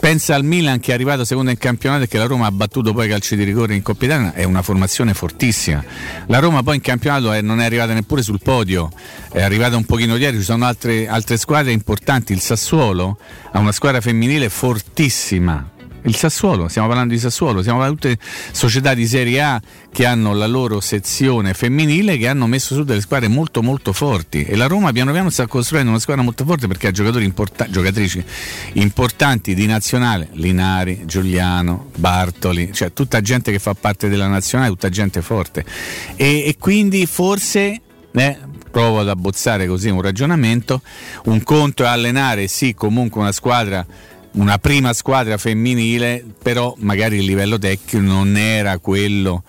Pensa al Milan che è arrivato secondo in campionato e che la Roma ha battuto poi calci di rigore in Coppa Italia, è una formazione fortissima. La Roma poi in campionato è- non è arrivata neppure sul podio, è arrivata un pochino dietro, ci sono altre, altre squadre importanti, il Sassuolo ha una squadra femminile fortissima Il Sassuolo, stiamo parlando di Sassuolo, stiamo parlando di tutte società di Serie A che hanno la loro sezione femminile che hanno messo su delle squadre molto molto forti. E la Roma piano piano sta costruendo una squadra molto forte perché ha giocatori importa- giocatrici importanti di nazionale, Linari, Giuliano, Bartoli, cioè tutta gente che fa parte della nazionale, tutta gente forte. E, e quindi forse eh, provo ad abbozzare così un ragionamento, un conto è allenare sì comunque una squadra una prima squadra femminile, però magari il livello tecnico non era quello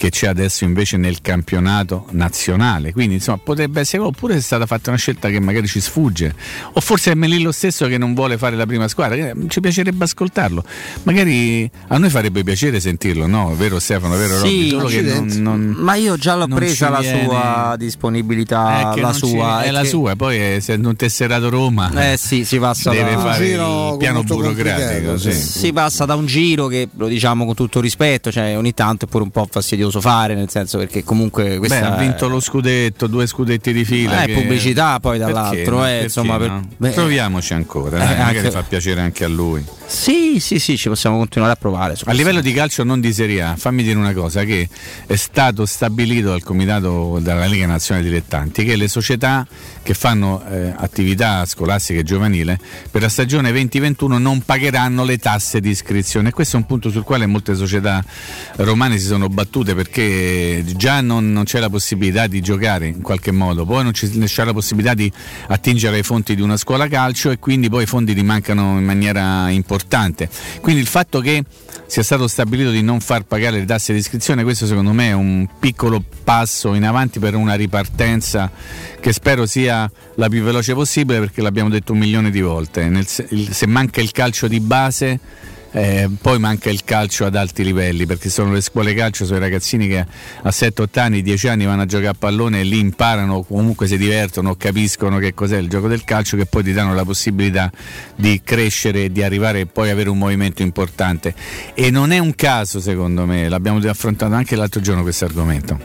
che c'è adesso invece nel campionato nazionale. Quindi insomma potrebbe essere, oppure è stata fatta una scelta che magari ci sfugge, o forse è Melillo stesso che non vuole fare la prima squadra, ci piacerebbe ascoltarlo. Magari a noi farebbe piacere sentirlo, no? Vero Stefano, vero Sì, Robby? Non, non- ma io già l'ho non presa la viene- sua disponibilità, è che la non sua. è, è la che- sua, poi è- essendo un tesserato Roma Eh sì, si passa deve da fare il piano burocratico. Sì. Si passa da un giro che lo diciamo con tutto rispetto, cioè ogni tanto è pure un po' fastidioso fare, nel senso perché comunque Beh, ha vinto è- lo scudetto, due scudetti di fila. Eh, che- pubblicità poi dall'altro, Perché eh, Perché insomma, per- no? beh, proviamoci ancora, eh, dai, magari anche- fa piacere anche a lui. Sì, sì, sì, ci possiamo continuare a provare. A livello di calcio non di Serie A, fammi dire una cosa che è stato stabilito dal comitato della Lega Nazionale Dilettanti che le società che fanno eh, attività scolastica e giovanile per la stagione 2021 non pagheranno le tasse di iscrizione questo è un punto sul quale molte società romane si sono battute perché già non, non c'è la possibilità di giocare in qualche modo, poi non c'è la possibilità di attingere ai fondi di una scuola calcio e quindi poi i fondi ti mancano in maniera importante. Quindi il fatto che sia stato stabilito di non far pagare le tasse di iscrizione, questo secondo me è un piccolo passo in avanti per una ripartenza che spero sia la più veloce possibile perché l'abbiamo detto un milione di volte. Se manca il calcio di base eh, poi manca il calcio ad alti livelli perché sono le scuole calcio, sono i ragazzini che a 7-8 anni, 10 anni vanno a giocare a pallone e lì imparano, comunque si divertono, capiscono che cos'è il gioco del calcio che poi ti danno la possibilità di crescere e di arrivare e poi avere un movimento importante. E non è un caso secondo me, l'abbiamo affrontato anche l'altro giorno questo argomento,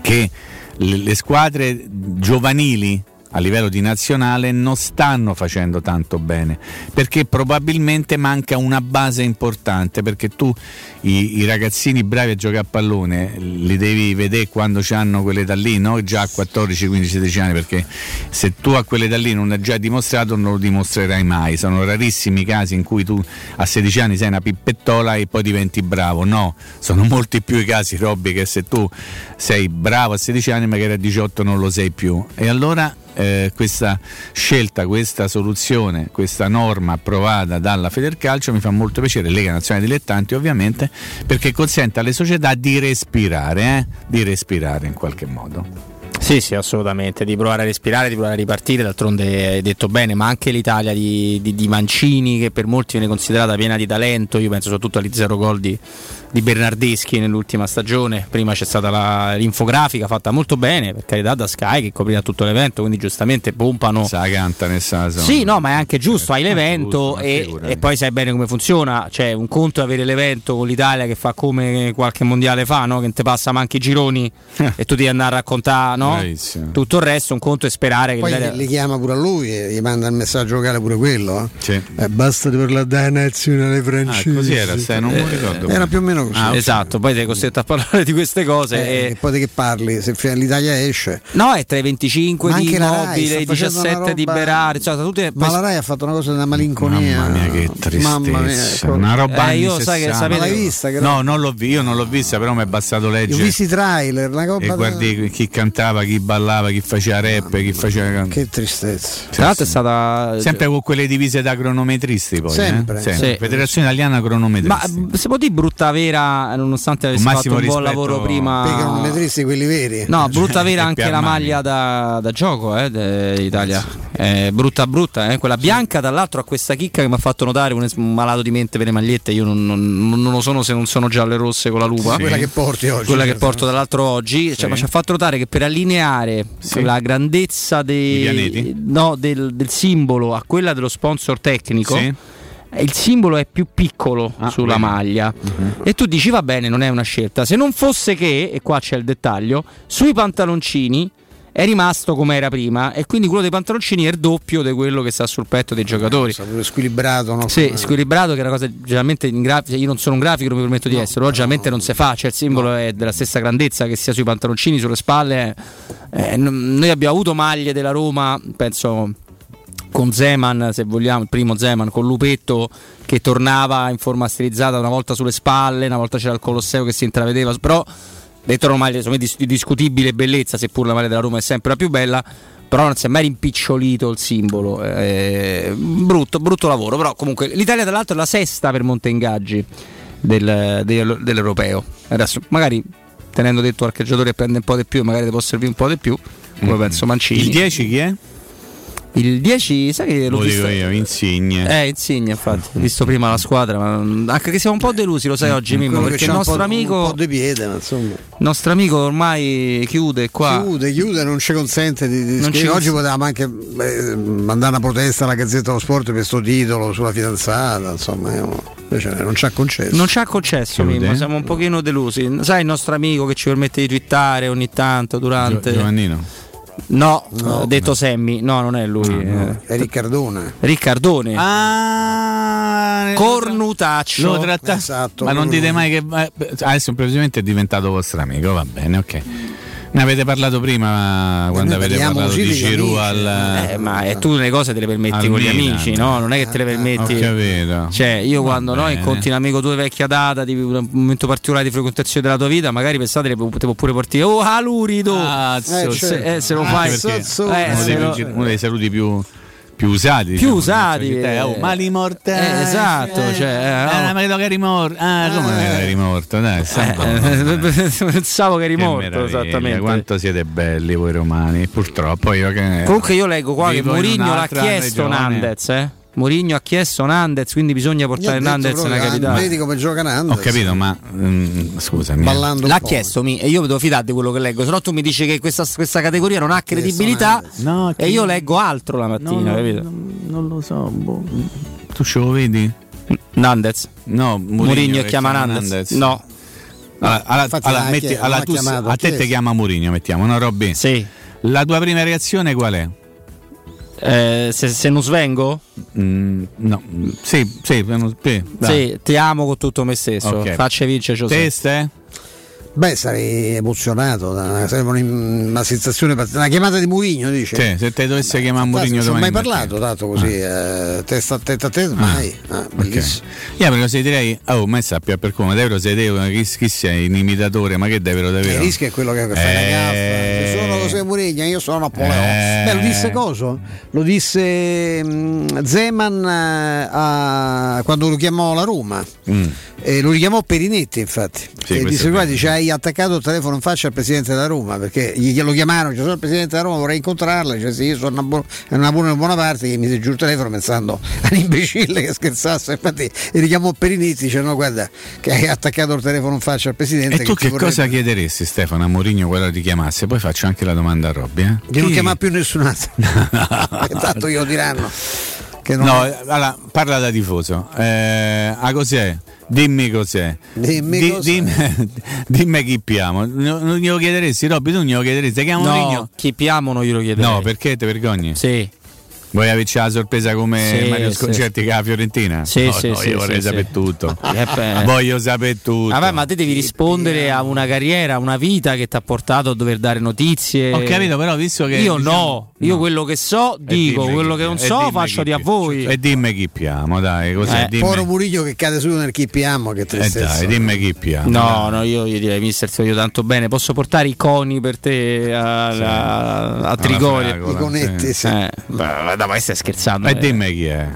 che le, le squadre giovanili a livello di nazionale non stanno facendo tanto bene perché probabilmente manca una base importante perché tu i, i ragazzini bravi a giocare a pallone li devi vedere quando hanno quell'età lì no? già a 14 15 16 anni perché se tu a quell'età lì non hai già dimostrato non lo dimostrerai mai. Sono rarissimi i casi in cui tu a 16 anni sei una pippettola e poi diventi bravo. No sono molti più i casi Robby che se tu sei bravo a 16 anni magari a 18 non lo sei più. E allora eh, questa scelta, questa soluzione, questa norma approvata dalla Federcalcio mi fa molto piacere, Lega Nazionale Dilettanti ovviamente, perché consente alle società di respirare, eh? di respirare in qualche modo. Sì, sì, assolutamente, di provare a respirare, di provare a ripartire, d'altronde hai detto bene, ma anche l'Italia di, di- di Mancini, che per molti viene considerata piena di talento, io penso soprattutto agli zero gol di, di Bernardeschi nell'ultima stagione, prima c'è stata la- l'infografica fatta molto bene, per carità da Sky che coprirà tutto l'evento, quindi giustamente pompano... Sa canta nel saso. Sì, no, ma è anche giusto, hai l'evento e, e poi sai bene come funziona, cioè un conto è avere l'evento con l'Italia che fa come qualche mondiale fa, no? che ti passa manchi i gironi e tu devi andare a raccontare no? Tutto il resto, un conto è sperare che Poi l'Italia... li chiama pure a lui e gli manda il messaggio vocale pure quello. eh. Eh, basta di parlare da nazionale francese. Ah, così era, stai, non me lo ricordo Era più o meno così. Ah. Esatto, poi sei costretto a parlare di queste cose. Eh, e- e poi di che parli? Se l'Italia esce. No, è tra i 25 Ma di Immobile, i facendo una 17 di roba- Berardi, cioè, tutte Ma la Rai ha fatto una cosa da malinconia. Mamma mia che tristezza, Mamma mia, ecco. una roba Eh, io sai che 60. sapete- l'hai vista? Che No, non l'ho vi- io non l'ho vista, però mi è bastato Io ho leggere. visto i trailer, una roba E da- guardi chi cantava, chi ballava, chi faceva rap, chi faceva. Che tristezza. Tra l'altro è stata... Sempre con quelle divise da cronometristi poi. Sempre. eh? Sempre. Sì. Federazione Italiana Cronometristi. Ma se può dire brutta vera, nonostante avessi Con fatto un buon lavoro prima... Perché non metristi quelli veri. No, brutta vera anche la maglia da, da gioco eh, d'Italia. Eh, brutta brutta, eh. quella bianca tra l'altro ha questa chicca che mi ha fatto notare un, malato di mente per le magliette, io non, non- non lo sono se non sono gialle rosse con la lupa. Quella che porti oggi. Quella che certo. porto tra l'altro oggi, cioè, Sì. ma ci ha fatto notare che per allineare Sì. la grandezza dei- no, del, del simbolo a quella dello sponsor tecnico, Sì. Il simbolo è più piccolo Ah, sulla vedi. maglia Mhm. e tu dici va bene non è una scelta se non fosse che e qua c'è il dettaglio sui pantaloncini è rimasto come era prima e quindi quello dei pantaloncini è il doppio di quello che sta sul petto dei giocatori. È squilibrato, no? Sì, squilibrato che è una cosa generalmente in grafica, io non sono un grafico, non mi permetto di essere, logicamente non si fa, cioè il simbolo è della stessa grandezza che sia sui pantaloncini, sulle spalle. Eh, n- noi abbiamo avuto maglie della Roma, penso con Zeman, se vogliamo, il primo Zeman, con Lupetto che tornava in forma stilizzata una volta sulle spalle, una volta c'era il Colosseo che si intravedeva, però dentro una maglia insomma, di di discutibile bellezza, seppur la maglia della Roma è sempre la più bella, però non si è mai rimpicciolito il simbolo. eh, brutto, brutto lavoro, però comunque l'Italia tra l'altro è la sesta per monte ingaggi del- del- dell'europeo. Adesso magari tenendo detto giocatore che prende un po' di più, magari ti può servire un po' di più, come penso Mancini. Il 10 chi è? Il 10, sai che l'ho Lo visto? dico io, Insigne. Eh, Insigne, infatti. Ho visto prima la squadra, ma anche che siamo un po' delusi, lo sai oggi, Mimmo, perché il nostro amico un po' di piede, ma insomma. il nostro amico ormai chiude qua. Chiude, chiude, non ci consente di, di Non ci Oggi cons- potevamo anche eh, mandare una protesta alla Gazzetta dello Sport per questo titolo sulla fidanzata, insomma, invece non ci ha concesso. Non ci ha concesso, Chiude. Mimmo, siamo un pochino delusi. Sai il nostro amico che ci permette di twittare ogni tanto durante. Gio- Giovannino. No, ho detto Semmi, no, non è lui. eh. È Riccardone. Riccardone. Ah, Cornutaccio. Lo tratta- Esatto, Ma non dite mai che. eh, Adesso precisamente è diventato vostro amico, va bene, ok. Ne avete parlato prima quando avete parlato di Giroud al. Eh, ma eh, tu le cose te le permetti con gli Milan. amici, no? Non è che te le permetti. Ho capito. Cioè, io quando no, incontri un amico tuo vecchia data, di un momento particolare di frequentazione della tua vita, magari pensate te può pure partire. Oh, Alurido! Cazzo, Eh, sì. se, eh, se lo fai. perché Eh, dei, uno dei saluti più, più usati. più diciamo, usati. te, oh, eh. mali mortali. Eh, esatto, cioè, eh, Ah, no. ma credo che eri morto. Ah, come che eri morto? Dai. Eh, pensavo che eri Che morto, esattamente. Quanto siete belli voi romani. Purtroppo io che. Comunque io leggo qua che Mourinho l'ha chiesto regione. Nandez, eh? Mourinho ha chiesto Nandez, quindi bisogna portare Nandez nella capitale. Vedi come gioca Nandez. Ho capito, ma mm, scusami. Ballando un L'ha chiesto mi, e io mi devo fidare di quello che leggo, se no tu mi dici che questa, questa categoria non ha credibilità No, e io leggo altro la mattina, No, capito? Non lo so. boh. Tu ce lo vedi? Nandez. No, Mourinho chiama Nandez. No. Allora, alla- l'ha metti- tu- a te ti chiama Mourinho, mettiamo, no Robby? Sì. La tua prima reazione qual è? Eh, se, se non svengo? Mm, no, sì, sì, sì. Sì, ti amo con tutto me stesso. Ok. Faccia vincere Giuseppe. Te, Ste? Beh, sarei emozionato, da- sarebbe un- una sensazione. Una chiamata di Mourinho, dice. Sì, se te dovesse chiamare Fantastico, Mourinho non ci ho mai parlato tanto così, eh, testa a testa a testa, mai. Ah, bellissimo. Io però se direi, oh, ma sappia per come, davvero sei te, chi, chi sei, un imitatore, ma che davvero Il davvero? rischio è quello che fa Eh. una gaffa. Se sono cose Mourinho, io sono Napoleone. Eh. Beh, lo disse coso? Lo disse mm, Zeman eh, a- quando lo chiamò la Roma. Mm. E lo richiamò Perinetti, infatti. Sì, e disse: Guardi, ci hai attaccato il telefono in faccia al presidente della Roma perché gli- glielo chiamarono. Dice: Sono il presidente della Roma, vorrei incontrarla. Dice: Sì, io sono una, buona- una buona, buona parte. Gli mise giù il telefono pensando all'imbecille che scherzasse. Infatti, e richiamò Perinetti. Dice: No, guarda, che hai attaccato il telefono in faccia al presidente. E tu ti che vorrebbe- cosa chiederesti Stefano a Mourinho quando ti chiamasse? Poi faccio anche la domanda a Robby. Eh? Di non Chi- chiamare più nessun altro. Intanto glielo diranno. Che non No, eh, allora, parla da tifoso. Eh, ah, cos'è? Dimmi cos'è. Dimmi Di- cos'è. Dimmi, dimmi chi piamo. Non non glielo chiederesti, Robby? Tu non glielo chiederesti? Ti chiamo No, Mourinho? chi piamo non glielo chiederei. No, perché ti vergogni? Sì. Vuoi averci la sorpresa come Sì, Mario sì. Sconcerti che la Fiorentina? Sì, no, sì, no, sì, io vorrei sì, sapere sì. tutto. Eh. Voglio sapere tutto. Vabbè, ma te devi rispondere a una carriera, a una vita che ti ha portato a dover dare notizie. Ho capito, però visto che Io diciamo- no, io quello che so dico, quello che non so faccio di a voi. E dimmi chi piamo, dai, così. Eh, dimmi. Poro Murigno che cade subito nel chi piamo, che Eh, dai, dimmi chi piamo. No, no, io gli direi, mister, ti voglio tanto bene. Posso portare i coni per te a, a, a Trigoria? I conetti, sì. Eh, dai, ma stai scherzando? E eh. dimmi chi è.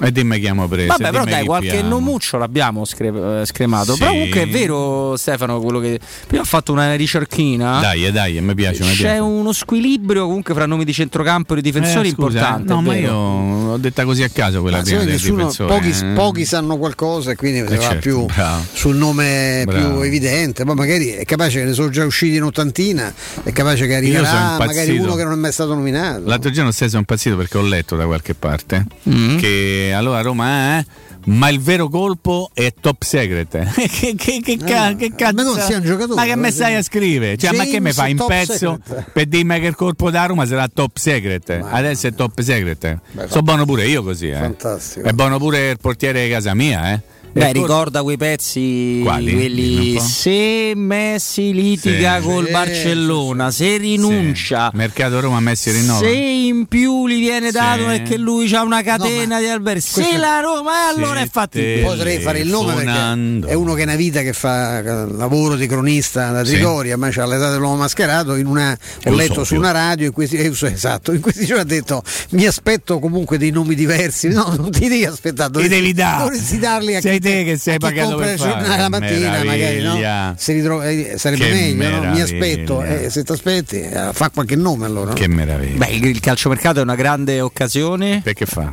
E dimmi chi abbiamo preso. Vabbè, però dai, qualche piamo. nomuccio l'abbiamo scre- eh, scremato. Sì. Però comunque è vero, Stefano, quello che. Prima ho fatto una ricerchina. Dai, dai, mi piace. mi C'è piace. uno squilibrio comunque fra nomi di centrocampo e di difensori Eh, scusa, importante. No, è ma io ho detta così a caso quella Ma prima del difensore. pochi, eh. pochi sanno qualcosa e quindi si Eh, va certo, più bravo. sul nome Bravo. più evidente. Poi magari è capace che ne sono già usciti in ottantina, è capace che arriverà magari uno che non è mai stato nominato. L'altro giorno stesso sono impazzito perché ho letto da qualche parte Mm. che allora Roma eh, ma il vero colpo è top secret. che, che, che, ca- che cazzo? ma non sia un giocatore, Ma che me eh, stai a scrivere? Cioè, ma che mi James fai in pezzo secret. per dirmi che il colpo da Roma sarà top secret? Adesso è top secret. Sono buono pure io così, eh. Fantastico. È buono pure il portiere di casa mia, eh. Beh, ricorda quei pezzi, Quali? Quelli se Messi litiga Sì. col Barcellona, se rinuncia, Mercato Roma Messi rinnova. se in più gli viene dato perché lui ha una catena di alberghi, se la Roma eh, allora è fattibile. Potrei fare il nome perché è uno che è una vita che fa eh, lavoro di cronista da. Trigoria, ma c'ha l'età dell'uomo mascherato. In una, ho letto su una radio in questi, eh, esatto, in questi giorni ha detto mi aspetto comunque dei nomi diversi. No, non ti devi aspettare, Li devi dare. dovresti darli a chi, te che sei pagato per fare. la mattina, magari no? Meraviglia. Se ritrova- eh, sarebbe Che meglio, no? mi meraviglia. aspetto. eh, se ti aspetti, eh, fa qualche nome allora. no? Che meraviglia. Beh, il, il calciomercato è una grande occasione. Perché fa?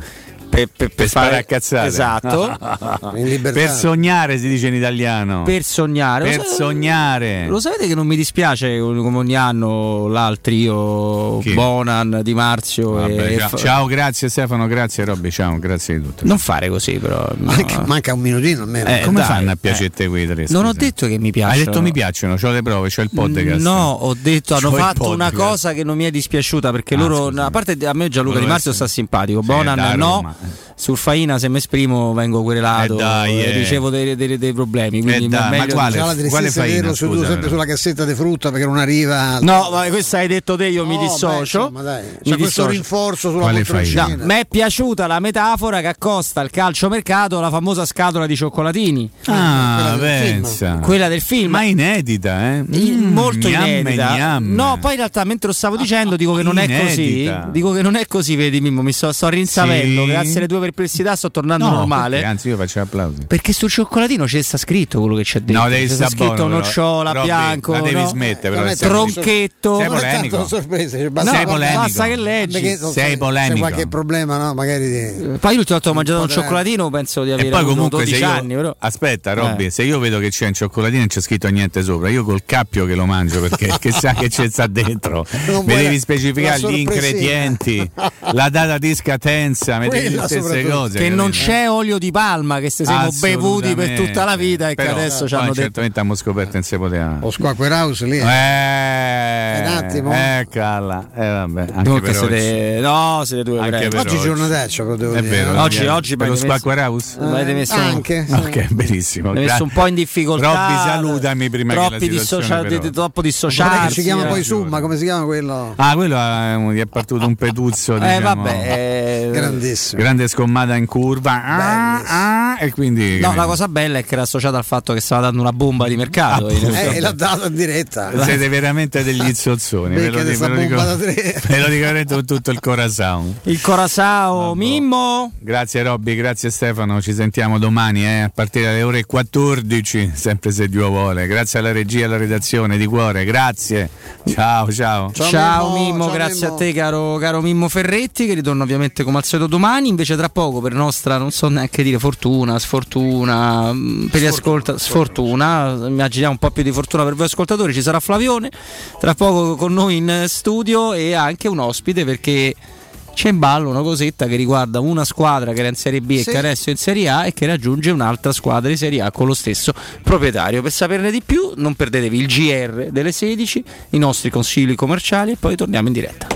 Per, per, Per fare- a cazzate. Esatto. per sognare si dice in italiano. per sognare. Per Lo sognare. Lo sapete che non mi dispiace come ogni anno l'altri io, Chi? Bonan, Di Marzio Vabbè, e ciao. Ciao, grazie Stefano, grazie Robby, ciao, grazie di tutto. Non fare così però. no. Manca, manca un minutino almeno. Eh, come dai, fanno a eh. piacere quei tre? Non ho scusa? detto che mi piacciono. Hai detto mi piacciono, ho le prove, c'ho il podcast. No, ho detto hanno C'ho il fatto una cosa che non mi è dispiaciuta perché Ah, loro, scusa. a parte a me Gianluca Di Marzio sta simpatico, Sì, Bonan no. Roma. Sul Faina se mi esprimo vengo querelato Eh dai, e eh. ricevo dei, dei- dei problemi. Quindi Eh dai, ma quale- la quale faina, scusa, sempre sulla cassetta di frutta perché non arriva. No, ma questo hai detto te, io mi No, beh, dissocio. insomma, c'è Mi questo dissocio. rinforzo sulla Quale poltroncina. faina? Mi è piaciuta la metafora che accosta al calciomercato alla famosa scatola di cioccolatini. Ah, quella del film. pensa. Quella del film. Ma inedita, eh? Mm, molto gnam inedita. gnam. No, poi in realtà mentre lo stavo dicendo dico che non è così. Dico che non è così, vedi Mimmo, mi sto, sto rinsavendo, Sì. grazie alle tue perplessità sto tornando No, normale. perché, Anzi, io faccio applausi. Perché sul cioccolatino c'è sta scritto quello che c'è dentro. No, devi c'è stare scritto buono, però. nocciola, Robby, bianco, la devi no? smettere, però, tronchetto. Sei polemico. tanto sorpresa, cioè, No, basta, Sei polemico. basta che leggi. Sei polemico. C'è qualche problema, no? Magari di... Poi l'ultima volta ho mangiato un cioccolatino penso di E avere poi avuto comunque 12 se io, anni, però. aspetta Robby, Eh. se io vedo che c'è un cioccolatino e non c'è scritto niente sopra, io col cappio che lo mangio perché che sa che c'è sta dentro. Mi devi specificare gli ingredienti, la data di scadenza, mi devi Quella le stesse soprattutto. cose. Che non c'è olio di palma che se siamo bevuti per tutta la vita e che Però, adesso ci hanno detto. certamente abbiamo scoperto che si poteva. Lo Squacquer House lì. Eh, Un attimo. Eccola. Eh, vabbè, anche per oggi. siete, no, siete due Anche per Oggi giornataccia, però devo È dire. vero. Oggi- eh, oggi per lo Squacquer House? Eh, avete messo Anche. Ok, benissimo. Mi hai messo un po' in difficoltà. Robby, salutami prima che la troppi situazione dissocia- di- troppo che ci chiama eh. poi Summa, come si chiama quello? Ah, quello eh, gli è partito un petuzzo. Eh, diciamo. vabbè. eh, Grandissimo. Grande scommata in curva. Ah, ah, e quindi. No, la cosa bella è che era associata al fatto che stava dando una bomba di mercato. effetti. Eh, l'ha dato in diretta. Siete veramente degli zozzoni. Ve lo, ve lo dico, ve lo dico con tutto il corazon. Il Corazao Mimmo. Grazie Robby, grazie Stefano, ci sentiamo domani eh, a partire dalle ore 14, sempre se Dio vuole. Grazie alla regia e alla redazione di cuore, grazie. Ciao ciao. Ciao, Mimmo, Mimmo, ciao grazie Mimmo. a te caro, caro Mimmo Ferretti che ritorna ovviamente come al solito domani, invece tra poco per nostra, non so neanche dire fortuna, sfortuna, mh, per gli ascoltatori, sfortuna, immaginiamo un po' più di fortuna per voi ascoltatori, ci sarà Flavione, tra poco con noi in studio e anche un ospite perché c'è in ballo una cosetta che riguarda una squadra che era in Serie B e Sì. che adesso è in Serie A e che raggiunge un'altra squadra di Serie A con lo stesso proprietario. Per saperne di più non perdetevi il GR delle 16, i nostri consigli commerciali e poi torniamo in diretta.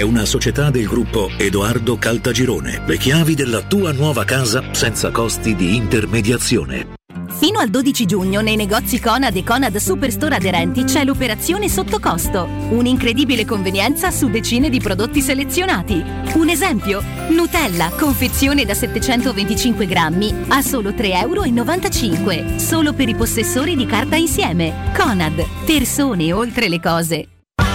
una società del gruppo Edoardo Caltagirone. Le chiavi della tua nuova casa senza costi di intermediazione. Fino al 12 giugno nei negozi Conad e Conad Superstore aderenti c'è l'operazione sotto costo. Un'incredibile convenienza su decine di prodotti selezionati. Un esempio? Nutella, confezione da 725 grammi a solo 3,95 euro. Solo per i possessori di carta insieme. Conad, persone oltre le cose.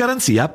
garanzia.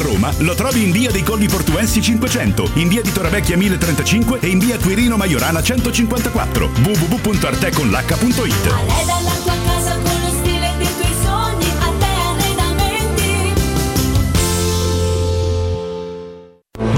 Roma lo trovi in via dei Colli Portuensi 500, in via di Torrevecchia 1035 e in via Quirino Maiorana 154. www.arteconlh.it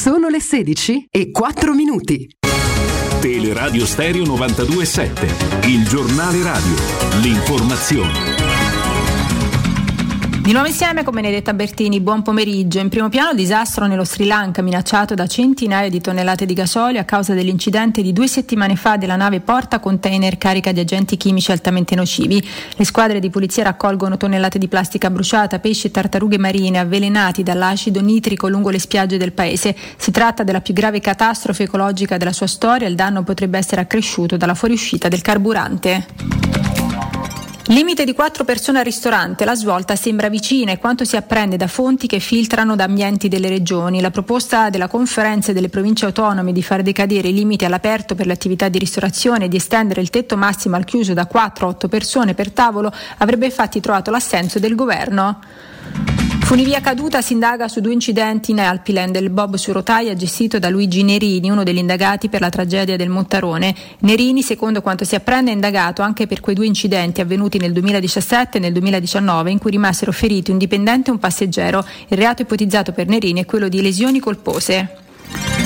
Sono le 16 e 4 minuti. Teleradio Stereo 927, il giornale radio, l'informazione. Di nuovo insieme con Benedetta Bertini, buon pomeriggio. In primo piano il disastro nello Sri Lanka minacciato da centinaia di tonnellate di gasolio a causa dell'incidente di due settimane fa della nave porta container carica di agenti chimici altamente nocivi. Le squadre di polizia raccolgono tonnellate di plastica bruciata, pesci e tartarughe marine avvelenati dall'acido nitrico lungo le spiagge del paese. Si tratta della più grave catastrofe ecologica della sua storia, il danno potrebbe essere accresciuto dalla fuoriuscita del carburante. Limite di quattro persone al ristorante, la svolta sembra vicina e quanto si apprende da fonti che filtrano da ambienti delle regioni. La proposta della conferenza delle province autonome di far decadere i limiti all'aperto per le attività di ristorazione e di estendere il tetto massimo al chiuso da 4 a 8 persone per tavolo avrebbe infatti trovato l'assenso del governo. Funivia caduta si indaga su due incidenti in Alpiland, il bob su rotaia gestito da Luigi Nerini, uno degli indagati per la tragedia del Montarone. Nerini, secondo quanto si apprende, è indagato anche per quei due incidenti avvenuti nel 2017 e nel 2019 in cui rimasero feriti un dipendente e un passeggero. Il reato ipotizzato per Nerini è quello di lesioni colpose.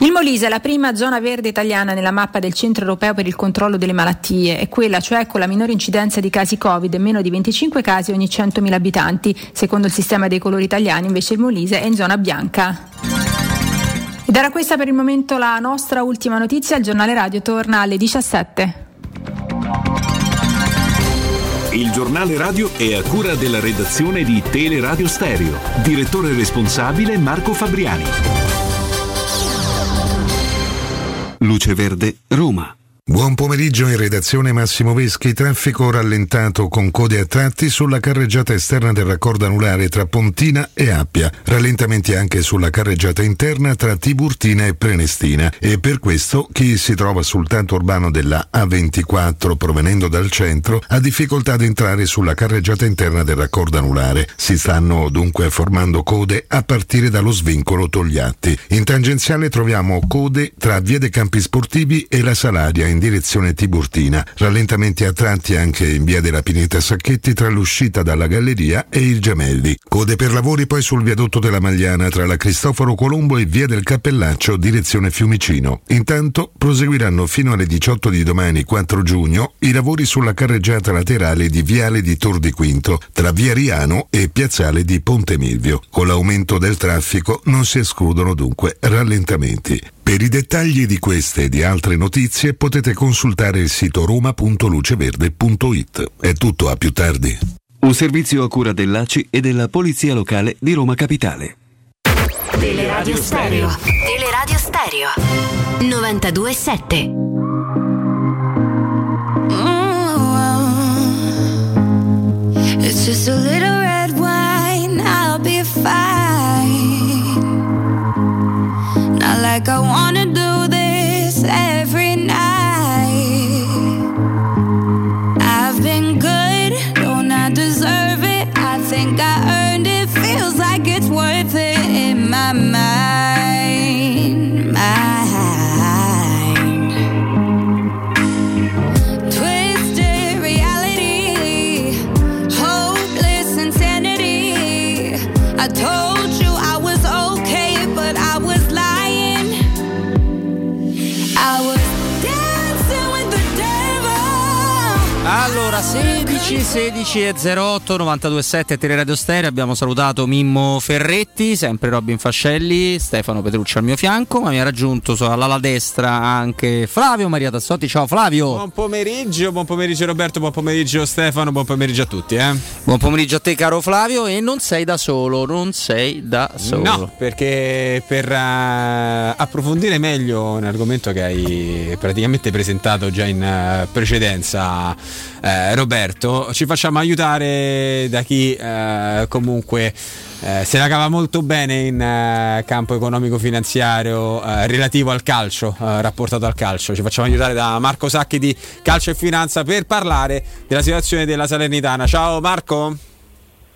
Il Molise è la prima zona verde italiana nella mappa del Centro Europeo per il controllo delle malattie, è quella cioè con la minore incidenza di casi Covid, meno di 25 casi ogni 100.000 abitanti. Secondo il sistema dei colori italiani invece il Molise è in zona bianca. Ed era questa per il momento la nostra ultima notizia, il giornale radio torna alle 17. Il giornale radio è a cura della redazione di Teleradio Stereo. Direttore responsabile Marco Fabriani. Luce Verde, Roma. Buon pomeriggio in redazione Massimo Veschi, traffico rallentato con code a tratti sulla carreggiata esterna del raccordo anulare tra Pontina e Appia, rallentamenti anche sulla carreggiata interna tra Tiburtina e Prenestina e per questo chi si trova sul tanto urbano della A24 provenendo dal centro ha difficoltà ad entrare sulla carreggiata interna del raccordo anulare. Si stanno dunque formando code a partire dallo svincolo Togliatti. In tangenziale troviamo code tra Via dei Campi Sportivi e la Salaria in direzione Tiburtina. Rallentamenti a tratti anche in via della Pineta Sacchetti tra l'uscita dalla galleria e il Gemelli. Code per lavori poi sul viadotto della Magliana tra la Cristoforo Colombo e via del Cappellaccio direzione Fiumicino. Intanto proseguiranno fino alle 18 di domani 4 giugno i lavori sulla carreggiata laterale di Viale di Tor di Quinto tra via Riano e piazzale di Ponte Milvio. Con l'aumento del traffico non si escludono dunque rallentamenti. Per i dettagli di queste e di altre notizie potete consultare il sito roma.luceverde.it. È tutto a più tardi. Un servizio a cura dell'ACI e della Polizia Locale di Roma Capitale. Teleradio Stereo. Teleradio Stereo. 92.7. It's just a little like I wanna 16, 16 e 08 927 Teleradio Stereo. Abbiamo salutato Mimmo Ferretti, sempre Robin Fascelli, Stefano Petrucci al mio fianco, ma mi ha raggiunto all'ala destra anche Flavio Maria Tassotti. Ciao Flavio. Buon pomeriggio, buon pomeriggio Roberto, buon pomeriggio Stefano, buon pomeriggio a tutti. Eh? Buon pomeriggio a te caro Flavio e non sei da solo, non sei da solo. No, perché per eh, approfondire meglio un argomento che hai praticamente presentato già in eh, precedenza, eh, Roberto, ci facciamo aiutare da chi eh, comunque eh, se la cava molto bene in eh, campo economico-finanziario eh, relativo al calcio, rapportato al calcio. Ci facciamo aiutare da Marco Sacchi di Calcio e Finanza per parlare della situazione della Salernitana. Ciao Marco.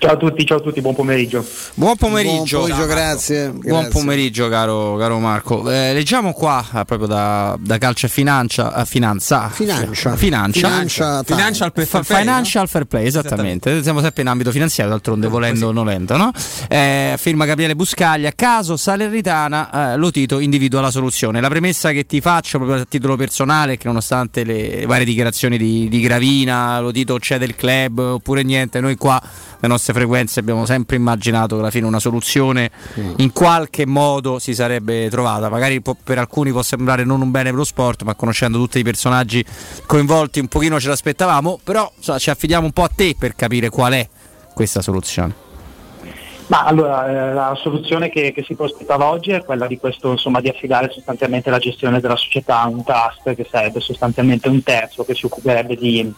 Ciao a tutti, ciao a tutti, buon pomeriggio. Buon pomeriggio, Buon pomeriggio, Marco. grazie, Buon grazie. pomeriggio, caro, caro Marco. Eh, leggiamo qua eh, proprio da, da calcio e financia, eh, finanza, Financia. financia, Financia time. Financial fair Fa- play, Financial fair play, esattamente. Siamo sempre in ambito finanziario, d'altronde volendo o nolendo, no? Eh, firma Gabriele Buscaglia. Caso Salernitana, eh, Lotito individua la soluzione. La premessa che ti faccio proprio a titolo personale è che nonostante le varie dichiarazioni di, di Gravina, Lotito cede il club oppure niente, noi qua le nostre frequenze abbiamo sempre immaginato che alla fine una soluzione in qualche modo si sarebbe trovata. Magari può- per alcuni può sembrare non un bene per lo sport, ma conoscendo tutti i personaggi coinvolti un pochino ce l'aspettavamo, però insomma, ci affidiamo un po' a te per capire qual è questa soluzione. Ma allora, eh, la soluzione che, che si prospettava oggi è quella di questo, insomma, di affidare sostanzialmente la gestione della società a un trust che sarebbe sostanzialmente un terzo che si occuperebbe di,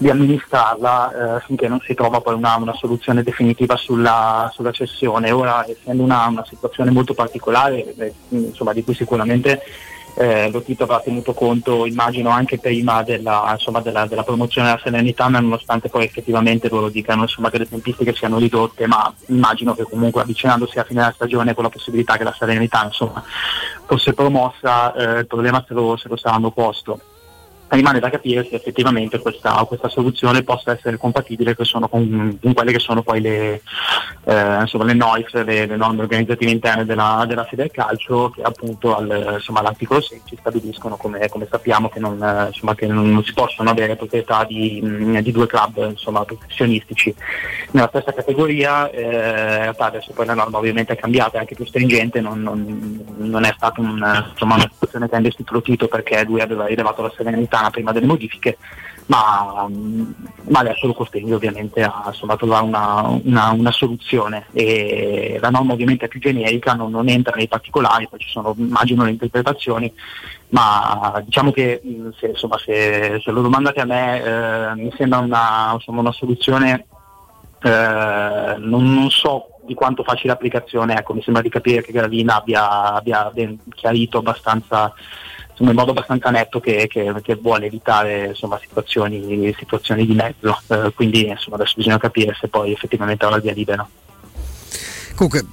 di amministrarla eh, finché non si trova poi una, una soluzione definitiva sulla, sulla cessione. Ora, essendo una, una situazione molto particolare, eh, insomma, di cui sicuramente eh, lo Tito avrà tenuto conto, immagino, anche prima della, insomma, della, della promozione della Salernitana, nonostante poi effettivamente loro dicano insomma, che le tempistiche siano ridotte, ma immagino che comunque avvicinandosi alla fine della stagione con la possibilità che la Salernitana insomma, fosse promossa, eh, il problema se lo, se lo saranno posto. Rimane da capire se effettivamente questa, questa soluzione possa essere compatibile con, con quelle che sono poi le, eh, insomma, le NOIF, le, le norme organizzative interne della, della Fede Calcio, che appunto al, insomma, all'articolo 16 stabiliscono, come, come sappiamo, che, non, eh, insomma, che non, si possono avere proprietà di, mh, di due club professionistici nella stessa categoria. Eh, in realtà adesso poi la norma ovviamente è cambiata, è anche più stringente, non, non- non è stata un, una situazione che ha investito lo Tito perché lui aveva rilevato la serenità prima delle modifiche, ma, ma adesso lo costringe ovviamente a insomma, trovare una, una, una, soluzione. E la norma ovviamente è più generica, non, non, entra nei particolari, poi ci sono immagino le interpretazioni, ma diciamo che se, insomma, se, se lo domandate a me eh, mi sembra una, insomma, una soluzione eh, non, non, so di quanto facile applicazione, ecco, mi sembra di capire che Gravina abbia, abbia ben chiarito abbastanza insomma, in modo abbastanza netto che, che, che vuole evitare insomma, situazioni, situazioni, di mezzo, eh, quindi insomma, adesso bisogna capire se poi effettivamente ha la via libera. Comunque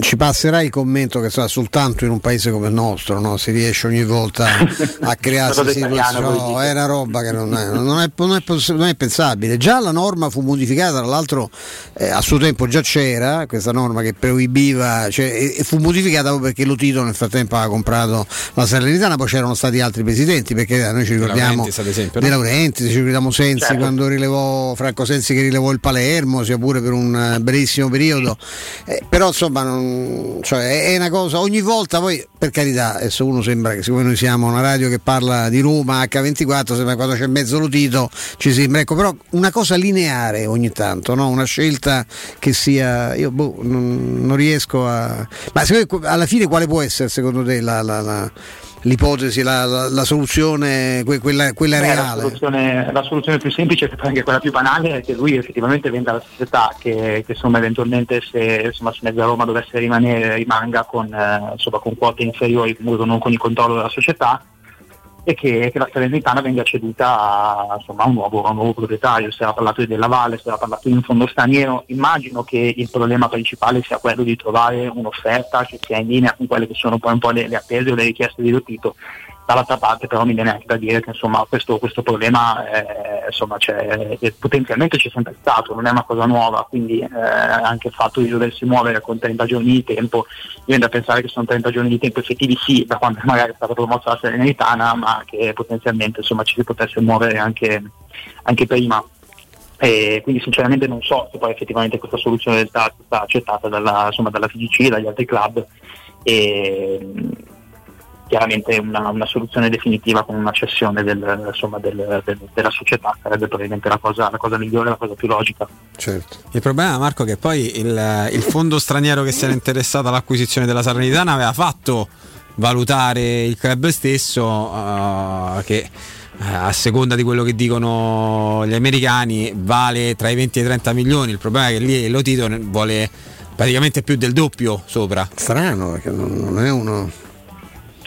ci passerà il commento che sarà soltanto in un paese come il nostro, no? si riesce ogni volta a crearsi situazioni. No, è una roba che non è, non, è, non, è, non è, pensabile. Già la norma fu modificata, tra l'altro eh, a suo tempo già c'era questa norma che proibiva, cioè, e, e, fu modificata proprio perché lo Tito nel frattempo aveva comprato la Salernitana, poi c'erano stati altri presidenti, perché noi ci ricordiamo De De Laurentiis ci ricordiamo Sensi certo. quando rilevò Franco Sensi che rilevò il Palermo, sia pure per un brevissimo periodo. Eh, però insomma non, cioè, è una cosa ogni volta poi per carità adesso uno sembra che siccome noi siamo una radio che parla di Roma H24 sembra quando c'è mezzo lotito ci sembra ecco però una cosa lineare ogni tanto no? una scelta che sia io boh, non, non riesco a ma alla fine quale può essere secondo te la, la, la l'ipotesi, la, la, la soluzione, quella, quella Beh, reale? La soluzione, la soluzione, più semplice, anche quella più banale, è che lui effettivamente venda la società, che, che insomma, eventualmente se, insomma, se Mezza Roma dovesse rimanere, rimanga con, eh, insomma, con quote inferiori, comunque non con il controllo della società e che, che la Salernitana venga ceduta a, insomma, a, un nuovo, a, un nuovo, proprietario. Si era parlato di Della Valle, si era parlato di un fondo straniero, immagino che il problema principale sia quello di trovare un'offerta che sia in linea con quelle che sono poi un po' le, le attese o le richieste di Lotito dall'altra parte però mi viene anche da dire che insomma, questo, questo, problema eh, insomma, potenzialmente c'è sempre stato, non è una cosa nuova, quindi eh, anche il fatto di doversi muovere con 30 giorni di tempo, viene da pensare che sono 30 giorni di tempo effettivi sì, da quando magari è stata promossa la Serenitana, ma che potenzialmente insomma, ci si potesse muovere anche, anche prima. E quindi sinceramente non so se poi effettivamente questa soluzione sta, sta accettata dalla, insomma, dalla FGC e dagli altri club. E, chiaramente una, una, soluzione definitiva con una cessione del, insomma, del, del, della società sarebbe probabilmente la cosa, la cosa, migliore, la cosa più logica. Certo. Il problema Marco è che poi il, il fondo straniero che si era interessato all'acquisizione della Salernitana aveva fatto valutare il club stesso uh, che uh, a seconda di quello che dicono gli americani vale tra i 20 e i 30 milioni il problema è che lì lo Tito vuole praticamente più del doppio sopra strano perché non è uno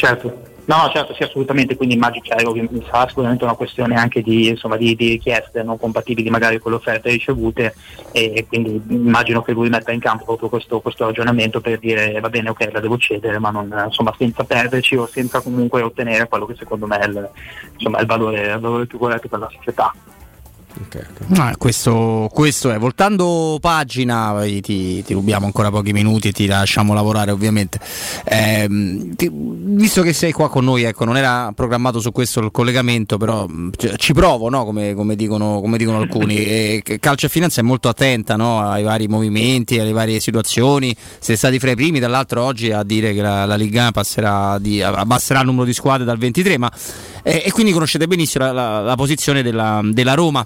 Certo. No, certo, sì, assolutamente, quindi immagino che cioè, sarà sicuramente una questione anche di, insomma, di, di, richieste non compatibili magari con le offerte ricevute e quindi immagino che lui metta in campo proprio questo, questo ragionamento per dire va bene, ok, la devo cedere, ma non, insomma, senza perderci o senza comunque ottenere quello che secondo me è il, insomma, il, valore, il valore più corretto per la società. Okay, okay. Ah, questo, questo, è voltando pagina ti, ti, rubiamo ancora pochi minuti e ti lasciamo lavorare ovviamente eh, ti, visto che sei qua con noi ecco non era programmato su questo il collegamento però cioè, ci provo no? come, come, dicono, come, dicono, alcuni e Calcio e Finanza è molto attenta no? ai vari movimenti alle varie situazioni siete stati fra i primi dall'altro oggi a dire che la, la Liga passerà di, abbasserà il numero di squadre dal 23 ma eh, e quindi conoscete benissimo la, la, la posizione della, della Roma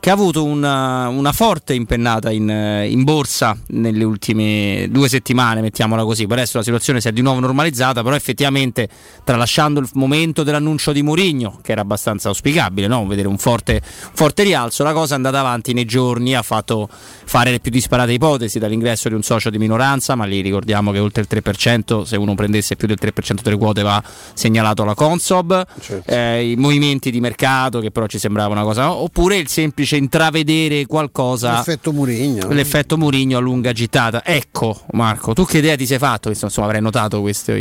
che ha avuto una, una forte impennata in, in, borsa nelle ultime due settimane, mettiamola così. Per adesso la situazione si è di nuovo normalizzata, però effettivamente tralasciando il momento dell'annuncio di Mourinho, che era abbastanza auspicabile, no? vedere un forte, forte, rialzo, la cosa è andata avanti nei giorni, ha fatto fare le più disparate ipotesi dall'ingresso di un socio di minoranza, ma lì ricordiamo che oltre il 3%, se uno prendesse più del 3% delle quote va segnalato alla Consob, certo. eh, i movimenti di mercato che però ci sembrava una cosa, oppure il semplice semplice intravedere qualcosa. L'effetto Murigno. L'effetto Murigno a lunga gittata. Ecco, Marco, tu che idea ti sei fatto? Insomma, avrai notato questo,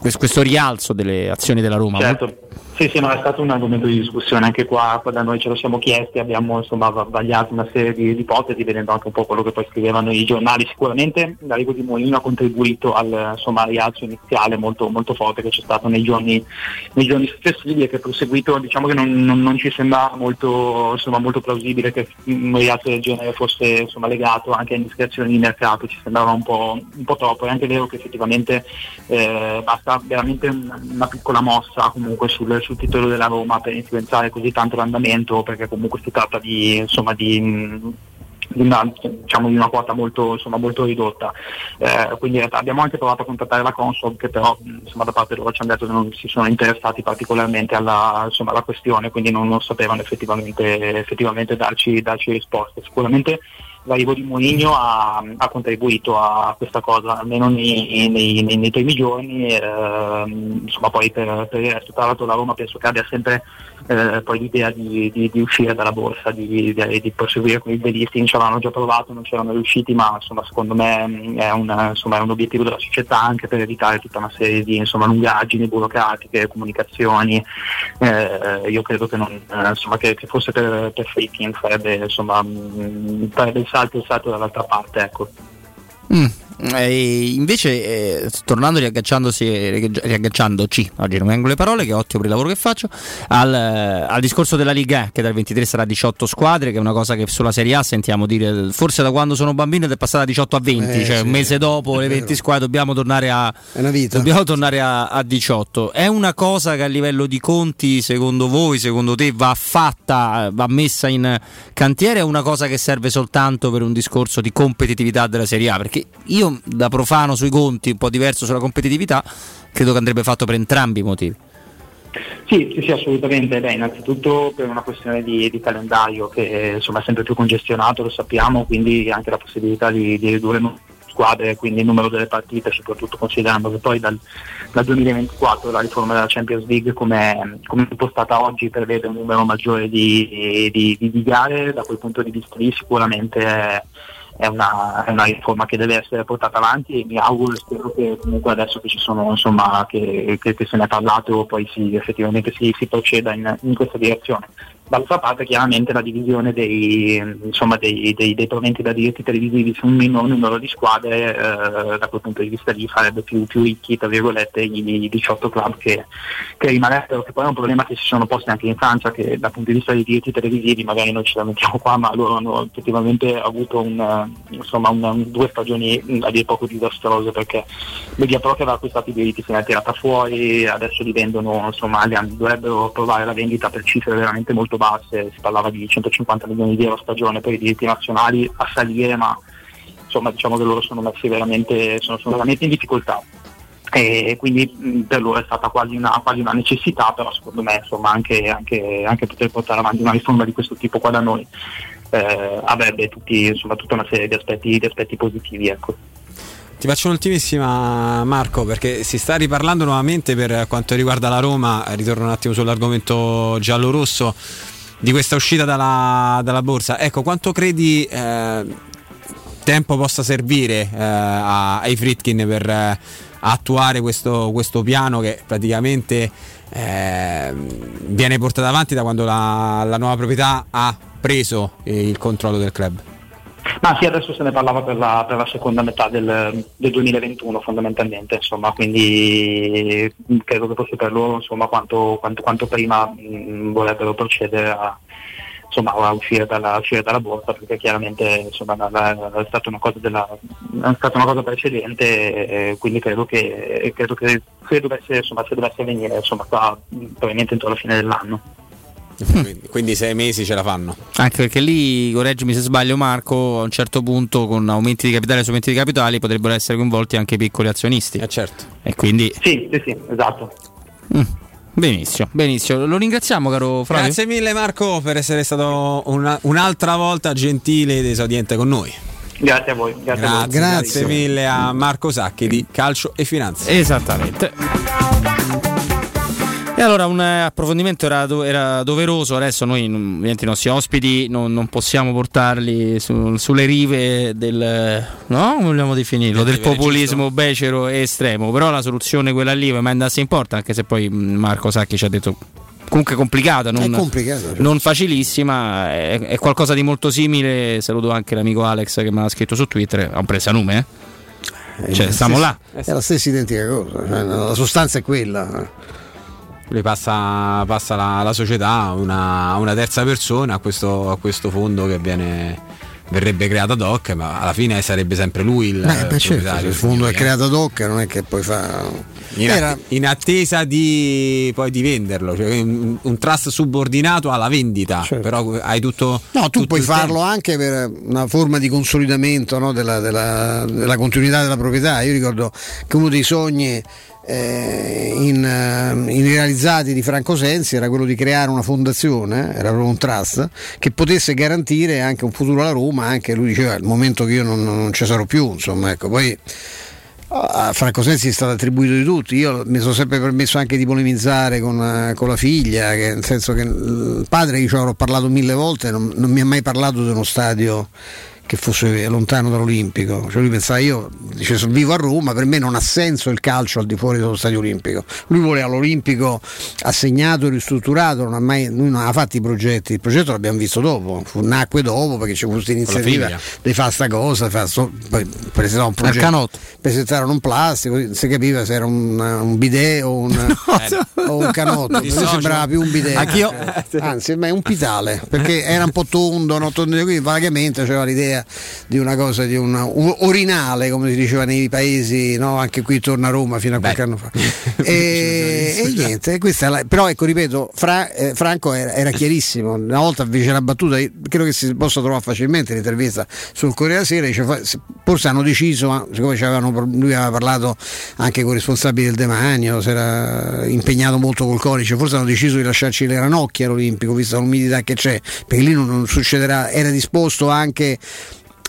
questo rialzo delle azioni della Roma. Certo. Sì, sì, no, è stato un argomento di discussione anche qua, da noi ce lo siamo chiesti, abbiamo insomma vagliato una serie di, di ipotesi vedendo anche un po' quello che poi scrivevano i giornali. Sicuramente l'arrivo di Molino ha contribuito al insomma, rialzo iniziale molto, molto, forte che c'è stato nei giorni, nei giorni successivi e che proseguito, diciamo che non, non, non ci sembra molto, insomma, molto plausibile che un rialzo del genere fosse insomma, legato anche a indiscrezioni di mercato, ci sembrava un po', un po' troppo. È anche vero che effettivamente eh, basta veramente una piccola mossa comunque sul, sul titolo della Roma per influenzare così tanto l'andamento, perché comunque si tratta di, insomma, di mh, di una, diciamo, di una quota molto, insomma, molto ridotta. Eh, quindi abbiamo anche provato a contattare la Consob che però insomma, da parte loro ci hanno detto che non si sono interessati particolarmente alla, insomma, alla questione, quindi non, non sapevano effettivamente, effettivamente darci, darci risposte. Sicuramente l'arrivo di Mourinho ha, ha, contribuito a questa cosa, almeno nei, nei, nei, nei primi giorni, eh, insomma poi per, per il la Roma penso che abbia sempre eh, poi l'idea di, di, di, uscire dalla borsa, di, di, proseguire con il delisting, ci avevano già provato, non c'erano riusciti, ma insomma, secondo me è un, insomma, è un, obiettivo della società anche per evitare tutta una serie di insomma, lungaggini burocratiche, comunicazioni. Eh, io credo che, non, eh, che, che fosse per, per Freaking farebbe, farebbe il salto, il salto dall'altra parte. Ecco. Mm. E invece, eh, tornando riagganciandosi, riagganciandoci, oggi non vengo le parole, che è ottimo per il lavoro che faccio, al, al, discorso della Liga, che dal 23 sarà 18 squadre, che è una cosa che sulla Serie A sentiamo dire, forse da quando sono bambino ed è passata da 18 a 20, eh, cioè sì, un mese dopo le 20 squadre dobbiamo tornare, a, dobbiamo tornare a, a 18. È una cosa che a livello di conti, secondo voi, secondo te, va fatta, va messa in cantiere, è una cosa che serve soltanto per un discorso di competitività della Serie A? Perché io io da profano sui conti, un po' diverso sulla competitività, credo che andrebbe fatto per entrambi i motivi. Sì, sì, assolutamente. Beh, innanzitutto per una questione di, di calendario che insomma, è sempre più congestionato, lo sappiamo, quindi anche la possibilità di, di ridurre squadre, quindi il numero delle partite, soprattutto considerando che poi dal, dal 2024 la riforma della Champions League come, come impostata oggi prevede un numero maggiore di, di, di, gare, da quel punto di vista lì sicuramente è, è una, è una, riforma che deve essere portata avanti e mi auguro e spero che comunque adesso che ci sono insomma che, che, che se ne è parlato poi si, effettivamente si, si proceda in, in questa direzione. D'altra parte chiaramente la divisione dei, insomma, dei, dei, dei proventi da diritti televisivi su un minor numero di squadre eh, da quel punto di vista lì farebbe più, più ricchi tra virgolette i, 18 club che, che rimarrebbero, che poi è un problema che si sono posti anche in Francia che dal punto di vista dei diritti televisivi magari noi ce la mettiamo qua ma loro hanno effettivamente avuto un, insomma, un, due stagioni a dir poco disastrose perché Media Pro che aveva acquistato i diritti se ne è tirata fuori, adesso li vendono, insomma dovrebbero provare la vendita per cifre veramente molto molto basse, si parlava di 150 milioni di euro a stagione per i diritti nazionali a salire, ma insomma diciamo che loro sono messi veramente, sono, sono veramente in difficoltà. E quindi per loro è stata quasi una, quasi una necessità, però secondo me insomma, anche, anche, anche, poter portare avanti una riforma di questo tipo qua da noi eh, avrebbe tutti, insomma, tutta una serie di aspetti, di aspetti positivi. Ecco. Ti faccio un'ultimissima Marco perché si sta riparlando nuovamente per quanto riguarda la Roma, ritorno un attimo sull'argomento giallo-rosso di questa uscita dalla, dalla borsa. Ecco, quanto credi eh, tempo possa servire eh, ai Fritkin per eh, attuare questo, questo, piano che praticamente eh, viene portato avanti da quando la, la nuova proprietà ha preso il controllo del club? Ma sì, adesso se ne parlava per la, per la seconda metà del, del, 2021 fondamentalmente, insomma, quindi credo che fosse per loro insomma, quanto, quanto, quanto prima mh, vorrebbero procedere a, insomma, a uscire, dalla, uscire dalla borsa perché chiaramente insomma, è, stata una cosa, della, è stata una cosa precedente e quindi credo che, credo che se, dovesse, insomma, se dovesse venire insomma, qua, probabilmente entro la fine dell'anno. Quindi, quindi, sei mesi ce la fanno. Anche perché lì, correggimi se sbaglio Marco, a un certo punto con aumenti di capitale e aumenti di capitali potrebbero essere coinvolti anche i piccoli azionisti. Eh certo. E quindi... Sì, sì, sì, esatto. Mm. Benissimo, benissimo. Lo ringraziamo, caro Flavio. Grazie mille, Marco, per essere stato una, un'altra volta gentile ed esaudiente con noi. Grazie a voi. Grazie, grazie, a voi. grazie mille a Marco Sacchi di Calcio e Finanza. Esattamente. E allora un eh, approfondimento era, do- era doveroso, adesso noi ovviamente i nostri ospiti non, non possiamo portarli su- sulle rive del, no? come vogliamo definirlo, del populismo becero e estremo, però la soluzione quella lì ma andasse in porta, anche se poi Marco Sacchi ci ha detto comunque complicata, non, certo. non facilissima, è, è, qualcosa di molto simile, saluto anche l'amico Alex che mi ha scritto su Twitter, ha un presanume, eh? Cioè, stiamo là. È la stessa identica cosa, cioè, la sostanza è quella. Lui passa, passa la, la società a una, una terza persona, a questo, a questo fondo che viene verrebbe creato ad hoc, ma alla fine sarebbe sempre lui il Eh, beh, certo, se il fondo è creato ad hoc non è che poi fa... In, Era- att- in attesa di, poi di venderlo, cioè un, un trust subordinato alla vendita, però hai tutto. Certo. No, tu tutto puoi farlo anche per una forma di consolidamento no, della, della- della continuità della proprietà. Io ricordo che uno dei sogni eh, in, eh, irrealizzati di Franco Sensi era quello di creare una fondazione, era proprio un trust, che potesse garantire anche un futuro alla Roma, anche lui diceva il momento che io non, non ci sarò più, insomma, ecco, poi a Franco Sensi è stato attribuito di tutti, io mi sono sempre permesso anche di polemizzare con, eh, con la figlia, che, nel senso che il padre, io ci avrò parlato mille volte, non, non mi ha mai parlato di uno stadio che fosse lontano dall'Olimpico, cioè lui pensava io dice, vivo a Roma, per me non ha senso il calcio al di fuori dello stadio olimpico, lui voleva l'Olimpico assegnato, ristrutturato, non ha mai, lui non aveva fatto i progetti, il progetto l'abbiamo visto dopo, fu, nacque dopo perché c'è questa iniziativa di fare sta cosa, fa sto- poi presentavano un progetto, presentarono un plastico, non si capiva se era un, un bidet o un, o un canotto, socio. sembrava più un bidet, Anch'io. anzi ma è un pitale, perché era un po' tondo, no? tondo qui vagamente c'era l'idea di una cosa, di un, orinale come si diceva nei paesi, no? anche qui torna a Roma fino a qualche anno fa. e, e niente, la- però ecco ripeto, Fra- eh, Franco era, era chiarissimo, una volta fece una battuta, credo che si possa trovare facilmente l'intervista sul Corriere della Sera, dice, forse hanno deciso, ma siccome lui aveva parlato anche con i responsabili del demanio, si era impegnato molto col codice, forse hanno deciso di lasciarci le ranocchie all'Olimpico, vista l'umidità che c'è, perché lì non, non succederà, era disposto anche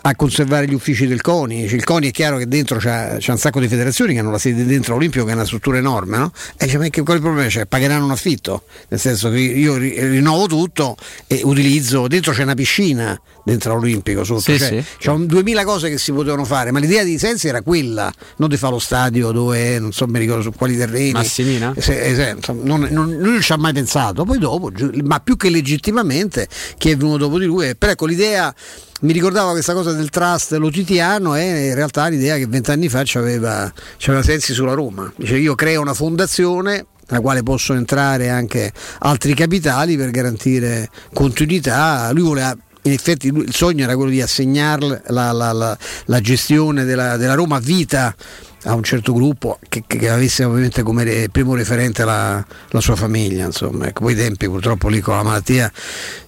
a conservare gli uffici del CONI. Il CONI è chiaro che dentro c'è, un sacco di federazioni che hanno la sede dentro l'Olimpico, che è una struttura enorme, no? E dice, ma che, quale problema c'è? Pagheranno un affitto, nel senso che io ri- rinnovo tutto e utilizzo, dentro c'è una piscina dentro l'Olimpico, sotto, Sì, cioè, sì. c'è un- 2000 cose che si potevano fare, ma l'idea di Sensi era quella, non di fare lo stadio dove non so mi ricordo su quali terreni. Massimina? Se- eh, se- insomma, non, non- lui non ci ha mai pensato, poi dopo, ma più che legittimamente chi è venuto dopo di lui. Però ecco l'idea, mi ricordava questa cosa del trust lotitiano e in realtà l'idea che vent'anni fa c'aveva, c'aveva sensi sulla Roma. Dice io creo una fondazione nella quale possono entrare anche altri capitali per garantire continuità. Lui voleva in effetti il sogno era quello di assegnare la, la- la- la gestione della, della Roma a vita a un certo gruppo che, che avesse ovviamente come primo referente la, la sua famiglia. Insomma. Ecco, poi i tempi purtroppo lì con la malattia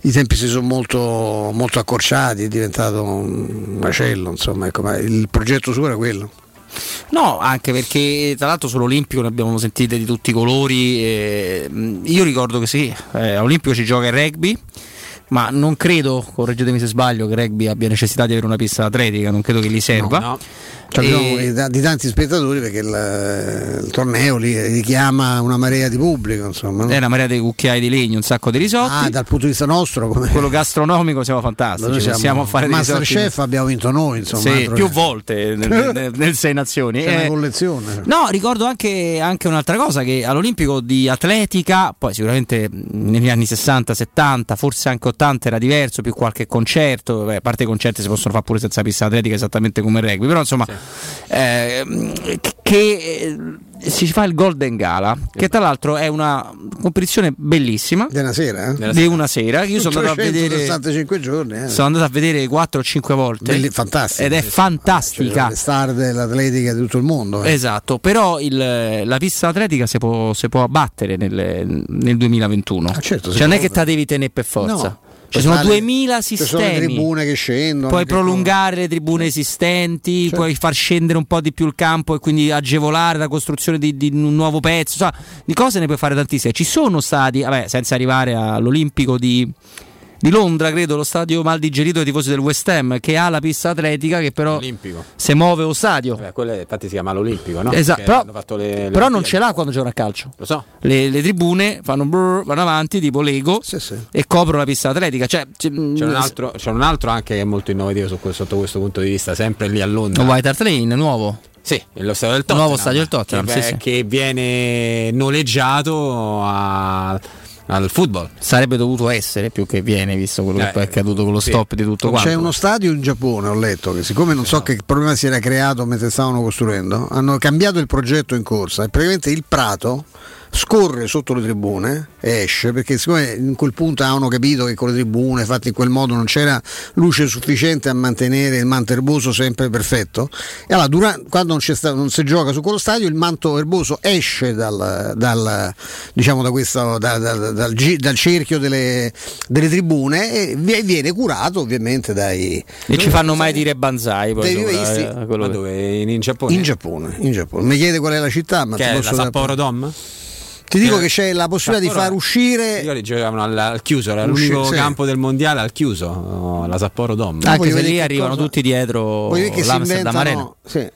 i tempi si sono molto, molto accorciati, è diventato un macello, insomma, ecco, ma il progetto suo era quello. No, anche perché tra l'altro sull'Olimpico ne abbiamo sentite di tutti i colori. e, mh, io ricordo che sì, eh, all'Olimpico ci gioca il rugby. Ma non credo, correggetemi se sbaglio, che rugby abbia necessità di avere una pista atletica, non credo che gli serva. Cioè, E- abbiamo di, di tanti spettatori perché il, il torneo lì richiama una marea di pubblico, insomma. no? È una marea di cucchiai di legno, un sacco di risotti. Ah, dal punto di vista nostro, come Quello gastronomico siamo fantastici. Noi possiamo fare dei risotti- Masterchef abbiamo vinto noi, insomma. Sì, più che- volte nel, nel- nel Sei Nazioni. C'è una Eh, collezione. No, ricordo anche, anche un'altra cosa, che all'Olimpico di atletica, poi sicuramente negli anni 60, 70, forse anche 80 era diverso, più qualche concerto, beh, a parte i concerti si possono fare pure senza pista atletica esattamente come il rugby, però insomma eh, mh, che eh, si fa il Golden Gala, che tra l'altro è una competizione bellissima. Di una sera, eh? Di una sera, io sono andato a vedere 365 giorni, eh. sono andato a vedere 4 o 5 volte Belli- fantastico. ed è fantastica Cioè, le star dell'atletica di tutto il mondo. eh. Esatto, però il- la pista atletica si può, si può abbattere nel, nel 2021. certo, si cioè, non è che te la devi tenere per forza. No. Ci sono fare- 2000 Ci sono le sistemi. tribune che scendono. Puoi prolungare le tribune esistenti, Certo. puoi far scendere un po' di più il campo e quindi agevolare la costruzione di, di un nuovo pezzo. Insomma, di cose ne puoi fare tantissime. Ci sono stati, vabbè, senza arrivare all'Olimpico di, di Londra, credo, lo stadio mal digerito dei tifosi del West Ham, che ha la pista atletica che però Olimpico. si muove lo stadio. Beh, quello è- infatti si chiama l'Olimpico, no? Esatto, però, hanno fatto le- le però non ce l'ha quando gioca a calcio. Lo so. Le, le tribune fanno brrr, vanno avanti tipo Lego e coprono la pista atletica. Cioè, c- C'è un, altro, c'è un altro anche che è molto innovativo su que- sotto questo punto di vista, sempre lì a Londra. Lo White Hart Lane nuovo. Sì, lo stadio del Il Tottenham. nuovo stadio del Tottenham, che, sì, beh, sì. che viene noleggiato a- al football. Sarebbe dovuto essere più che viene, visto quello Eh, che poi è accaduto con lo sì. stop di tutto quanto. C'è uno stadio in Giappone, ho letto, che siccome non so che problema si era creato mentre stavano costruendo, hanno cambiato il progetto in corsa e praticamente il prato scorre sotto le tribune e esce perché siccome in quel punto avevano capito che con le tribune fatte in quel modo non c'era luce sufficiente a mantenere il manto erboso sempre perfetto e allora dura- quando non, c'è sta- non si gioca su quello stadio il manto erboso esce dal, dal, diciamo da questo, da- da- dal, cerchio delle, delle tribune e vi- viene curato ovviamente dai E ci fanno mai dire banzai poi eh, dove? In, in Giappone? in Giappone, in Giappone. Mi chiede qual è la città, ma Che ti è posso Sapporo Dom? Ti dico Che- che c'è la possibilità di far uscire Io li giocavano al, al chiuso, era L'unico- sì. campo del mondiale al chiuso, la Sapporo Dom. Ah, Anche se lì arrivano cosa- tutti dietro l'Amsterdam Arena. inventano sì.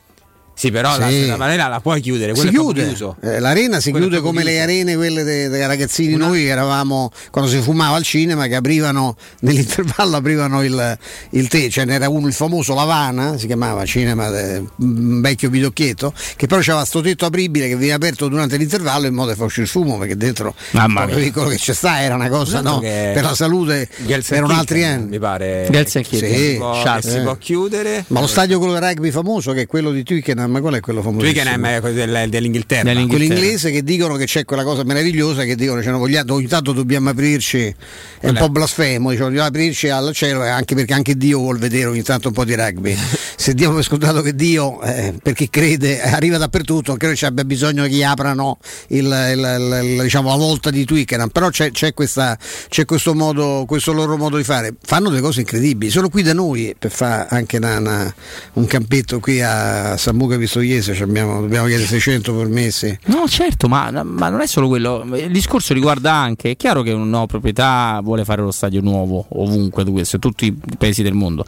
Sì, però Sì. la, la la puoi chiudere, si chiude. Eh, l'arena si Quello chiude come le chiuso. arene quelle dei, dei ragazzini noi che eravamo quando si fumava al cinema che aprivano nell'intervallo aprivano il, il tè, ce n'era uno il famoso Lavana, si chiamava cinema de- un vecchio bidocchietto, che però c'aveva sto tetto apribile che veniva aperto durante l'intervallo in modo da far uscire il fumo perché dentro Mamma mia. quello che c'è sta era una cosa no, che- per la salute erano altri anni. Mi pare che Sì, si, può, che si Eh. può chiudere. Ma lo stadio quello del rugby famoso che è quello di Twickenham, qual è quello famoso? Twickenham è quello del- dell'Inghilterra. Dell'Inghilterra. quell'inglese che dicono che c'è quella cosa meravigliosa che dicono cioè, vogliamo, ogni tanto dobbiamo aprirci è un po' blasfemo diciamo, dobbiamo aprirci al cielo anche perché anche Dio vuol vedere ogni tanto un po' di rugby se diamo per scontato che Dio eh, per chi crede arriva dappertutto credo ci abbia bisogno che gli aprano il, il- il- il- diciamo, la volta di Twickenham però c'è, c'è questa- c'è questo, modo, questo loro modo di fare fanno delle cose incredibili solo qui da noi per fare anche una- una- un campetto qui a Sambuca Pistoiese ci abbiamo- dobbiamo chiedere 600 permessi No, certo, ma, ma non è solo quello. Il discorso riguarda anche. È chiaro che una nuova proprietà vuole fare lo stadio nuovo ovunque, in tutti i paesi del mondo.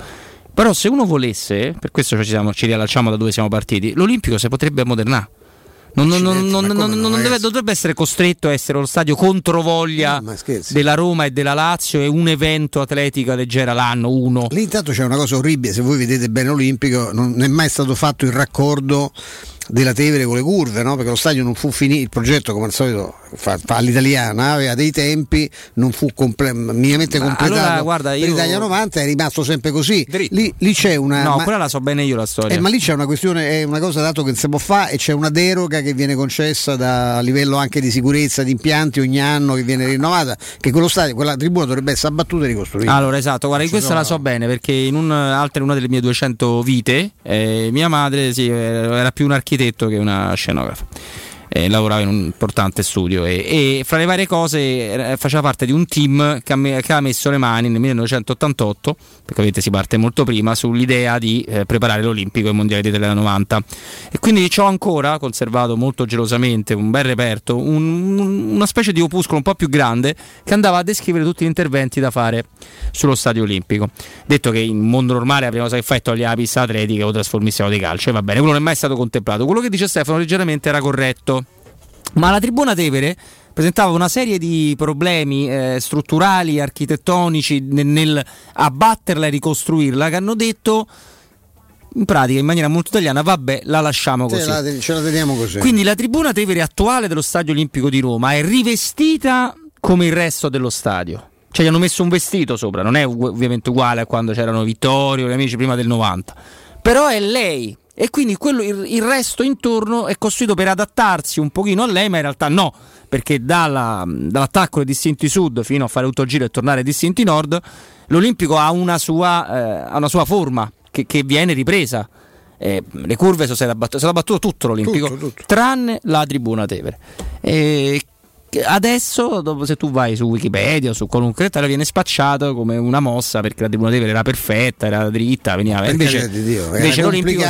Però, se uno volesse, per questo ci, siamo- ci riallacciamo da dove siamo partiti, l'Olimpico si potrebbe ammodernare. Non, non- non- non- non deve, dovrebbe essere costretto a essere lo stadio controvoglia scherzi. della Roma e della Lazio e un evento atletica leggera l'anno, uno. Lì intanto c'è una cosa orribile, se voi vedete bene l'Olimpico, non è mai stato fatto il raccordo della Tevere con le curve, no? perché lo stadio non fu finito, il progetto come al solito fa, fa all'italiana, aveva dei tempi, non fu comple- minimamente Ma completato allora, guarda, per io- l'Italia 90, è rimasto sempre così. Lì, lì c'è una... No, ma- quella la so bene io la storia. eh, ma lì c'è una questione, è una cosa dato che non si può fare e c'è una deroga che viene concessa da, a livello anche di sicurezza di impianti ogni anno che viene rinnovata, che quello stadio, quella tribuna dovrebbe essere abbattuta e ricostruita. Allora, esatto, guarda, questa sono- la so bene perché in un, altre, una delle mie 200 vite, eh, mia madre sì, era più un architetto che una scenografa. Eh, lavorava in un importante studio e, e fra le varie cose faceva parte di un team che ha, che ha messo le mani nel 1988, perché ovviamente si parte molto prima, sull'idea di eh, preparare l'Olimpico e i mondiali del 90. E quindi ho ancora conservato molto gelosamente un bel reperto, un- un- una specie di opuscolo un po' più grande che andava a descrivere tutti gli interventi da fare sullo stadio olimpico. Detto che in mondo normale la prima cosa che fai è togliere la pista atletica o trasformissiamo di calcio, e va bene, quello non è mai stato contemplato. Quello che dice Stefano leggermente era corretto. Ma la tribuna Tevere presentava una serie di problemi eh, strutturali, architettonici nel, nel abbatterla e ricostruirla che hanno detto in pratica in maniera molto italiana vabbè la lasciamo Sì, così. la- ce la teniamo così. Quindi la tribuna Tevere attuale dello Stadio Olimpico di Roma è rivestita come il resto dello stadio. Cioè gli hanno messo un vestito sopra, non è ovviamente uguale a quando c'erano Vittorio e gli amici prima del 90. Però è lei e quindi quello- il, il resto intorno è costruito per adattarsi un pochino a lei, ma in realtà no, perché dalla- dall'attacco dei distinti sud fino a fare tutto il giro e tornare ai distinti nord, l'Olimpico ha una sua, eh, ha una sua forma che, che viene ripresa. Eh, le curve sono state abbattute, stato abbattuto tutto l'Olimpico, tranne la tribuna Tevere. E che adesso, dopo, se tu vai su Wikipedia o su qualunque lettera, viene spacciato come una mossa perché la tribuna Tevere era perfetta, era dritta, veniva. Per invece, di Dio, era invece l'Olimpico.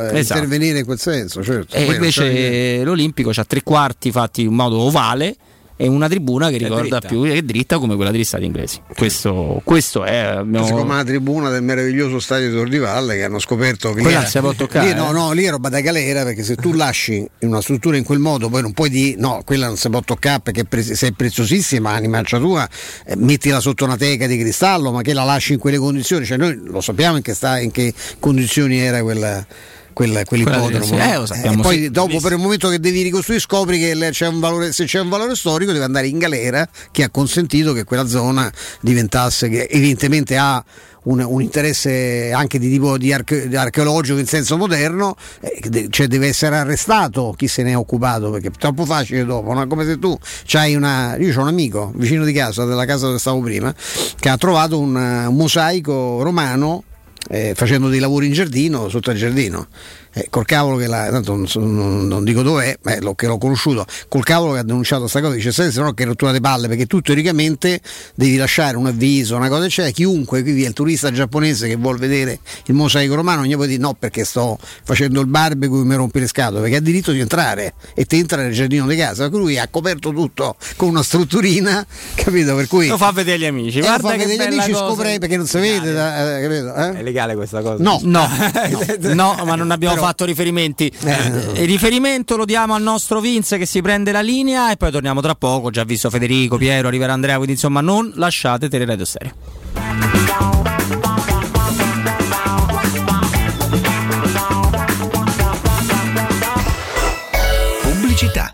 eh, Esatto. intervenire in quel senso, certo. E Poi invece l'Olimpico ha tre quarti fatti in modo ovale e una tribuna che ricorda dritta. più è dritta come quella degli stati inglesi. Questo, questo è. abbiamo- Come la tribuna del meraviglioso stadio di Tordivalle che hanno scoperto che Quella si può toccare, lì, no, eh. no, lì è roba da galera perché se tu lasci in una struttura in quel modo poi non puoi dire no, quella non si può toccare perché è pre- se è preziosissima l'animancia tua, eh, mettila sotto una teca di cristallo, ma che la lasci in quelle condizioni, cioè noi lo sappiamo in che, sta, in che condizioni era quella, quel, quell'ippodromo. Eh, lo sappiamo, E poi sì. dopo per il momento che devi ricostruire scopri che c'è un valore, se c'è un valore storico deve andare in galera che ha consentito che quella zona diventasse, che evidentemente ha un, un interesse anche di tipo di arche- di archeologico in senso moderno, eh, cioè deve essere arrestato chi se ne è occupato perché è troppo facile dopo, no? come se tu c'hai una. Io ho un amico vicino di casa, della casa dove stavo prima, che ha trovato un, eh, un mosaico romano eh, facendo dei lavori in giardino, sotto al giardino. Eh, col cavolo che la, tanto non, non- non dico dov'è, ma è l'ho, che l'ho conosciuto, col cavolo che ha denunciato questa cosa, dice se no che rottura di palle, perché tu teoricamente devi lasciare un avviso, una cosa c'è, chiunque, qui è il turista giapponese che vuole vedere il mosaico romano, non gli puoi dire no perché sto facendo il barbecue e mi rompi le scatole, perché ha diritto di entrare e ti entra nel giardino di casa, per cui ha coperto tutto con una strutturina, capito? Per cui Lo fa vedere agli amici. eh, lo Guarda fa che vedere agli bella amici scopre perché non si vede, da- eh, capito? eh? È legale questa cosa? No, No, no, ma non abbiamo Però- fatto riferimenti. Eh. Il riferimento lo diamo al nostro Vince che si prende la linea e poi torniamo tra poco. Già visto Federico, Piero, arriverà Andrea, quindi insomma non lasciate Teleradio Stereo. Pubblicità.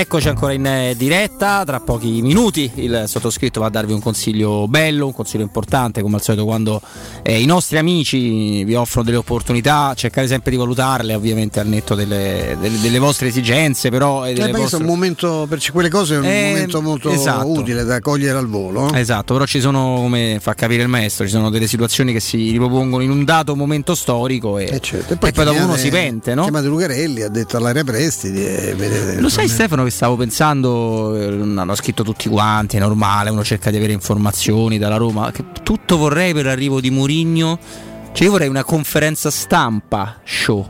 Eccoci ancora in eh, diretta, tra pochi minuti il sottoscritto va a darvi un consiglio bello, un consiglio importante, come al solito quando eh, i nostri amici vi offrono delle opportunità, cercate sempre di valutarle ovviamente al netto delle, delle- delle vostre esigenze, però... e Eh, vostre- è un momento, per quelle cose è un Eh, momento molto esatto. utile da cogliere al volo. Esatto, però ci sono, come fa capire il maestro, ci sono delle situazioni che si ripropongono in un dato momento storico e, e poi, dopo uno si pente, no? Chiamate Lucarelli, ha detto all'area prestiti e vedete. Lo sai Stefano che stavo pensando, eh, hanno scritto tutti quanti, è normale, uno cerca di avere informazioni dalla Roma, che tutto vorrei per l'arrivo di Murigno, cioè io vorrei una conferenza stampa show.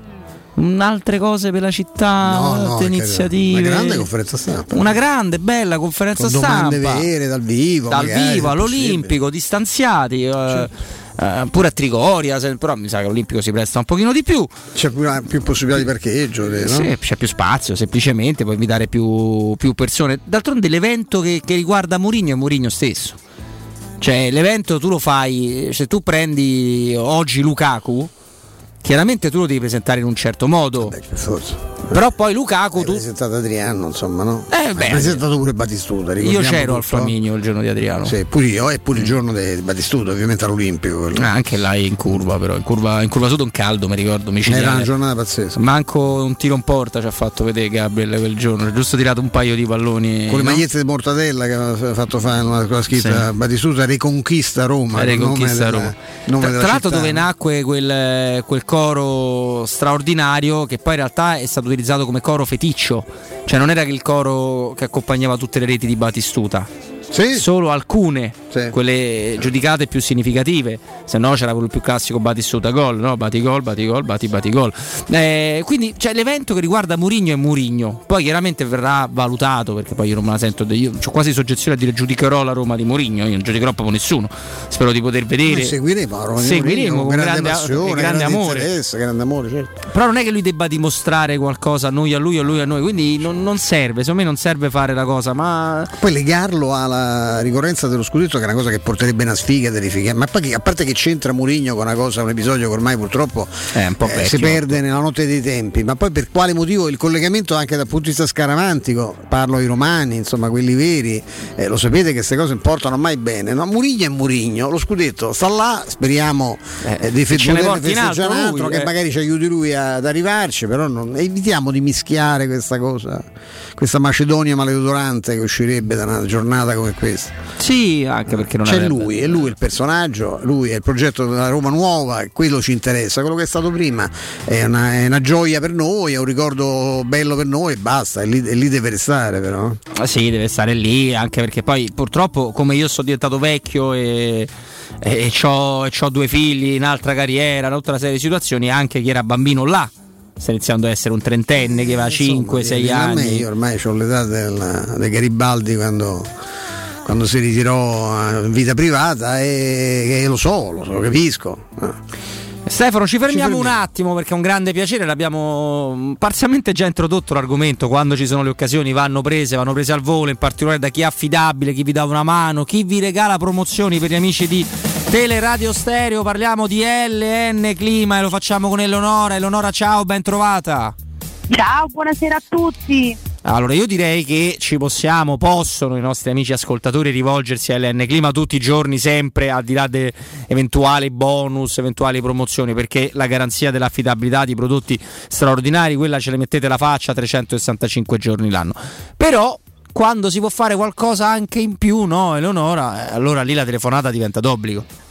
Un- Altre cose per la città, No, no, altre iniziative. Una grande conferenza stampa. Una grande, bella conferenza Con stampa. domande vere, dal vivo. Dal magari, vivo all'Olimpico, distanziati. eh, eh, pure a Trigoria, se- però mi sa che l'Olimpico si presta un pochino di più. C'è più, più possibilità di parcheggio, no? Sì, c'è più spazio, semplicemente puoi invitare più, più persone. D'altronde l'evento che, che riguarda Mourinho è Mourinho stesso. Cioè, l'evento tu lo fai, se tu prendi oggi Lukaku, chiaramente tu lo devi presentare in un certo modo. Però poi Lukaku Hai tu presentato Adriano, insomma, no? Eh, beh. Hai presentato pure Batistuta. io c'ero al tutto. Flaminio il giorno di Adriano. Sì, pure io, e pure il giorno di Batistuta, ovviamente all'Olimpico. Ah, anche là in curva, però in curva, in curva sud un caldo, mi ricordo. micidiale. Era una giornata pazzesca. Manco un tiro in porta ci ha fatto vedere Gabriel quel giorno. Ha giusto tirato un paio di palloni. Con le no? magliette di Mortadella che aveva fatto fare una, con la scritta Sì. Batistuta Reconquista Roma. Eh, Reconquista della- Roma. nome Tra, della tra l'altro dove nacque quel, quel coro straordinario che poi in realtà è stato utilizzato come coro feticcio, cioè non era che il coro che accompagnava tutte le reti di Batistuta. Solo alcune, quelle giudicate più significative, se no c'era quello più classico Batistuta gol, no? Bati gol, bati gol, bati bati gol. Eh, quindi c'è l'evento che riguarda Murigno e Murigno, poi chiaramente verrà valutato perché poi io non me la sento, io ho quasi soggezione a dire giudicherò la Roma di Murigno, io non giudicherò proprio nessuno, spero di poter vedere. Noi seguiremo Roma Seguiremo Mourinho con grande, grande, passione, grande grande amore. grande amore, certo. Però non è che lui debba dimostrare qualcosa a noi, a lui, a lui, a noi. Quindi non, non serve, secondo me non serve fare la cosa, ma. Poi legarlo alla ricorrenza dello scudetto, che è una cosa che porterebbe una sfiga terrificante. Ma poi a parte che c'entra Murigno con una cosa, un episodio che ormai purtroppo eh, vecchio. si perde nella notte dei tempi, ma poi per quale motivo il collegamento anche dal punto di vista scaramantico, parlo ai romani, insomma quelli veri, eh, lo sapete che queste cose non portano mai bene. No? Murigno è Murigno, lo scudetto sta là, speriamo eh, di porti in festeggiare un altro, che eh. magari ci aiuti lui ad arrivarci, però non- evitiamo di mischiare questa cosa, questa Macedonia maleodorante che uscirebbe da una giornata come questa. Sì, anche perché non C'è lui, è lui il personaggio, lui è il progetto della Roma nuova, quello ci interessa, quello che è stato prima è una, è una gioia per noi, è un ricordo bello per noi e basta, e lì, e lì deve restare però. Ah, sì, deve stare lì, anche perché poi purtroppo come io sono diventato vecchio e, e, ho due figli, un'altra carriera, tutta una serie di situazioni, anche chi era bambino là sta iniziando ad essere un trentenne che 5-6 Vieni a me, anni. Io ormai ho l'età del- dei Garibaldi quando, quando si ritirò in vita privata e, e lo so, lo so, lo capisco. Eh. Stefano, ci fermiamo Ci un attimo perché è un grande piacere, l'abbiamo parzialmente già introdotto l'argomento, quando ci sono le occasioni vanno prese, vanno prese al volo, in particolare da chi è affidabile, chi vi dà una mano, chi vi regala promozioni per gli amici di Teleradio Stereo, parliamo di LN Clima e lo facciamo con Eleonora. Eleonora, ciao, ben trovata. Ciao, buonasera a tutti. Allora, io direi che ci possiamo, possono i nostri amici ascoltatori rivolgersi a LN Clima tutti i giorni, sempre al di là di eventuali bonus, eventuali promozioni, perché la garanzia dell'affidabilità di prodotti straordinari, quella ce le mettete la faccia 365 giorni l'anno. Però quando si può fare qualcosa anche in più, no, Eleonora, eh, allora lì la telefonata diventa d'obbligo.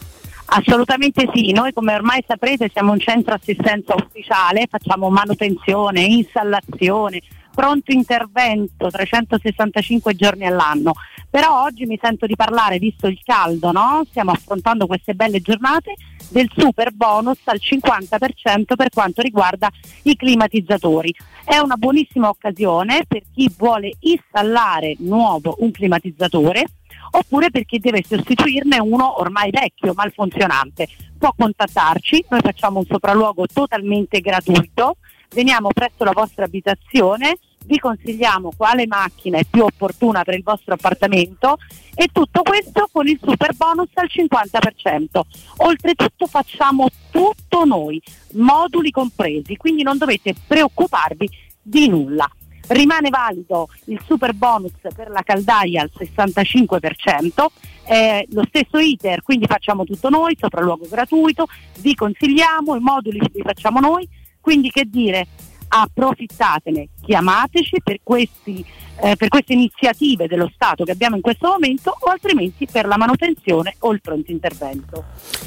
Assolutamente sì, noi come ormai saprete siamo un centro assistenza ufficiale, facciamo manutenzione, installazione, pronto intervento 365 giorni all'anno. Però oggi mi sento di parlare, visto il caldo, no? stiamo affrontando queste belle giornate, del super bonus al 50% per quanto riguarda i climatizzatori. È una buonissima occasione per chi vuole installare nuovo un climatizzatore oppure per chi deve sostituirne uno ormai vecchio, malfunzionante. Può contattarci, noi facciamo un sopralluogo totalmente gratuito, veniamo presso la vostra abitazione, vi consigliamo quale macchina è più opportuna per il vostro appartamento e tutto questo con il super bonus al 50%. Oltretutto facciamo tutto noi, moduli compresi, quindi non dovete preoccuparvi di nulla. Rimane valido il super bonus per la caldaia al 65%, è lo stesso iter, quindi facciamo tutto noi, sopralluogo gratuito, vi consigliamo, i moduli li facciamo noi, quindi che dire, approfittatene, chiamateci per, questi, eh, per queste iniziative dello Stato che abbiamo in questo momento o altrimenti per la manutenzione o il pronto intervento.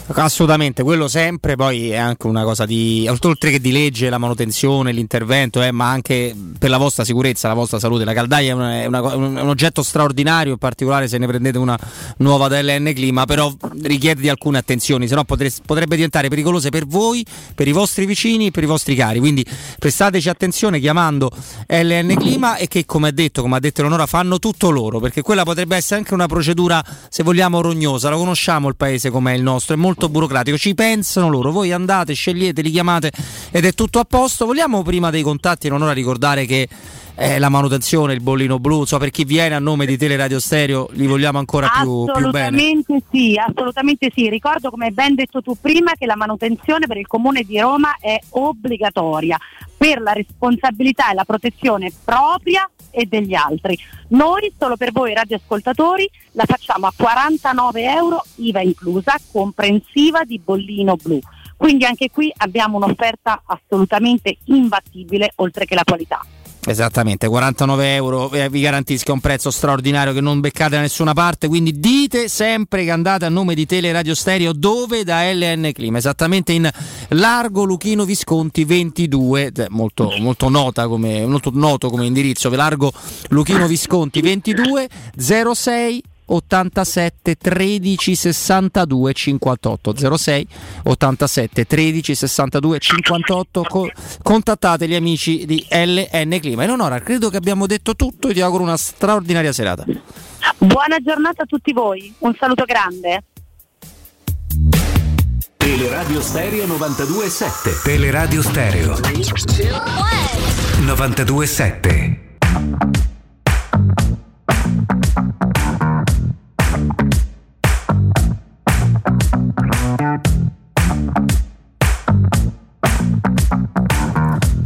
Assolutamente, quello sempre, poi è anche una cosa di, oltre che di legge, la manutenzione, l'intervento, eh, ma anche per la vostra sicurezza, la vostra salute. La caldaia è, una, è, una, è un oggetto straordinario, in particolare se ne prendete una nuova DLN Clima, però richiede di alcune attenzioni, se no potrebbe diventare pericolose per voi, per i vostri vicini, per i vostri cari. Quindi prestateci attenzione chiamando LN Clima e che come ha come ha detto Eleonora, fanno tutto loro, perché quella potrebbe essere anche una procedura, se vogliamo, rognosa. Lo conosciamo il paese com'è il nostro, è molto burocratico, ci pensano loro, voi andate, scegliete, li chiamate ed è tutto a posto. Vogliamo prima dei contatti, Eleonora, ricordare che eh, la manutenzione, il bollino blu, so per chi viene a nome di Teleradio Stereo li vogliamo ancora più, più bene. Assolutamente sì, assolutamente sì. Ricordo come hai ben detto tu prima che la manutenzione per il comune di Roma è obbligatoria per la responsabilità e la protezione propria e degli altri. Noi solo per voi radioascoltatori la facciamo a 49 euro IVA inclusa, comprensiva di bollino blu. Quindi anche qui abbiamo un'offerta assolutamente imbattibile oltre che la qualità. Esattamente, 49 euro, eh, vi garantisco un prezzo straordinario che non beccate da nessuna parte, quindi dite sempre che andate a nome di Teleradio Stereo dove? Da LN Clima, esattamente in Largo Luchino Visconti 22, molto, molto, nota come, molto noto come indirizzo, Largo Luchino Visconti 22 06 87 13 62 58 06 87 13 62 58 Co- contattate gli amici di LN Clima. Eleonora, credo che abbiamo detto tutto e ti auguro una straordinaria serata. Buona giornata a tutti voi, un saluto grande. Teleradio Stereo 92.7 Teleradio Stereo 92.7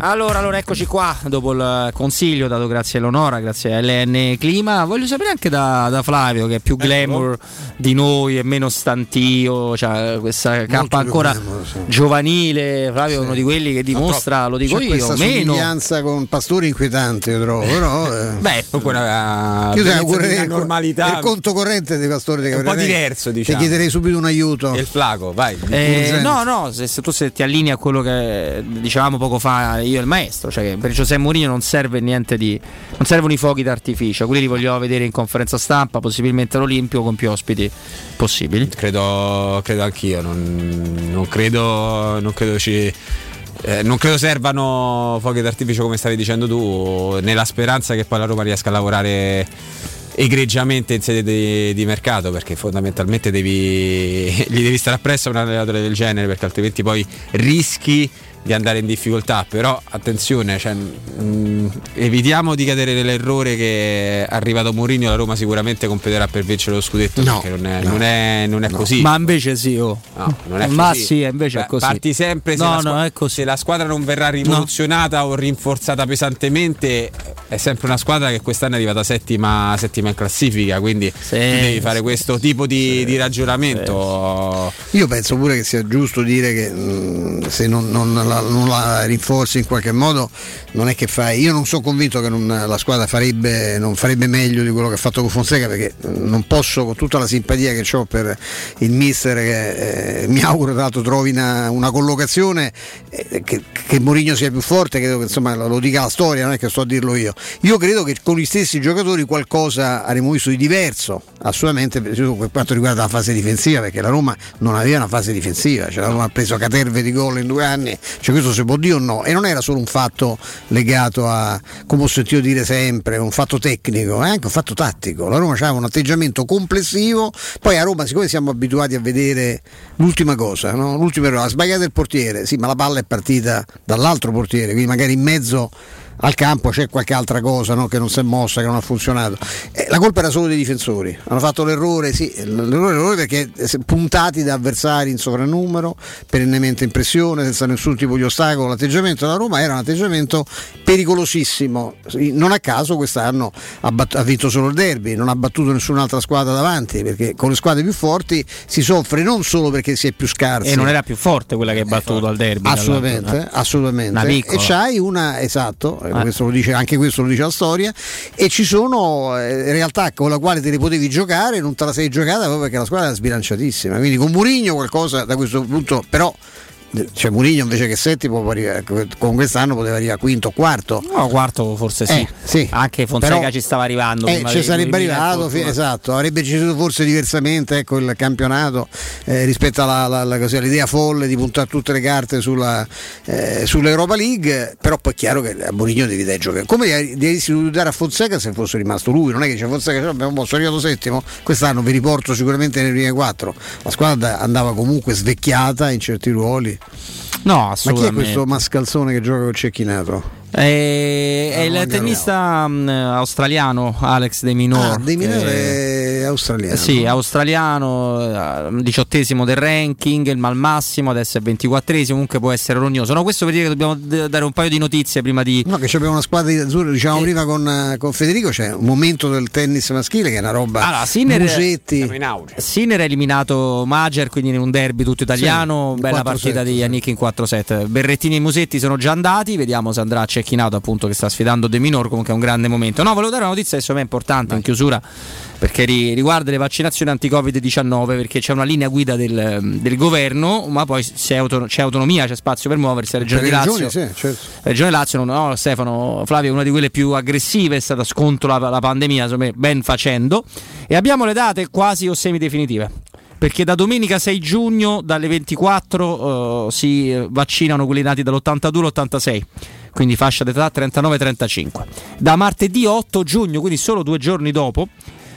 Allora, allora, eccoci qua dopo il consiglio dato grazie a Eleonora, grazie a LN Clima. Voglio sapere anche da, da Flavio che è più glamour di noi e meno stantio, cioè questa cappa ancora glamour, sì. giovanile. Flavio è uno di quelli che dimostra, lo dico C'è io, questa meno. somiglianza con Pastori inquietante, io trovo, però eh. Beh, quella io ti augurerei la il- normalità il conto corrente dei Pastori di è un po' diverso, diciamo. Ti chiederei subito un aiuto. E il flaco, vai. Eh, Urgente. no, no, se, se tu se ti allinei a quello che dicevamo poco fa io e il maestro, cioè per Giuseppe Mourinho non serve niente di. non servono i fuochi d'artificio, quelli li vogliamo vedere in conferenza stampa, possibilmente all'Olimpio con più ospiti possibili. Credo, credo anch'io, non, non credo, non credo ci. eh, non credo servano fuochi d'artificio come stavi dicendo tu, nella speranza che poi la Roma riesca a lavorare egregiamente in sede di, di mercato perché fondamentalmente devi, gli devi stare appresso a un allenatore del genere perché altrimenti poi rischi di andare in difficoltà, però attenzione, cioè, mh, evitiamo di cadere nell'errore che è arrivato Mourinho, la Roma sicuramente competerà per vincere lo scudetto, No, perché non è, no. non è- non è No. così. Ma invece sì, oh. No, non è Ma così. sì, invece è Beh, così. Parti sempre se, No, la è così. se la squadra non verrà rivoluzionata o rinforzata pesantemente, è sempre una squadra che quest'anno è arrivata settima, settima in classifica, quindi tu devi fare questo tipo di, di ragionamento. Io penso pure che sia giusto dire che mh, se non, non la, non la rinforzi in qualche modo non è che fai. Io non sono convinto che non- la squadra farebbe, non farebbe meglio di quello che ha fatto con Fonseca perché non posso, con tutta la simpatia che ho per il mister, che eh, mi auguro tra l'altro trovi una, una collocazione eh, che, che Mourinho sia più forte, credo che insomma lo, dica la storia, non è che sto a dirlo io. Io credo che con gli stessi giocatori qualcosa avremmo visto di diverso, assolutamente per quanto riguarda la fase difensiva, perché la Roma non aveva una fase difensiva, cioè la Roma ha preso caterve di gol in due anni, cioè questo si può dire o no? E non era solo un fatto legato a, come ho sentito dire sempre, un fatto tecnico, è anche un fatto tattico. La Roma aveva un atteggiamento complessivo, poi a Roma siccome siamo abituati a vedere l'ultima cosa, no? l'ultima errore, ha sbagliato il portiere, sì ma la palla è partita dall'altro portiere, quindi magari in mezzo al campo c'è qualche altra cosa no? che non si è mossa, che non ha funzionato. Eh, la colpa era solo dei difensori, hanno fatto l'errore, sì, l'errore, l'errore perché eh, puntati da avversari in sovrannumero, perennemente in pressione, senza nessun tipo di ostacolo. L'atteggiamento della Roma era un atteggiamento pericolosissimo. Non a caso quest'anno ha, bat- ha vinto solo il derby, non ha battuto nessun'altra squadra davanti, perché con le squadre più forti si soffre non solo perché si è più scarsi. E non era più forte quella che ha battuto al derby. Assolutamente, eh. assolutamente. E c'hai una, esatto, eh, Eh. questo lo dice, anche questo lo dice la storia, e ci sono eh, realtà con la quale te ne potevi giocare, non te la sei giocata proprio perché la squadra era sbilanciatissima. Quindi con Murigno qualcosa da questo punto, però cioè Murigno invece che settimo arrivare- con quest'anno poteva arrivare quinto o quarto. No, quarto forse sì. Eh, sì. Anche Fonseca Però- ci stava arrivando. Eh, ci sarebbe arrivato, fi- esatto, avrebbe gestito forse diversamente ecco, il campionato eh, rispetto alla, alla- alla- così, all'idea folle di puntare tutte le carte sulla, eh, sull'Europa League, però poi è chiaro che a Mourinho devi dare giocare. Come devi dare a Fonseca se fosse rimasto lui, non è che c'è Fonseca, cioè, abbiamo sono arrivato settimo, quest'anno vi riporto sicuramente nelle prime quattro, la squadra andava comunque svecchiata in certi ruoli. No, Ma chi è assolutamente. questo mascalzone che gioca con Cecchinato? Eh, è il tennista mh, australiano Alex De Minor. Ah, De Minor che- è australiano. Eh Sì, australiano, eh, diciottesimo del ranking, il mal massimo, adesso è ventiquattresimo, comunque può essere rognoso. No, questo per dire che dobbiamo d- dare un paio di notizie prima di... No, che abbiamo una squadra di azzurro, diciamo prima con, eh, con Federico, c'è un momento del tennis maschile che è una roba. Allora, Sinner, Musetti. Sinner ha eliminato Mager, quindi in un derby tutto italiano, Sì, bella 4-7, partita di Yannick in 4-7. Berrettini e Musetti sono già andati, vediamo se andrà a Cecchinato appunto che sta sfidando De Minor, comunque è un grande momento. No, volevo dare una notizia che secondo me è importante in chiusura perché ri- riguarda le vaccinazioni anti-Covid-19 perché c'è una linea guida del, del governo, ma poi c'è, auto- c'è autonomia, c'è spazio per muoversi, la Regione Per Lazio. regioni, sì, certo. La Regione Lazio, non- no, Stefano Flavio è una di quelle più aggressive, è stata scontro la, la pandemia, insomma, ben facendo. E abbiamo le date quasi o semidefinitive. Perché da domenica 6 giugno dalle 24 eh, si vaccinano quelli nati dall'82 all'86, quindi fascia d'età 39-35. Da martedì 8 giugno, quindi solo due giorni dopo,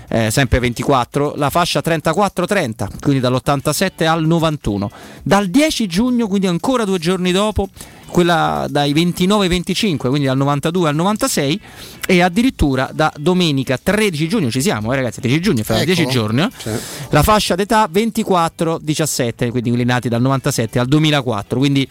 eh, sempre 24, la fascia 34-30, quindi dall'87 al 91. Dal 10 giugno, quindi ancora due giorni dopo, quella dai 29-25, quindi dal 92 al 96 e addirittura da domenica 13 giugno, ci siamo eh, ragazzi, 13 giugno, fra Ecco. 10 giorni, eh, Sì. la fascia d'età 24-17, quindi quelli nati dal 97 al 2004, quindi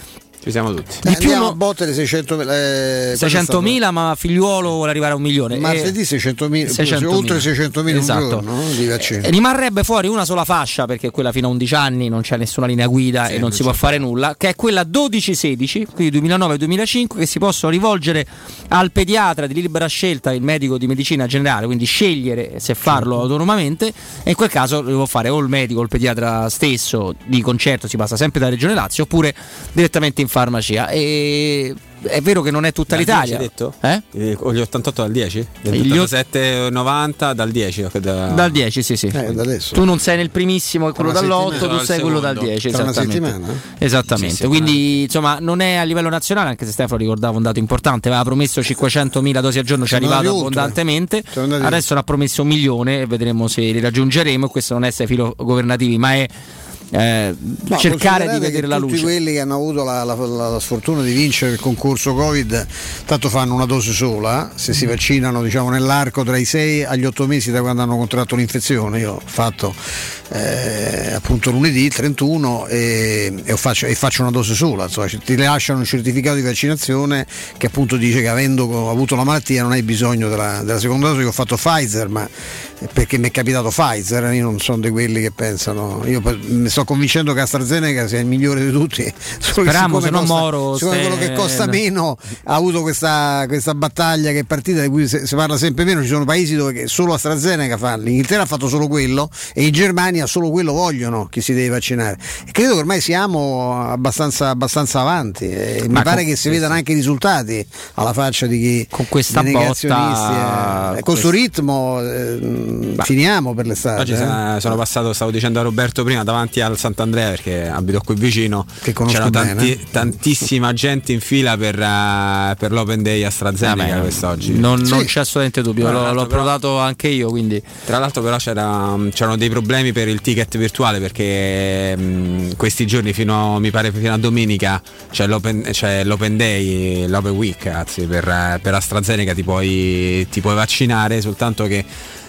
ci siamo tutti. Eh, Di più no- a botte le 600 eh, 600.000, ma figliuolo vuole arrivare a un milione. Martedì E- 600.000, 600.000. oltre 600.000 Esatto. giorno no? di vaccini. Eh, Rimarrebbe fuori una sola fascia perché quella fino a 11 anni non c'è nessuna linea guida e non si può fare nulla, che è quella 12-16, quindi 2009-2005, che si possono rivolgere al pediatra di libera scelta, il medico di medicina generale, quindi scegliere se farlo autonomamente e in quel caso lo può fare o il medico o il pediatra stesso di concerto, si passa sempre da Regione Lazio, oppure direttamente in farmacia. E è vero che non è tutta Dal l'Italia. 10 hai detto? Eh? Eh, gli 88 dal 10? Gli Gli ot- 87 90 dal 10. ok, da- Dal 10, sì, sì. Eh. Tu non sei nel primissimo, quello Tra una dall'8, settimana. tu sei quello dal 10. Tra una Esattamente. settimana? Esattamente. Sì, sì, Quindi, insomma, non è a livello nazionale, anche se Stefano ricordava un dato importante, aveva promesso 500.000 dosi al giorno, ci è arrivato abbondantemente. Adesso ne ha promesso un milione e vedremo se li raggiungeremo. Questo non è essere filo governativi, ma è eh, No, cercare di vedere la tutti luce. quelli che hanno avuto la, la- la- la sfortuna di vincere il concorso Covid, tanto fanno una dose sola, se Mm. si vaccinano diciamo, nell'arco tra i 6 agli 8 mesi da quando hanno contratto l'infezione. Io ho fatto eh, appunto lunedì il 31 e, e faccio, e faccio una dose sola, insomma, ti lasciano un certificato di vaccinazione che appunto dice che avendo avuto la malattia non hai bisogno della, della seconda dose. Io ho fatto Pfizer, ma perché mi è capitato Pfizer, io non sono di quelli che pensano, io mi sto convincendo che AstraZeneca sia il migliore di tutti, che Speriamo, se no costa- Moro ste- quello che costa meno ha avuto questa, questa battaglia che è partita di cui si, parla sempre meno, ci sono paesi dove che solo AstraZeneca fa, l'Inghilterra ha fatto solo quello e in Germania solo quello vogliono chi si deve vaccinare. E credo che ormai siamo abbastanza, abbastanza avanti e mi pare che si vedano anche i risultati alla faccia di chi con questa botta, eh. con questo ritmo eh, finiamo per l'estate. Oggi eh. sono, passato, stavo dicendo a Roberto prima, davanti al Sant'Andrea perché abito qui vicino. Che conosco C'era bene. tantissima gente in fila per, eh, per l'Open Day AstraZeneca Vabbè, quest'oggi. Non, non c'è assolutamente dubbio, l'ho, l'ho però- provato anche io, quindi Tra l'altro però c'era- c'erano dei problemi per il ticket virtuale perché mh, questi giorni fino a, mi pare fino a domenica c'è l'open, c'è l'open day, l'open week anzi per, eh, per AstraZeneca ti puoi, ti puoi vaccinare soltanto che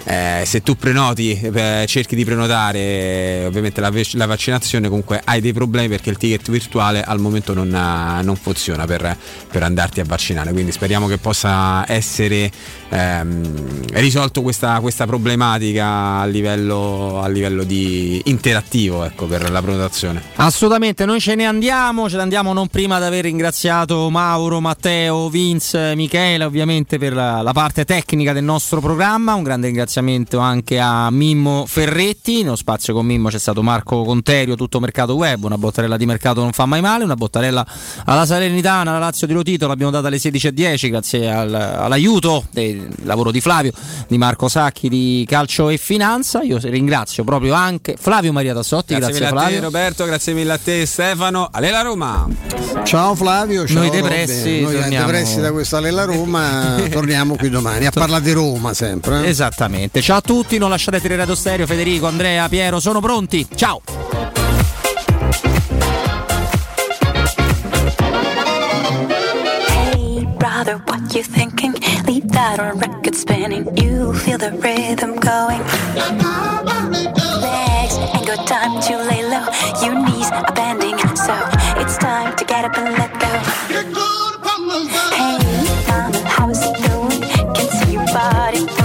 eh, se tu prenoti, eh, cerchi di prenotare eh, ovviamente la, la vaccinazione, comunque hai dei problemi perché il ticket virtuale al momento non, eh, non funziona per, per andarti a vaccinare. Quindi speriamo che possa essere ehm, risolto questa, questa problematica a livello, a livello di interattivo ecco, per la prenotazione. Assolutamente, noi ce ne andiamo, ce ne andiamo non prima di aver ringraziato Mauro, Matteo, Vince, Michele ovviamente per la, la parte tecnica del nostro programma, un grande ringraziamento anche a Mimmo Ferretti, nello spazio con Mimmo c'è stato Marco Conterio, tutto mercato web, una bottarella di mercato non fa mai male, una bottarella alla Salernitana, alla Lazio di Lotito, l'abbiamo data alle 16.10 grazie al- all'aiuto del lavoro di Flavio, di Marco Sacchi di Calcio e Finanza, io ringrazio proprio anche Flavio Maria Tassotti, Grazie, grazie, mille a te Flavio. Roberto, grazie mille a te Stefano. Alela Roma! Ciao Flavio, ciao Noi depressi. Noi torniamo- depressi da questa Lela Roma torniamo qui domani a parlare di Roma sempre. eh veramente. Ciao a tutti, non lasciate tirare ad stereo, Federico, Andrea, Piero, sono pronti. Ciao! Hey brother, what you thinking? Leave that on record spinning. You feel the rhythm going. Legs ain't got time to lay low. Your knees are bending, so it's time to get up and let go. Hey mama, how's it going? Can see your body.